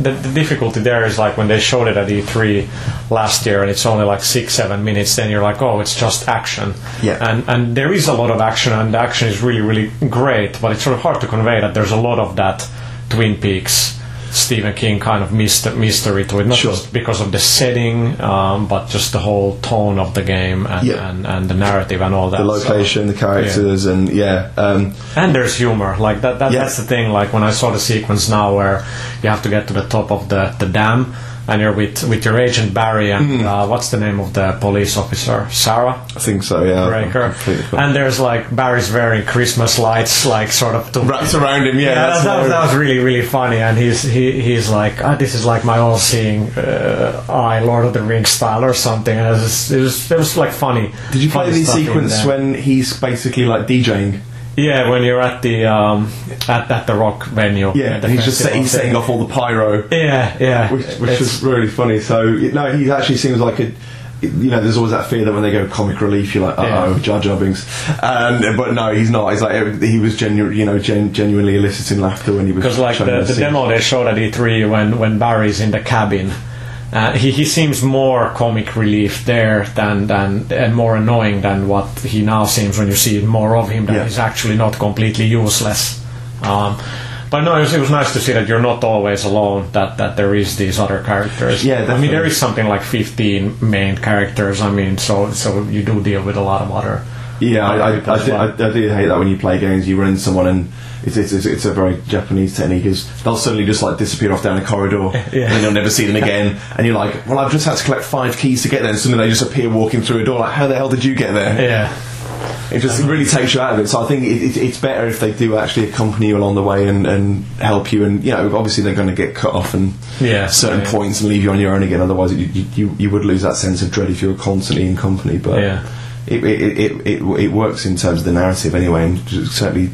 the, the difficulty there is like when they showed it at E3 last year, and it's only like six seven minutes. Then you're like, oh, it's just action. Yeah. And and there is a lot of action, and the action is really really great. But it's sort of hard to convey that there's a lot of that Twin Peaks. Stephen King kind of myster- mystery to it, not Sure. just because of the setting, um, but just the whole tone of the game and, Yeah. and, and the narrative and all that. the So- location, the characters, and yeah, um, and there's humor like that, that Yeah. that's the thing like when i saw the sequence now where you have to get to the top of the, the dam and you're with with your agent barry and Hmm. uh, what's the name of the police officer sarah I think so. Yeah, Breaker. And there's like barry's wearing christmas lights like sort of to wrapped around him. Yeah, yeah, that, that, was, that was really really funny and he's he, he's like ah, this is like my all-seeing uh, eye lord of the rings style or something and it was, it was, it was like funny Did you play the sequence when he's basically like DJing? Yeah when you're at the um at, at the rock venue Yeah, and he's just festival he's setting off all the pyro, Yeah, yeah. which, which was really funny. So you know, he actually seems like a. You know, there's always that fear that when they go comic relief, you're like, Yeah. oh, Jar Jar Binks. And but no, he's not. He's like he was genuine, you know, gen, genuinely eliciting laughter when he was because like showing the, the demo they showed at E3 when when Barry's in the cabin. Uh, he, he seems more comic relief there than, than and more annoying than what he now seems when you see more of him. That Yeah. he's actually not completely useless. Um, but no, it was, it was nice to see that you're not always alone. That that there is these other characters. Yeah, I mean there is something like 15 main characters. I mean, so so you do deal with a lot of other. Yeah, I, I, I, as do, well. I, I do hate that when you play games, you run into someone and it's, it's, it's, a very Japanese technique. Is they'll suddenly just like disappear off down a corridor Yeah. and then you'll never see them again. And you're like, well, I've just had to collect five keys to get there, and suddenly they just appear walking through a door. Like, how the hell did you get there? Yeah. It just really takes you out of it. So I think it, it, it's better if they do actually accompany you along the way and, and help you. And you know, obviously they're going to get cut off and Yeah, certain yeah. points and leave you on your own again. Otherwise, you, you, you, you would lose that sense of dread if you were constantly in company. But Yeah. It, it, it, it, it works in terms of the narrative anyway, and certainly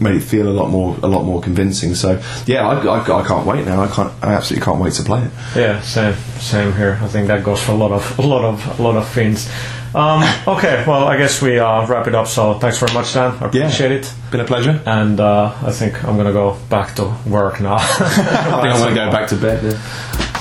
made it feel a lot more a lot more convincing. So yeah, I, I, I can't wait now. I can't. I absolutely can't wait to play it. Yeah, same, same here. I think that goes for a lot of, a lot of, a lot of things. Um, okay, well, I guess we uh, wrap it up. So thanks very much, Dan. I Yeah. appreciate it. Been a pleasure. And uh, I think I'm gonna go back to work now. I think I'm going to go back to bed. Yeah.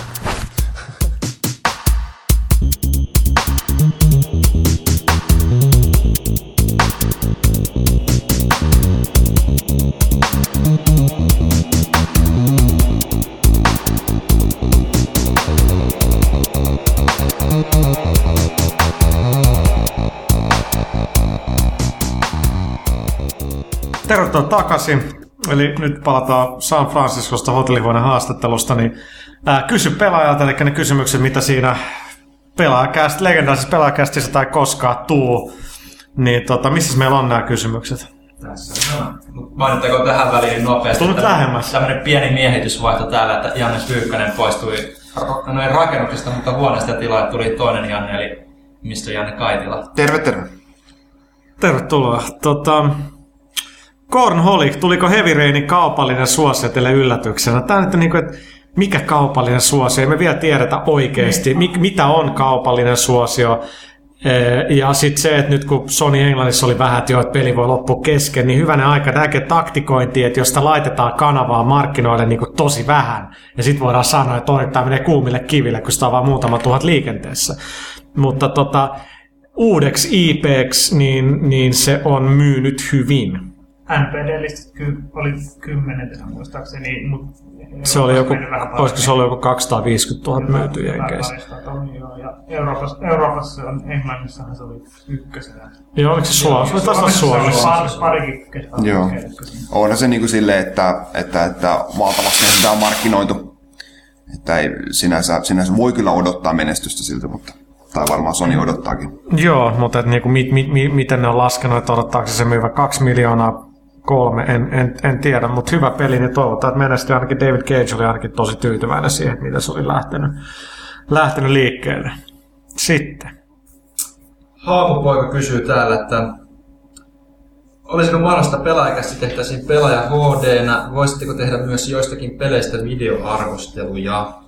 Tervetuloa takaisin. Eli nyt palataan San Franciscosta hotellihuoneen haastattelusta, niin ää, kysy pelaajalta, eli ne kysymykset, mitä siinä pelaajakäst, legendaisessa pelaajakästissä tai koskaan tuu. Niin tota, missä meillä on nämä kysymykset? Tässä on. Mut Mainittakoon tähän väliin nopeasti. Että lähemmäs. Tämmönen pieni miehitysvaihto täällä, että Janne Pyykkönen poistui ra- noin rakennuksesta, mutta huoneesta ja tilalle tuli toinen Janne, eli Mr. Janne Kaitila. Terve, terve. Tervetuloa. Tota, Cornholic, tuliko Heavy Rainin kaupallinen suosio teille yllätyksenä? Tämä nyt on niin kuin, että mikä kaupallinen suosio? Ei me vielä tiedetä oikeasti, mik, mitä on kaupallinen suosio. Ja sitten se, että nyt kun Sony Englannissa oli vähän, että, jo, että peli voi loppua kesken, niin hyvänä aika näkee taktikointi, että jos sitä laitetaan kanavaa markkinoille niin kuin tosi vähän, ja sitten voidaan sanoa, että oi, tämä menee kuumille kiville, kun sitä on vain muutama tuhat liikenteessä. Mutta tota, uudeksi IPksi, niin, niin se on myynyt hyvin. NPD-listat ky- oli kymmenentenä muistaakseni, mutta Se oli joku, olisiko se ollut joku 250 000 Kyllä, myyty jenkeissä. joo. Ja Euroopassa, Euroopassa on, Englannissahan se oli ykkösenä. Joo, oliko se Suomessa? Se taisi olla Suomessa. Pari, parikin kertaa Joo. Onhan se niinku silleen, että, että, että valtavasti sitä on markkinoitu. Että ei, sinänsä, sinänsä voi kyllä odottaa menestystä siltä, mutta tai varmaan Sony odottaakin. Joo, mutta et niinku, mit, mit, mit, miten ne on laskenut, että odottaako se myyvä kaksi miljoonaa kolme, en, en, en tiedä, mutta hyvä peli, niin toivotaan, että menestyy ainakin David Cage oli ainakin tosi tyytyväinen siihen, miten se oli lähtenyt, lähtenyt liikkeelle. Sitten. Haamupoika kysyy täällä, että olisiko mahdollista pelaajakästi tehtäisiin pelaaja hd Voisitteko tehdä myös joistakin peleistä videoarvosteluja?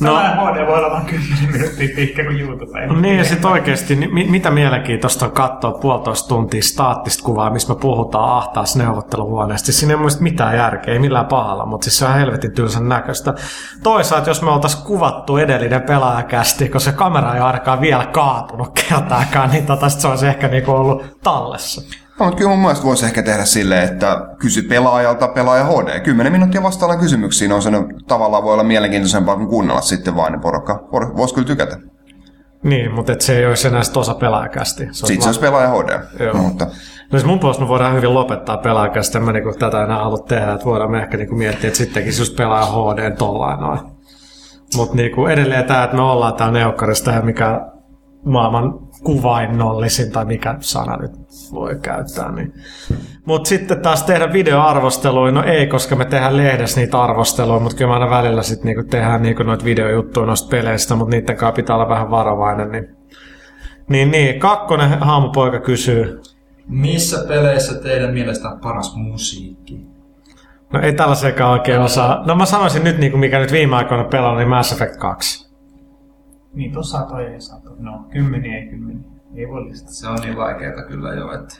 No, No. HD voi olla vain 10 minuuttia pitkä kuin YouTube. Ei niin ja sitten oikeasti, niin mi- mitä mielenkiintoista on katsoa puolitoista tuntia staattista kuvaa, missä me puhutaan ahtaassa neuvotteluhuoneesta. Siis siinä ei mielestä mitään järkeä, ei millään pahalla, mutta siis se on helvetin tylsän näköistä. Toisaalta, jos me oltaisiin kuvattu edellinen pelaajakästi, koska se kamera ei ainakaan vielä kaatunut kertaakaan, niin tota, se olisi ehkä niinku ollut tallessa. No, mutta kyllä mun mielestä voisi ehkä tehdä silleen, että kysy pelaajalta pelaaja HD. 10 minuuttia vastaillaan kysymyksiin on se tavallaan voi olla mielenkiintoisempaa kuin kuunnella sitten vaan, niin porukka por- voisi kyllä tykätä. Niin, mutta et se ei olisi enää osa pelaajakästi. Se Sitten se olisi pelaaja HD. Joo. Mutta No siis mun puolesta me voidaan hyvin lopettaa pelaajakästä, en mä niinku tätä enää halua tehdä, että voidaan me ehkä niinku miettiä, että sittenkin just pelaa HD tollain noin. Mutta niinku edelleen tämä, että me ollaan täällä neukkarista ja mikä maailman kuvainnollisin tai mikä sana nyt voi käyttää. Niin. Mutta sitten taas tehdä videoarvosteluja, no ei, koska me tehdään lehdessä niitä arvosteluja, mutta kyllä me aina välillä sitten niinku tehdään niinku noita videojuttuja noista peleistä, mutta niiden kanssa pitää olla vähän varovainen. Niin, niin, niin. kakkonen haamupoika kysyy, Missä peleissä teidän mielestä on paras musiikki? No ei tällaisiakaan oikein osaa. No mä sanoisin nyt, niin kuin mikä nyt viime aikoina pelannut, niin Mass Effect 2. Niin tuossa toi ei saa. No, kymmeniä ei kymmeniä. Ei voi listata. Se on niin vaikeaa kyllä jo, että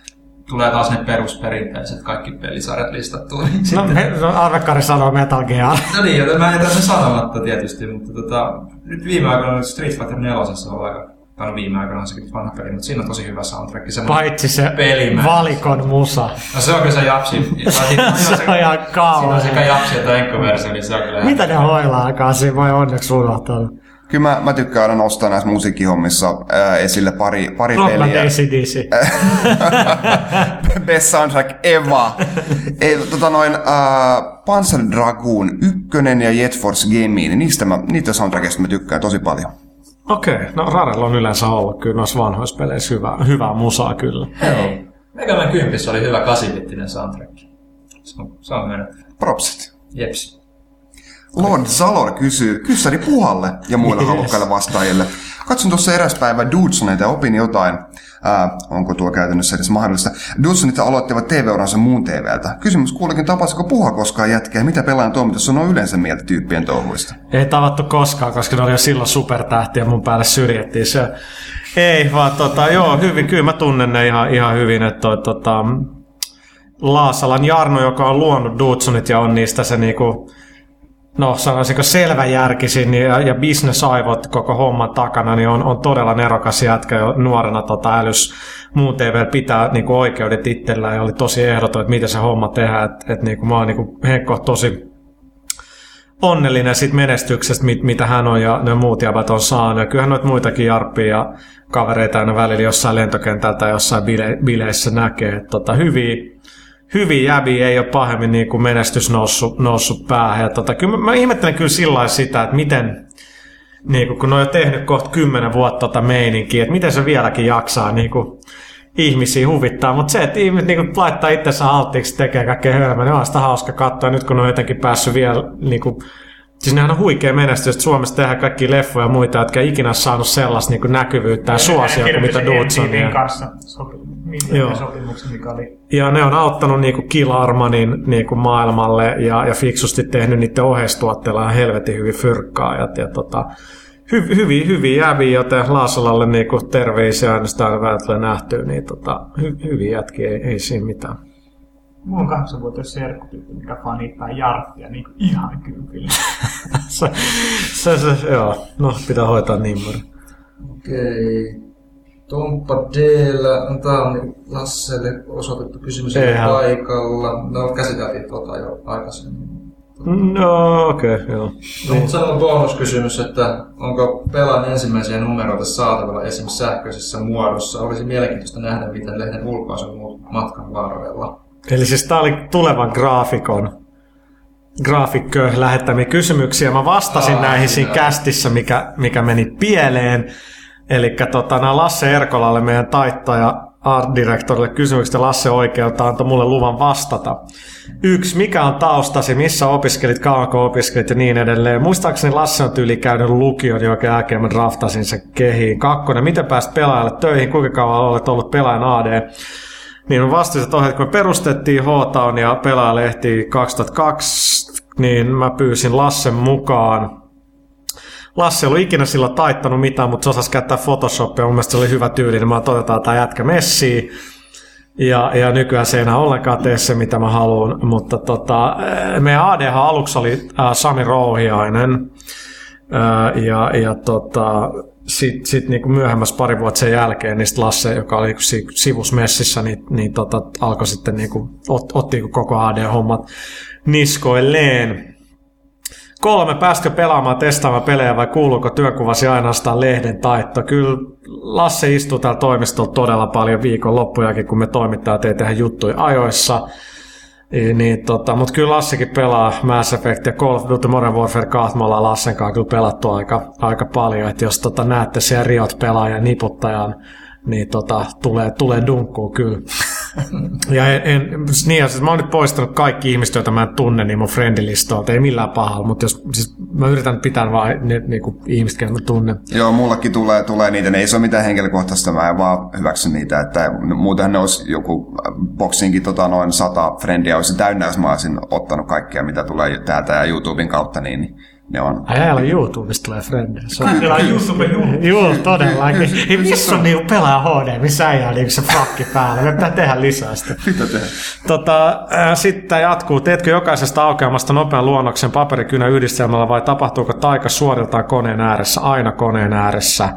tulee taas ne perusperinteiset kaikki pelisarjat listattua. niin No, sitten- me, no Arvekkari sanoo Metal Gear. No niin, joten mä jätän sen sanomatta tietysti, mutta tota, nyt viime aikoina Street Fighter 4 on aika, tai no viime aikoina on sekin vanha peli, mutta siinä on tosi hyvä soundtrack. semmoinen- Paitsi se Pelimäärä. valikon musa. No se on kyllä se japsi. Se on ihan Siinä on sekä japsi että enkkoversio, niin se on kyllä... Mitä ne hoilaakaan siinä voi onneksi unohtanut. Kyllä mä, mä tykkään aina nostaa näissä musiikkihommissa ää, esille pari, pari Rockland peliä. ACDC. Best soundtrack ever. Ei, tota noin, uh, Panzer Dragoon 1 ja Jet Force Gaming, niin niistä mä, niitä soundtrackista mä tykkään tosi paljon. Okei, okay. no Rarella on yleensä ollut kyllä noissa vanhoissa peleissä hyvää, hyvää musaa kyllä. Hei, Mega Man 10 oli hyvä 8-bittinen soundtrack. Se on, se on mennyt. Propsit. Jeps. Lord Zalor kysyy kyssäri puhalle ja muille Yes. halukkaille vastaajille. Katson tuossa eräs päivä Dudesoneita ja opin jotain. Ää, onko tuo käytännössä edes mahdollista? Dudesonit aloittivat TV-uransa muun TVltä. Kysymys kuulikin, tapasiko puhua koskaan jätkää? Mitä pelaajan toimitus on yleensä mieltä tyyppien touhuista? Ei tavattu koskaan, koska ne oli jo silloin supertähtiä mun päälle syrjettiin se. Ei, vaan tota, joo, hyvin, kyllä mä tunnen ne ihan, ihan hyvin, että toi, tota, Laasalan Jarno, joka on luonut Dudsonit ja on niistä se niinku, no sanoisinko selväjärkisin niin, ja, ja bisnesaivot koko homman takana, niin on, on todella nerokas jätkä jo nuorena tota, älys muun TV pitää niinku oikeudet itsellään ja oli tosi ehdoton, että miten se homma tehdään, että et, niinku, mä oon niinku Henkko tosi onnellinen siitä menestyksestä, mit, mitä hän on ja ne muut jäbät on saanut. Ja kyllähän noita muitakin jarppia ja kavereita aina välillä jossain lentokentältä jossain bile, bileissä näkee. Että tota, hyviä, hyviä jäbiä ei ole pahemmin niin kuin menestys noussut, noussut päähän. Ja tota, kyllä mä, mä ihmettelen kyllä sillä sitä, että miten, niin kuin, kun ne on jo tehnyt kohta kymmenen vuotta tota meininkiä, että miten se vieläkin jaksaa niin kuin, ihmisiä huvittaa, mutta se, että ihmiset niin laittaa itsensä alttiiksi, tekee kaikkea hölmää, niin on sitä hauska katsoa. Nyt kun on jotenkin päässyt vielä niin kuin, Siis nehän on huikea menestys, että Suomessa tehdään kaikki leffoja ja muita, jotka ei ikinä saanut sellaista niin näkyvyyttä ja suosia kuin mitä Dudes on. Ja... kanssa sopi, Joo. sopimuksen, mikä oli. Ja ne on auttanut niin kuin Kill Armanin niin kuin maailmalle ja, ja fiksusti tehnyt niiden oheistuotteilla ihan helvetin hyvin fyrkkaa. Ja, ja tota, hy, hyvin, hyvin jäviä, joten Laasolalle niin kuin terveisiä aina sitä vähän nähtyä, niin tota, hy, hyvin jätkiä, ei, ei siinä mitään. Mulla on kahdeksanvuotias serkkutyyppi, mikä fanittaa Jarttia niin ihan kympillä. se, se, se, joo, no pitää hoitaa nimmari. Okei. Tomppa Deellä, no tää on niin Lasselle osoitettu kysymys Eihän. paikalla. No käsiteltiin tota jo aikaisemmin. No okei, okay, joo. No, mutta sanon bonuskysymys, että onko pelan ensimmäisiä numeroita saatavilla esimerkiksi sähköisessä muodossa? Olisi mielenkiintoista nähdä, miten lehden ulkoasu matkan varrella. Eli siis tämä oli tulevan graafikon graafikko lähettämiä kysymyksiä. Mä vastasin Aa, näihin siinä kästissä, mikä, mikä meni pieleen. Eli tota, nämä Lasse Erkolalle, meidän taittaja art directorille kysymykset ja Lasse oikeutta antoi mulle luvan vastata. Yksi, mikä on taustasi, missä opiskelit, kauanko opiskelit ja niin edelleen. Muistaakseni Lasse on tyyli käynyt lukion, joka jälkeen mä draftasin sen kehiin. Kakkonen, miten pääsit pelaajalle töihin, kuinka kauan olet ollut pelaajan AD? Niin on vastaus, että kun me perustettiin H-Town ja pelaajalehti 2002, niin mä pyysin Lassen mukaan. Lasse ei ollut ikinä sillä taittanut mitään, mutta se osasi käyttää Photoshopia. Mun mielestä se oli hyvä tyyli, niin mä todetaan tämä jätkä messiin. Ja, ja nykyään se ei enää ollenkaan tee se, mitä mä haluan. Mutta tota, meidän ADH aluksi oli äh, Sami Rouhiainen. Äh, ja, ja tota, sitten sit niinku myöhemmässä pari vuotta sen jälkeen, niin Lasse, joka oli niinku sivusmessissä, niin, niin tota, alkoi sitten niinku, ot, otti niinku koko AD-hommat niskoilleen. Kolme, pääskö pelaamaan, testaamaan pelejä vai kuuluuko työkuvasi ainoastaan lehden taitto? Kyllä Lasse istuu täällä toimistolla todella paljon viikonloppujakin, kun me toimittajat ei tehdä juttuja ajoissa. Niin, tota, mutta kyllä Lassikin pelaa Mass Effect ja Call of Duty Modern Warfare 2 me ollaan Lassen kanssa kyllä pelattu aika, aika paljon, että jos tota, näette siellä Riot pelaajan niputtajan, niin tota, tulee, tulee dunkkuu kyllä. Ja en, en, niin, siis mä oon nyt poistanut kaikki ihmiset, joita mä en tunne, niin mun friendilistalta, ei millään pahalla, mutta jos, siis mä yritän pitää vaan ne niin kuin ihmiset, joita mä tunnen. Joo, mullakin tulee, tulee niitä, ne ei se ole mitään henkilökohtaista, mä en vaan hyväksy niitä, että muutenhan ne olisi joku boxinkin tota, noin sata friendia olisi täynnä, jos mä olisin ottanut kaikkea, mitä tulee täältä ja YouTuben kautta, niin, niin ne on... Ai ajalla YouTubesta tulee frendejä. Se on kyllä YouTube Joo, todellakin. Ei, missä on niinku pelaa HD, missä ei ole niinku se frakki päällä. Me pitää tehdä lisää sitä. Mitä tehdä? Tota, äh, sitten jatkuu. Teetkö jokaisesta aukeamasta nopean luonnoksen paperikynä yhdistelmällä vai tapahtuuko taika suoriltaan koneen ääressä? Aina koneen ääressä.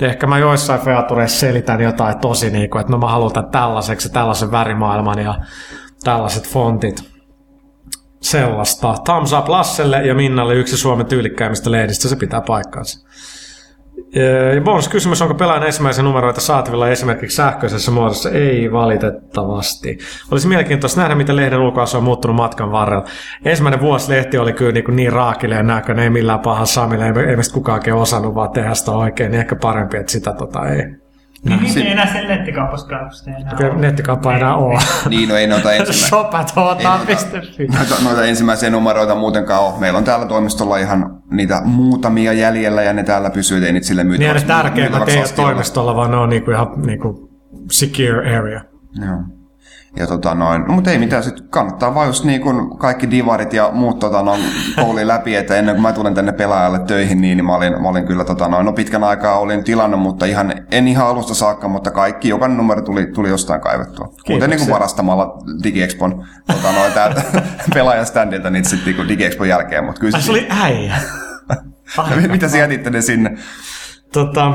Ehkä mä joissain featureissa selitän jotain tosi niinku, että no mä haluan tällaiseksi tällaisen värimaailman ja tällaiset fontit sellaista. Thumbs up Lasselle ja Minnalle yksi Suomen tyylikkäimmistä lehdistä, se pitää paikkaansa. Ja bonus kysymys, onko pelaajan ensimmäisiä numeroita saatavilla esimerkiksi sähköisessä muodossa? Ei valitettavasti. Olisi mielenkiintoista nähdä, miten lehden ulkoasu on muuttunut matkan varrella. Ensimmäinen vuosi lehti oli kyllä niin, niin raakileen näköinen, ei millään pahan Samille, ei, ei meistä kukaan osannut vaan tehdä sitä oikein, niin ehkä parempi, että sitä tota, ei, niin, niin ei enää sen nettikaupassa enää Nettikauppa ei enää ole. niin, no ei noita ensimmäisiä. Shopatotaan.fi. Noita, noita ensimmäisiä numeroita muutenkaan ole. Meillä on täällä toimistolla ihan niitä muutamia jäljellä ja ne täällä pysyy, ei niitä sille myytä. Niin, ne tärkeimmät ei ole toimistolla, vaan ne on niinku ihan niinku secure area. Joo. Ja tota noin, no, mutta ei mitään, sit kannattaa vaan just niin kuin kaikki divarit ja muut tota noin kouli läpi, että ennen kuin mä tulen tänne pelaajalle töihin, niin, niin mä, olin, mä olin kyllä tota noin, no pitkän aikaa olin tilannut, mutta ihan, en ihan alusta saakka, mutta kaikki, jokainen numero tuli, tuli jostain kaivettua. Kuten niin kuin varastamalla DigiExpon tota noin täältä pelaajan standilta niin sitten niin DigiExpon jälkeen. Mutta kyllä se, se oli äijä. Mitä sä jätitte ne sinne? Tota,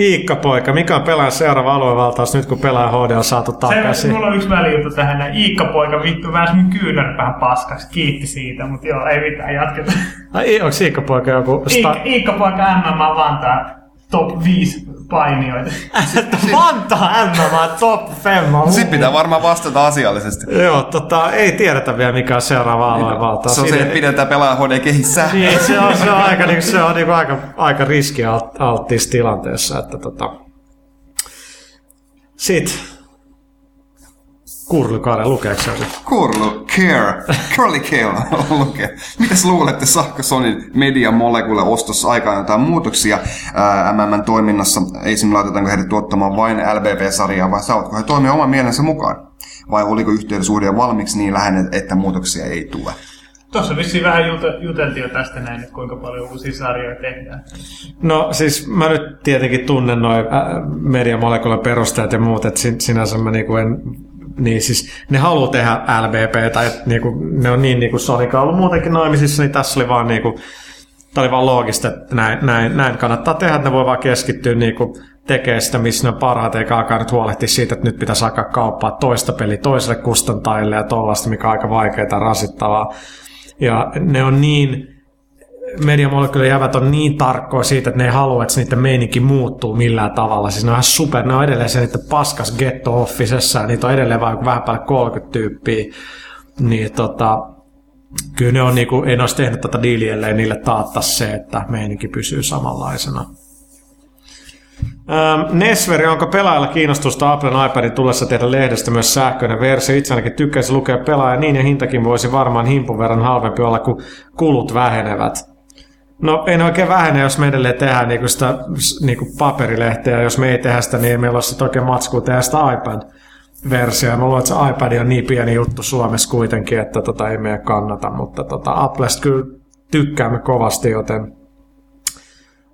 Iikka-poika, mikä on pelaajan seuraava aluevaltaus nyt, kun pelaaja HD on saatu takaisin? Se, mulla on yksi välijuttu tähän. Iikka-poika vittu vähän mun kyynär vähän paskaksi. Kiitti siitä, mutta joo, ei mitään, jatketaan. Ai, onko Iikka-poika joku... Sta- Iikka-poika MMA Vantaa top 5 painijoita. Vantaa MMA top femma. Sitten pitää varmaan vastata asiallisesti. Joo, tota, ei tiedetä vielä mikä on seuraava aluevaltaus. Se on se, että pidetään pelaa HD kehissä. Niin, se on, se on aika, niin, se on niin aika, aika riskialttiissa tilanteessa, että tota, Sitten Kurlykaaren lukeeko se? Kurlu, Care, Curly Kale lukee. Mitäs luulette, saako Sonin Media Molecule ostossa aikaan jotain muutoksia ää, MMN toiminnassa? Esim. laitetaanko heidät tuottamaan vain LBP-sarjaa vai saavatko he toimia oman mielensä mukaan? Vai oliko yhteydensuhde jo valmiiksi niin läheinen, että muutoksia ei tule? Tuossa vissiin vähän jute- juteltiin jo tästä näin, että kuinka paljon uusia sarjoja tehdään. No siis mä nyt tietenkin tunnen noin mediamolekulan perustajat ja muut, että sin- sinänsä mä niinku en niin siis ne haluaa tehdä LBP, tai niinku, ne on niin niinku Sonica ollut muutenkin naimisissa, niin tässä oli vaan niinku, tämä oli vaan loogista, että näin, näin, näin kannattaa tehdä, että ne voi vaan keskittyä niinku tekemään sitä, missä ne on parhaat, eikä alkaa nyt huolehtia siitä, että nyt pitäisi alkaa kauppaa toista peliä toiselle kustantajille ja tollaista, mikä on aika vaikeaa ja rasittavaa. Ja ne on niin, mediamolekylien jävät on niin tarkkoja siitä, että ne ei halua, että niiden meininki muuttuu millään tavalla. Siis ne on ihan super, ne on edelleen se niiden paskas ja niitä on edelleen vaan vähän päälle 30 tyyppiä. Niin tota, kyllä ne on niinku, en olisi tehnyt tätä diiliä, ellei niille taatta se, että meininki pysyy samanlaisena. Ähm, Nesveri, onko pelaajalla kiinnostusta Applen iPadin tullessa tehdä lehdestä myös sähköinen versio? Itse ainakin tykkäisi lukea pelaaja niin ja hintakin voisi varmaan himpun verran halvempi olla, kun kulut vähenevät. No ei ne oikein vähene, jos me edelleen tehdään niinku sitä niinku paperilehteä. Jos me ei tehdä sitä, niin ei meillä sitten oikein matskua tehdä sitä iPad-versiota. Mä luulen, että se iPad on niin pieni juttu Suomessa kuitenkin, että tota ei meidän kannata. Mutta tota, Applesta kyllä tykkäämme kovasti, joten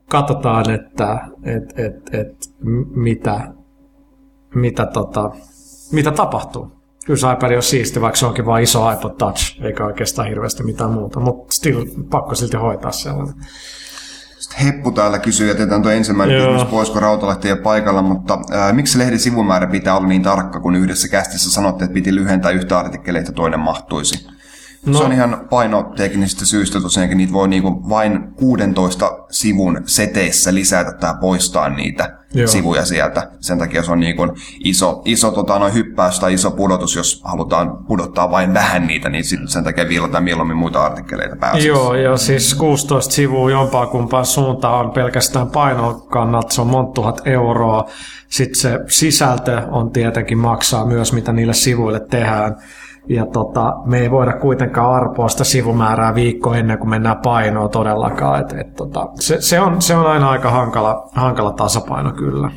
katsotaan, että et, et, et, mitä, mitä, tota, mitä tapahtuu. Kyllä se iPad on siisti, vaikka se onkin vain iso iPod Touch, eikä oikeastaan hirveästi mitään muuta, mutta still pakko silti hoitaa sellainen. Sitten Heppu täällä kysyy, jätetään tuo ensimmäinen Joo. kysymys pois, kun Rautalehti ei paikalla, mutta ää, miksi lehden sivumäärä pitää olla niin tarkka, kun yhdessä kästissä sanotte, että piti lyhentää yhtä artikkelia, että toinen mahtuisi? No. Se on ihan painoteknisistä syistä tosiaankin, niitä voi niinku vain 16 sivun seteissä lisätä tai poistaa niitä Joo. Joo. sivuja sieltä. Sen takia se on niinku iso, iso tota, noin hyppäys tai iso pudotus, jos halutaan pudottaa vain vähän niitä, niin sit sen takia viilataan mieluummin muita artikkeleita pääasiassa. Joo, ja siis 16 sivua jompaa kumpaan suuntaan on pelkästään painon kannalta, se on monta tuhat euroa. Sitten se sisältö on tietenkin maksaa myös, mitä niille sivuille tehdään. Ja tota, me ei voida kuitenkaan arpoa sitä sivumäärää viikko ennen kuin mennään painoon todellakaan. Et, et, tota, se, se, on, se on aina aika hankala, hankala tasapaino kyllä.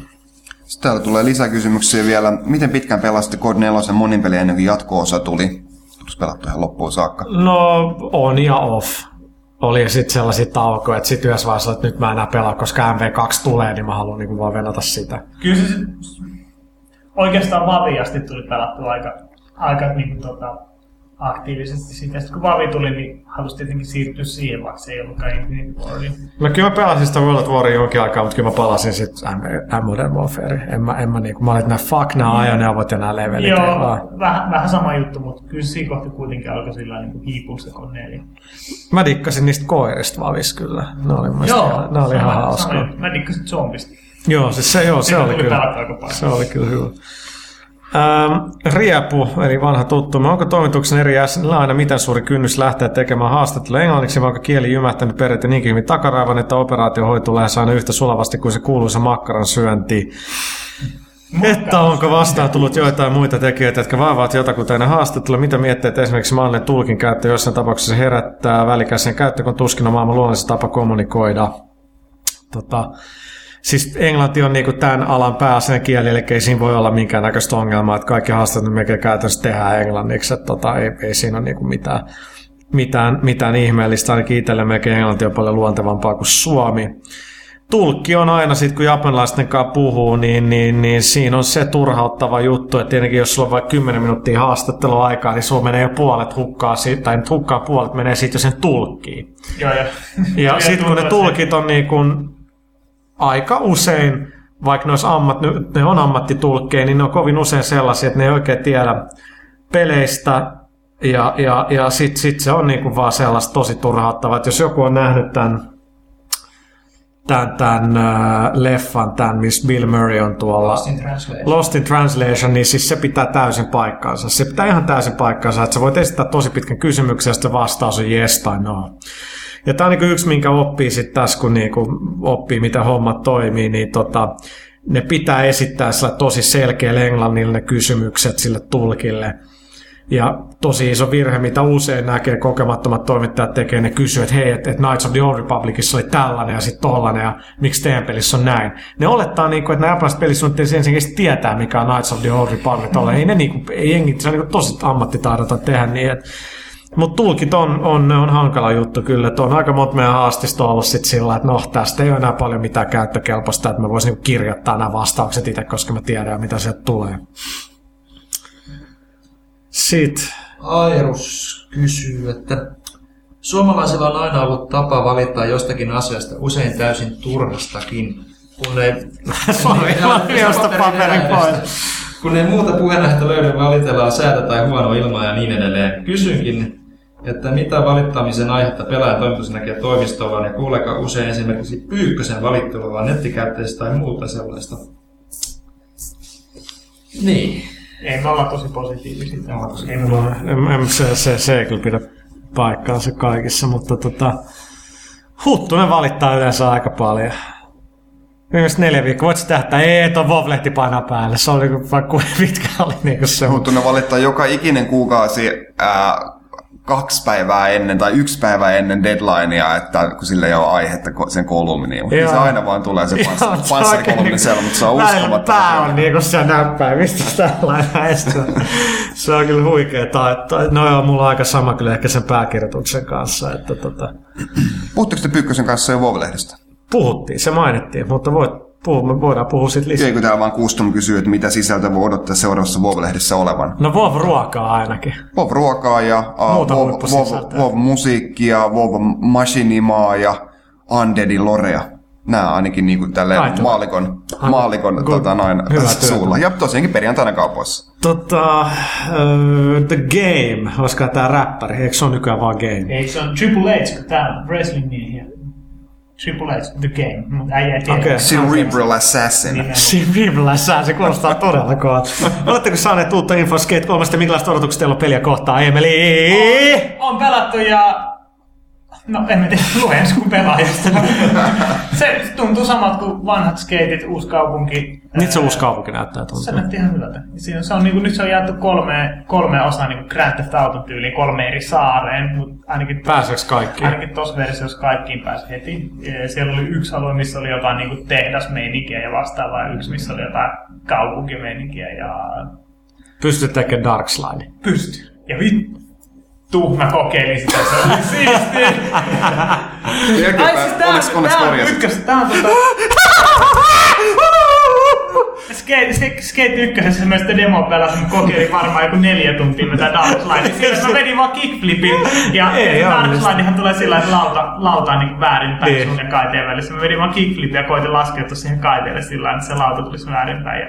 Sitten täällä tulee lisäkysymyksiä vielä. Miten pitkään pelasitte Code 4 monin peliä ennen kuin jatko-osa tuli? Tulisi pelattu ihan loppuun saakka. No on ja off. Oli sitten sellaisia taukoja, että sitten yhdessä vaiheessa, että nyt mä enää pelaa, koska MV2 tulee, niin mä haluan niin vaan venata sitä. Kyllä se oikeastaan Vaviasti tuli pelattua aika, aika niin kuin, tota, aktiivisesti siitä. Sitten kun Vavi tuli, niin halusi tietenkin siirtyä siihen, vaikka se ei ollutkaan Infinite Wardin. No kyllä mä pelasin sitä World Waria jonkin aikaa, mutta kyllä mä palasin sitten Modern Warfare. En mä, en mä, niinku, mä olin, että nämä fuck nämä ajoneuvot ja nämä levelit. vaan. Joo, vähän, vähän sama juttu, mutta kyllä se siinä kohti kuitenkin alkoi sillä niin hiipua se 4. Mä dikkasin niistä koirista vavis kyllä. Ne oli, mun mielestä ihan- ne oli ihan juttu. Mä dikkasin zombista. Joo, siis se, joo, se Siitä oli kyllä. Se oli kyllä hyvä. Ähm, Riepu, eli vanha tuttu. Onko toimituksen eri jäsenillä aina miten suuri kynnys lähteä tekemään haastattelua englanniksi, vai onko kieli jymähtänyt periaatteessa niinkin hyvin takaraivan, että operaatio hoituu lähes aina yhtä sulavasti kuin se kuuluisa makkaran syönti? Että onko vastaan tullut joitain muita tekijöitä, jotka vaivaavat jotakuta ennen haastattelua? Mitä miettii, että esimerkiksi maallinen tulkin käyttö jossain tapauksessa herättää välikäisen käyttö, kun tuskin on maailman luonnollinen tapa kommunikoida? Tota, siis englanti on niinku tämän alan pääasiallinen kieli, eli ei siinä voi olla minkäännäköistä ongelmaa, että kaikki haastattelut melkein käytännössä tehdään englanniksi, että tota, ei, ei siinä ole niinku mitään, mitään, mitään ihmeellistä, ainakin itselle melkein englanti on paljon luontevampaa kuin suomi. Tulkki on aina sitten, kun japanilaisten kanssa puhuu, niin, niin, niin siinä on se turhauttava juttu, että tietenkin jos sulla on vaikka 10 minuuttia haastatteluaikaa, niin sulla menee jo puolet hukkaa, siitä- tai nyt hukkaa puolet menee sitten jo sen tulkkiin. Joo, ja, Ja sitten kun ne tulkit on niin kuin aika usein, vaikka ne, ammat, ne on ammattitulkkeja, niin ne on kovin usein sellaisia, että ne ei oikein tiedä peleistä. Ja, ja, ja sitten sit se on niin kuin vaan sellaista tosi turhauttavaa, että jos joku on nähnyt tämän tämän, tämän äh, leffan, tämän, missä Bill Murray on tuolla Lost in Translation. Lost in Translation, niin siis se pitää täysin paikkaansa. Se pitää ihan täysin paikkaansa, että sä voit esittää tosi pitkän kysymyksen ja sitten vastaus on yes tai no. Ja tämä on niin yksi, minkä oppii sitten tässä, kun niinku oppii, miten hommat toimii, niin tota, ne pitää esittää sillä tosi selkeällä englannilla ne kysymykset sille tulkille. Ja tosi iso virhe, mitä usein näkee kokemattomat toimittajat tekee, ne kysyy, että hei, että et Knights of the Old Republicissa oli tällainen ja sitten tollainen ja miksi teidän pelissä on näin. Ne olettaa, niinku, että nämä japanilaiset pelisuunnittelijat ensinnäkin tietää, mikä on Knights of the Old Republic. Ei ne niinku, ei jengi, se on niinku tosi ammattitaidota tehdä niin, että mutta tulkit on, on, on hankala juttu kyllä, että on aika monta meidän haastista ollut sit sillä, että no tästä ei ole enää paljon mitään käyttökelpoista, että mä voisin niinku kirjoittaa nämä vastaukset itse, koska mä tiedän mitä sieltä tulee. Sitten Airus kysyy, että suomalaisilla on aina ollut tapa valittaa jostakin asiasta, usein täysin turhastakin, kun ei, Josta paperin pois. kun ei muuta puheenaihetta löydy, valitellaan säätä tai huono ilmaa ja niin edelleen. Kysynkin, että mitä valittamisen aihetta pelaajan toimitus näkee toimistollaan ja kuuleeko usein esimerkiksi Pyykkösen valittelua nettikäyttäjistä tai muuta sellaista. Niin. Ei me olla tosi positiivisia. Ei me olla. En, en, se, se, se ei kyllä pidä paikkaansa kaikissa, mutta tota, Huttunen valittaa yleensä aika paljon. Viimeiset neljä viikkoa, voit sä tähtää, ei, tuon Vovlehti painaa päälle. Se oli vaikka kuinka pitkä oli niinku se. Mutta ne valittaa joka ikinen kuukausi ää, kaksi päivää ennen tai yksi päivä ennen deadlinea, että kun sillä ei ole aihetta sen kolumniin. Joo. se aina vaan tulee se se panssarikolumni oikein siellä, mutta se on uskomattava. Pää on niinku se näppäin, mistä tällainen se on kyllä huikea taito. No joo, mulla on aika sama kyllä ehkä sen pääkirjoituksen kanssa, että tota, Puhutteko te Pyykkösen kanssa jo Vov-lehdestä? puhuttiin, se mainittiin, mutta voit, puhu, me voidaan puhua siitä lisää. Eikö täällä vaan Custom kysyy, että mitä sisältöä voi odottaa seuraavassa Vov-lehdessä olevan? No Vov ruokaa ainakin. Vov-ruokaa ja uh, Vov-musiikkia, Vov-machinimaa ja Undeadin Lorea. Nämä ainakin niin kuin tälleen maalikon, maalikon good. tota, noin, suulla. Ja tosiaankin perjantaina kaupoissa. Tota, uh, The Game, olisiko tää räppäri, eikö se ole nykyään vaan Game? Ei, se on Triple H, kun on wrestling-miehiä. Triple H, The Game. Mutta äijä ei tiedä. Okei. Cerebral Assassin. Sivilässä se kuulostaa todella kovat. Oletteko saaneet uutta info Skate 3? Minkälaiset odotukset teillä on peliä kohtaan? Emeli! On pelattu ja... No en mä tiedä, lue ensin kun pelaajasta. se tuntuu samat kuin vanhat skeitit, uusi kaupunki. Nyt se uusi kaupunki näyttää Se tuntuu. näytti ihan hyvältä. Siinä, se on, niin kuin, nyt se on jaettu kolme, kolme osaa niin Grand Theft Auton tyyliin, kolme eri saareen, mutta ainakin Pääseekö kaikki? Ainakin tuossa versiossa kaikkiin pääsi heti. Siellä oli yksi alue, missä oli jotain niin tehdasmeininkiä ja vastaavaa, yksi, missä oli jotain kaupunkimeininkiä ja Pystyt tekemään Dark Slide. pysty. Ja vittu, mä kokeilin sitä, se oli siistiä. Ai siis tää, Onneksi, onneksi tää on ykkös, tää on tota... Skate, Skate, Skate ykkösessä mä sitä demo pelasin, mä kokeilin varmaan joku neljä tuntia mitä Dark Slide. Siinä mä vedin vaan kickflipin ja Ei Dark. Slidehan tulee sillä että lauta, lauta on niin väärinpäin Niin. sun ja kaiteen välissä. Mä vedin vaan kickflipin ja koitin laskeutua siihen kaiteelle sillä että se lauta tulisi väärinpäin. Ja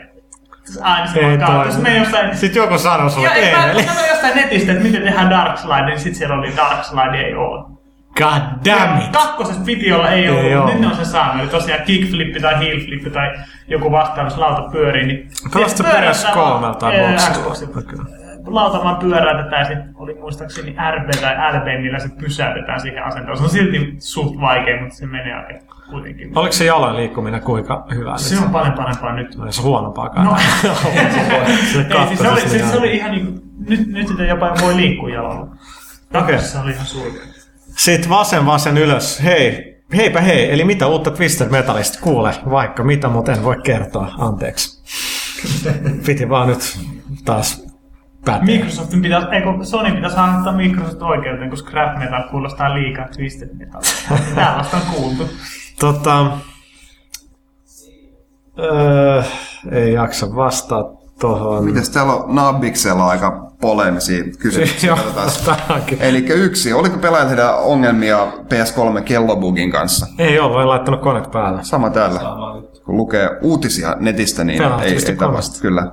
aina se Ei kautta. Sitten me jossain... Sitten joku sanoi sulle, ei, mä, katsoin jostain netistä, että miten tehdään Dark Slide, niin sit siellä oli Dark Slide ei oo. God damn it! Kakkosessa piti olla, ei, Ei ollut, oo. mutta nyt ne on se saanut. Eli tosiaan kickflippi tai heelflippi tai joku vastaava, jos lauta pyörii, niin... Pelasitko pyöräyttää PS3 vaan- tai Ei, Boxilla? Xboxilla. Okei. Lauta vaan pyöräytetään ja sitten oli muistaakseni RB tai LB, millä se pysäytetään siihen asentoon. Se on silti suht vaikea, mutta se menee aika kuitenkin. Oliko se jaloin liikkuminen kuinka hyvä? Se on paljon parempaa nyt. No, se huonompaakaan. No, se ei, siis se, oli, siis se oli ihan niin, nyt, nyt sitä jopa voi liikkua jalalla. Kakkosessa oli ihan surkea. Sitten vasen vasen ylös. Hei, heipä hei. Eli mitä uutta Twisted Metalista kuule? Vaikka mitä, mutta en voi kertoa. Anteeksi. Piti vaan nyt taas päteä. Microsoftin pitäisi, ei kun Sony pitäisi antaa Microsoft oikeuteen, koska Crap Metal kuulostaa liikaa Twisted Metal. Tällaista on kuultu. Tota, öö, ei jaksa vastaa tohon. Mites täällä on Nabiksella aika polemisia kysymyksiä. Joo. Eli yksi, oliko pelaajilla tehdä ongelmia PS3 kellobugin kanssa? Ei ole, voi laittanut koneet päälle. Sama täällä. Kun lukee uutisia netistä, niin Pelaa ei, ei tavasta. Kyllä.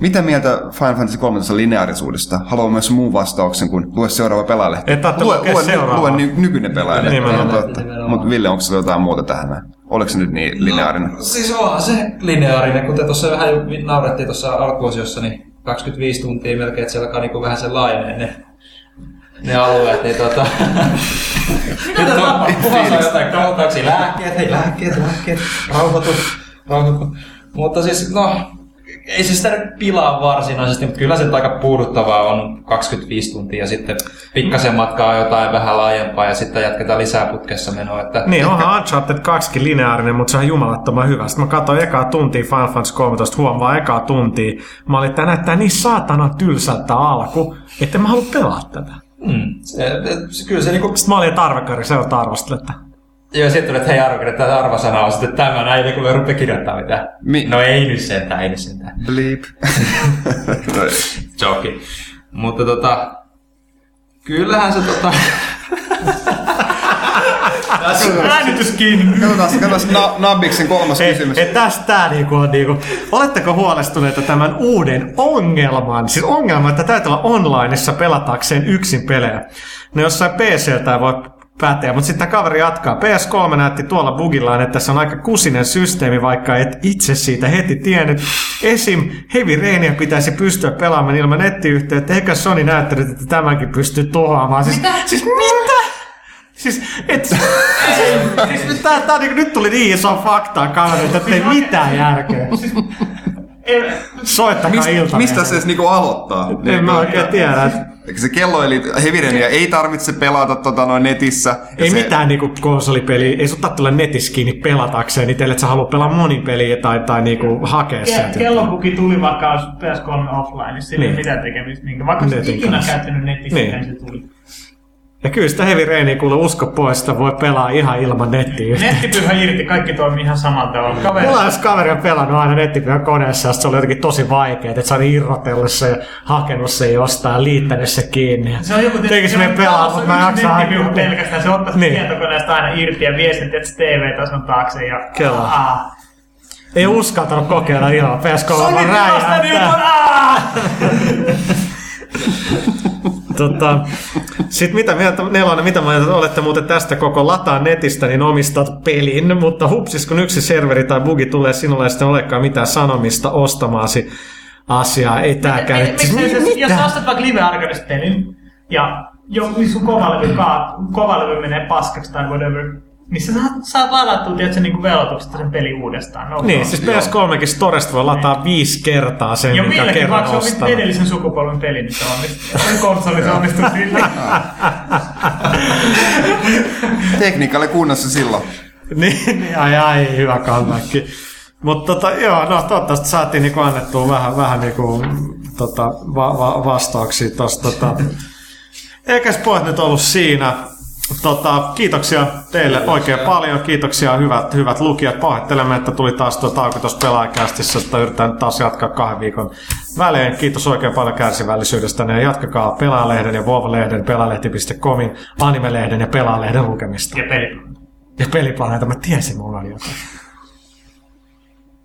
Mitä mieltä Final Fantasy 13 lineaarisuudesta? Haluan myös muun vastauksen, kun lue seuraava pelaajalehti. Et lue, lue, seuraavaa. lue ny, nykyinen pelaajalehti. No. Mutta Ville, onko se jotain muuta tähän? Oliko se nyt niin lineaarinen? Siis onhan se lineaarinen, kuten tuossa vähän jo naurettiin tuossa alkuosiossa, niin 25 tuntia melkein, että se alkaa niinku vähän se laajenee ne, ne alueet, niin tota... Mitä? Puhaltaa jotain kohtauksia, lääkkeet, hei lääkkeet, lääkkeet, rauhoitu, rauhoitu. Mutta siis, no, ei se sitä nyt pilaa varsinaisesti, mutta kyllä se aika puuduttavaa on 25 tuntia ja sitten pikkasen matkaa jotain vähän laajempaa ja sitten jatketaan lisää putkessa menoa. Että Niin, onhan Uncharted 2 lineaarinen, mutta se on jumalattoman hyvä. Sitten mä katsoin ekaa tuntia Final Fantasy 13, huom vaan ekaa tuntia. Mä olin, että tää näyttää niin saatana tylsältä alku, että mä halua pelaa tätä. Mm, se, se, kyllä se niinku... Sitten mä olin tarvekari, se on arvosteletta. Joo, sitten tuli, että hei Arvokin, että tämä arvosana on sitten tämä, näin ei kuule rupea kirjoittaa mitään. Mi- no ei nyt sentään, ei nyt sentään. Bleep. Joki. Mutta tota, kyllähän se tota... Äänitys kiinni. Katsotaan, katsotaan na- Nabiksen kolmas Et, kysymys. et tästä tää niinku on niinku, oletteko huolestuneita tämän uuden ongelman, siis ongelma, että täytyy olla onlineissa pelatakseen yksin pelejä. No jossain PC-ltä ei voi päteä, mutta sitten kaveri jatkaa. PS3 näytti tuolla bugillaan, että se on aika kusinen systeemi, vaikka et itse siitä heti tiennyt. Esim. Heavy Rainia pitäisi pystyä pelaamaan ilman nettiyhteyttä, eikä Sony näyttänyt, että tämänkin pystyy tuhoamaan. Siis, mitä? Siis mitä? Siis, et, siis, tää, tää, niinku, nyt tuli niin iso faktaa kaverit, että ei mitään järkeä. Soittakaa Mist, ilta. mistä se edes niinku aloittaa? En mä oikein tiedä. Se kello, eli Hevirenia ei tarvitse pelata tota noin netissä. Ei se, mitään niinku konsolipeliä, ei sun tulla netissä kiinni pelatakseen, niin teille, että sä haluat pelaa monipeliä tai, tai niinku hakea Ke- sieltä. Kellopuki tuli vaikka olisi PS3 offline, niin sillä ei Niin. mitään tekemistä. Vaikka Netin ikinä käyttänyt netissä, Niin. niin. se tuli. Ja kyllä sitä Heavy Rainia kuule usko pois, sitä voi pelaa ihan ilman nettiä. Nettipyhä irti, kaikki toimii ihan samalla tavalla. Kaveri, Mulla jos kaveri on pelannut aina nettipyhän koneessa, ja se oli jotenkin tosi vaikeaa, että sä oli irrotellut se ja hakenut se jostain ja liittänyt se kiinni. se on joku Tekis me pelaa, mutta mä en jaksa nettipyhä hakea. pelkästään. Se ottaa Niin. tietokoneesta aina irti ja viestit, että se TV-tason taakse. Ja, Kyllä. Ei uskaltanut kokeilla ilman. PS3 Oli vaan räjähtää. Tota, Sitten mitä mieltä, Nelonen, mitä mieltä olette muuten tästä koko lataa netistä, niin omistat pelin, mutta hupsis, kun yksi serveri tai bugi tulee sinulle ja sitten olekaan mitään sanomista ostamaasi asiaa, ei tääkään. Mi- Siis miksi mi- se- Jos ostat vaikka Live Arcadesta pelin ja jo, niin sun kovalevy, kaa, kovalevy menee paskaksi tai whatever, niin sä saat, saat ladattua tiedätkö, niin velotuksesta sen peli uudestaan. No Niin, problem. siis PS3kin Storesta voi lataa viisi kertaa sen, ja mikä Villekin, kerran vaikka se on edellisen sukupolven peli, niin se onnistuu. Sen konsoli se onnistuu sillä. Tekniikka oli kunnossa silloin. niin, niin, ai ai, hyvä comeback. Mutta tota, joo, no toivottavasti saatiin niinku annettua vähän, vähän niinku, tota, va, va, vastauksia tosta. Tota. Eikäs pojat nyt ollut siinä. Tota, kiitoksia teille oikein paljon. Kiitoksia hyvät, hyvät lukijat. Pahoittelemme, että tuli taas tuo tauko tuossa pelaajakästissä, että yritetään nyt taas jatkaa kahden viikon välein. Kiitos oikein paljon kärsivällisyydestä ja jatkakaa Pelaalehden ja Vov-lehden, pelaalehti.comin, animelehden ja Pelaalehden lukemista. Ja peli. Ja peliplaneeta, mä tiesin, mulla oli jotain.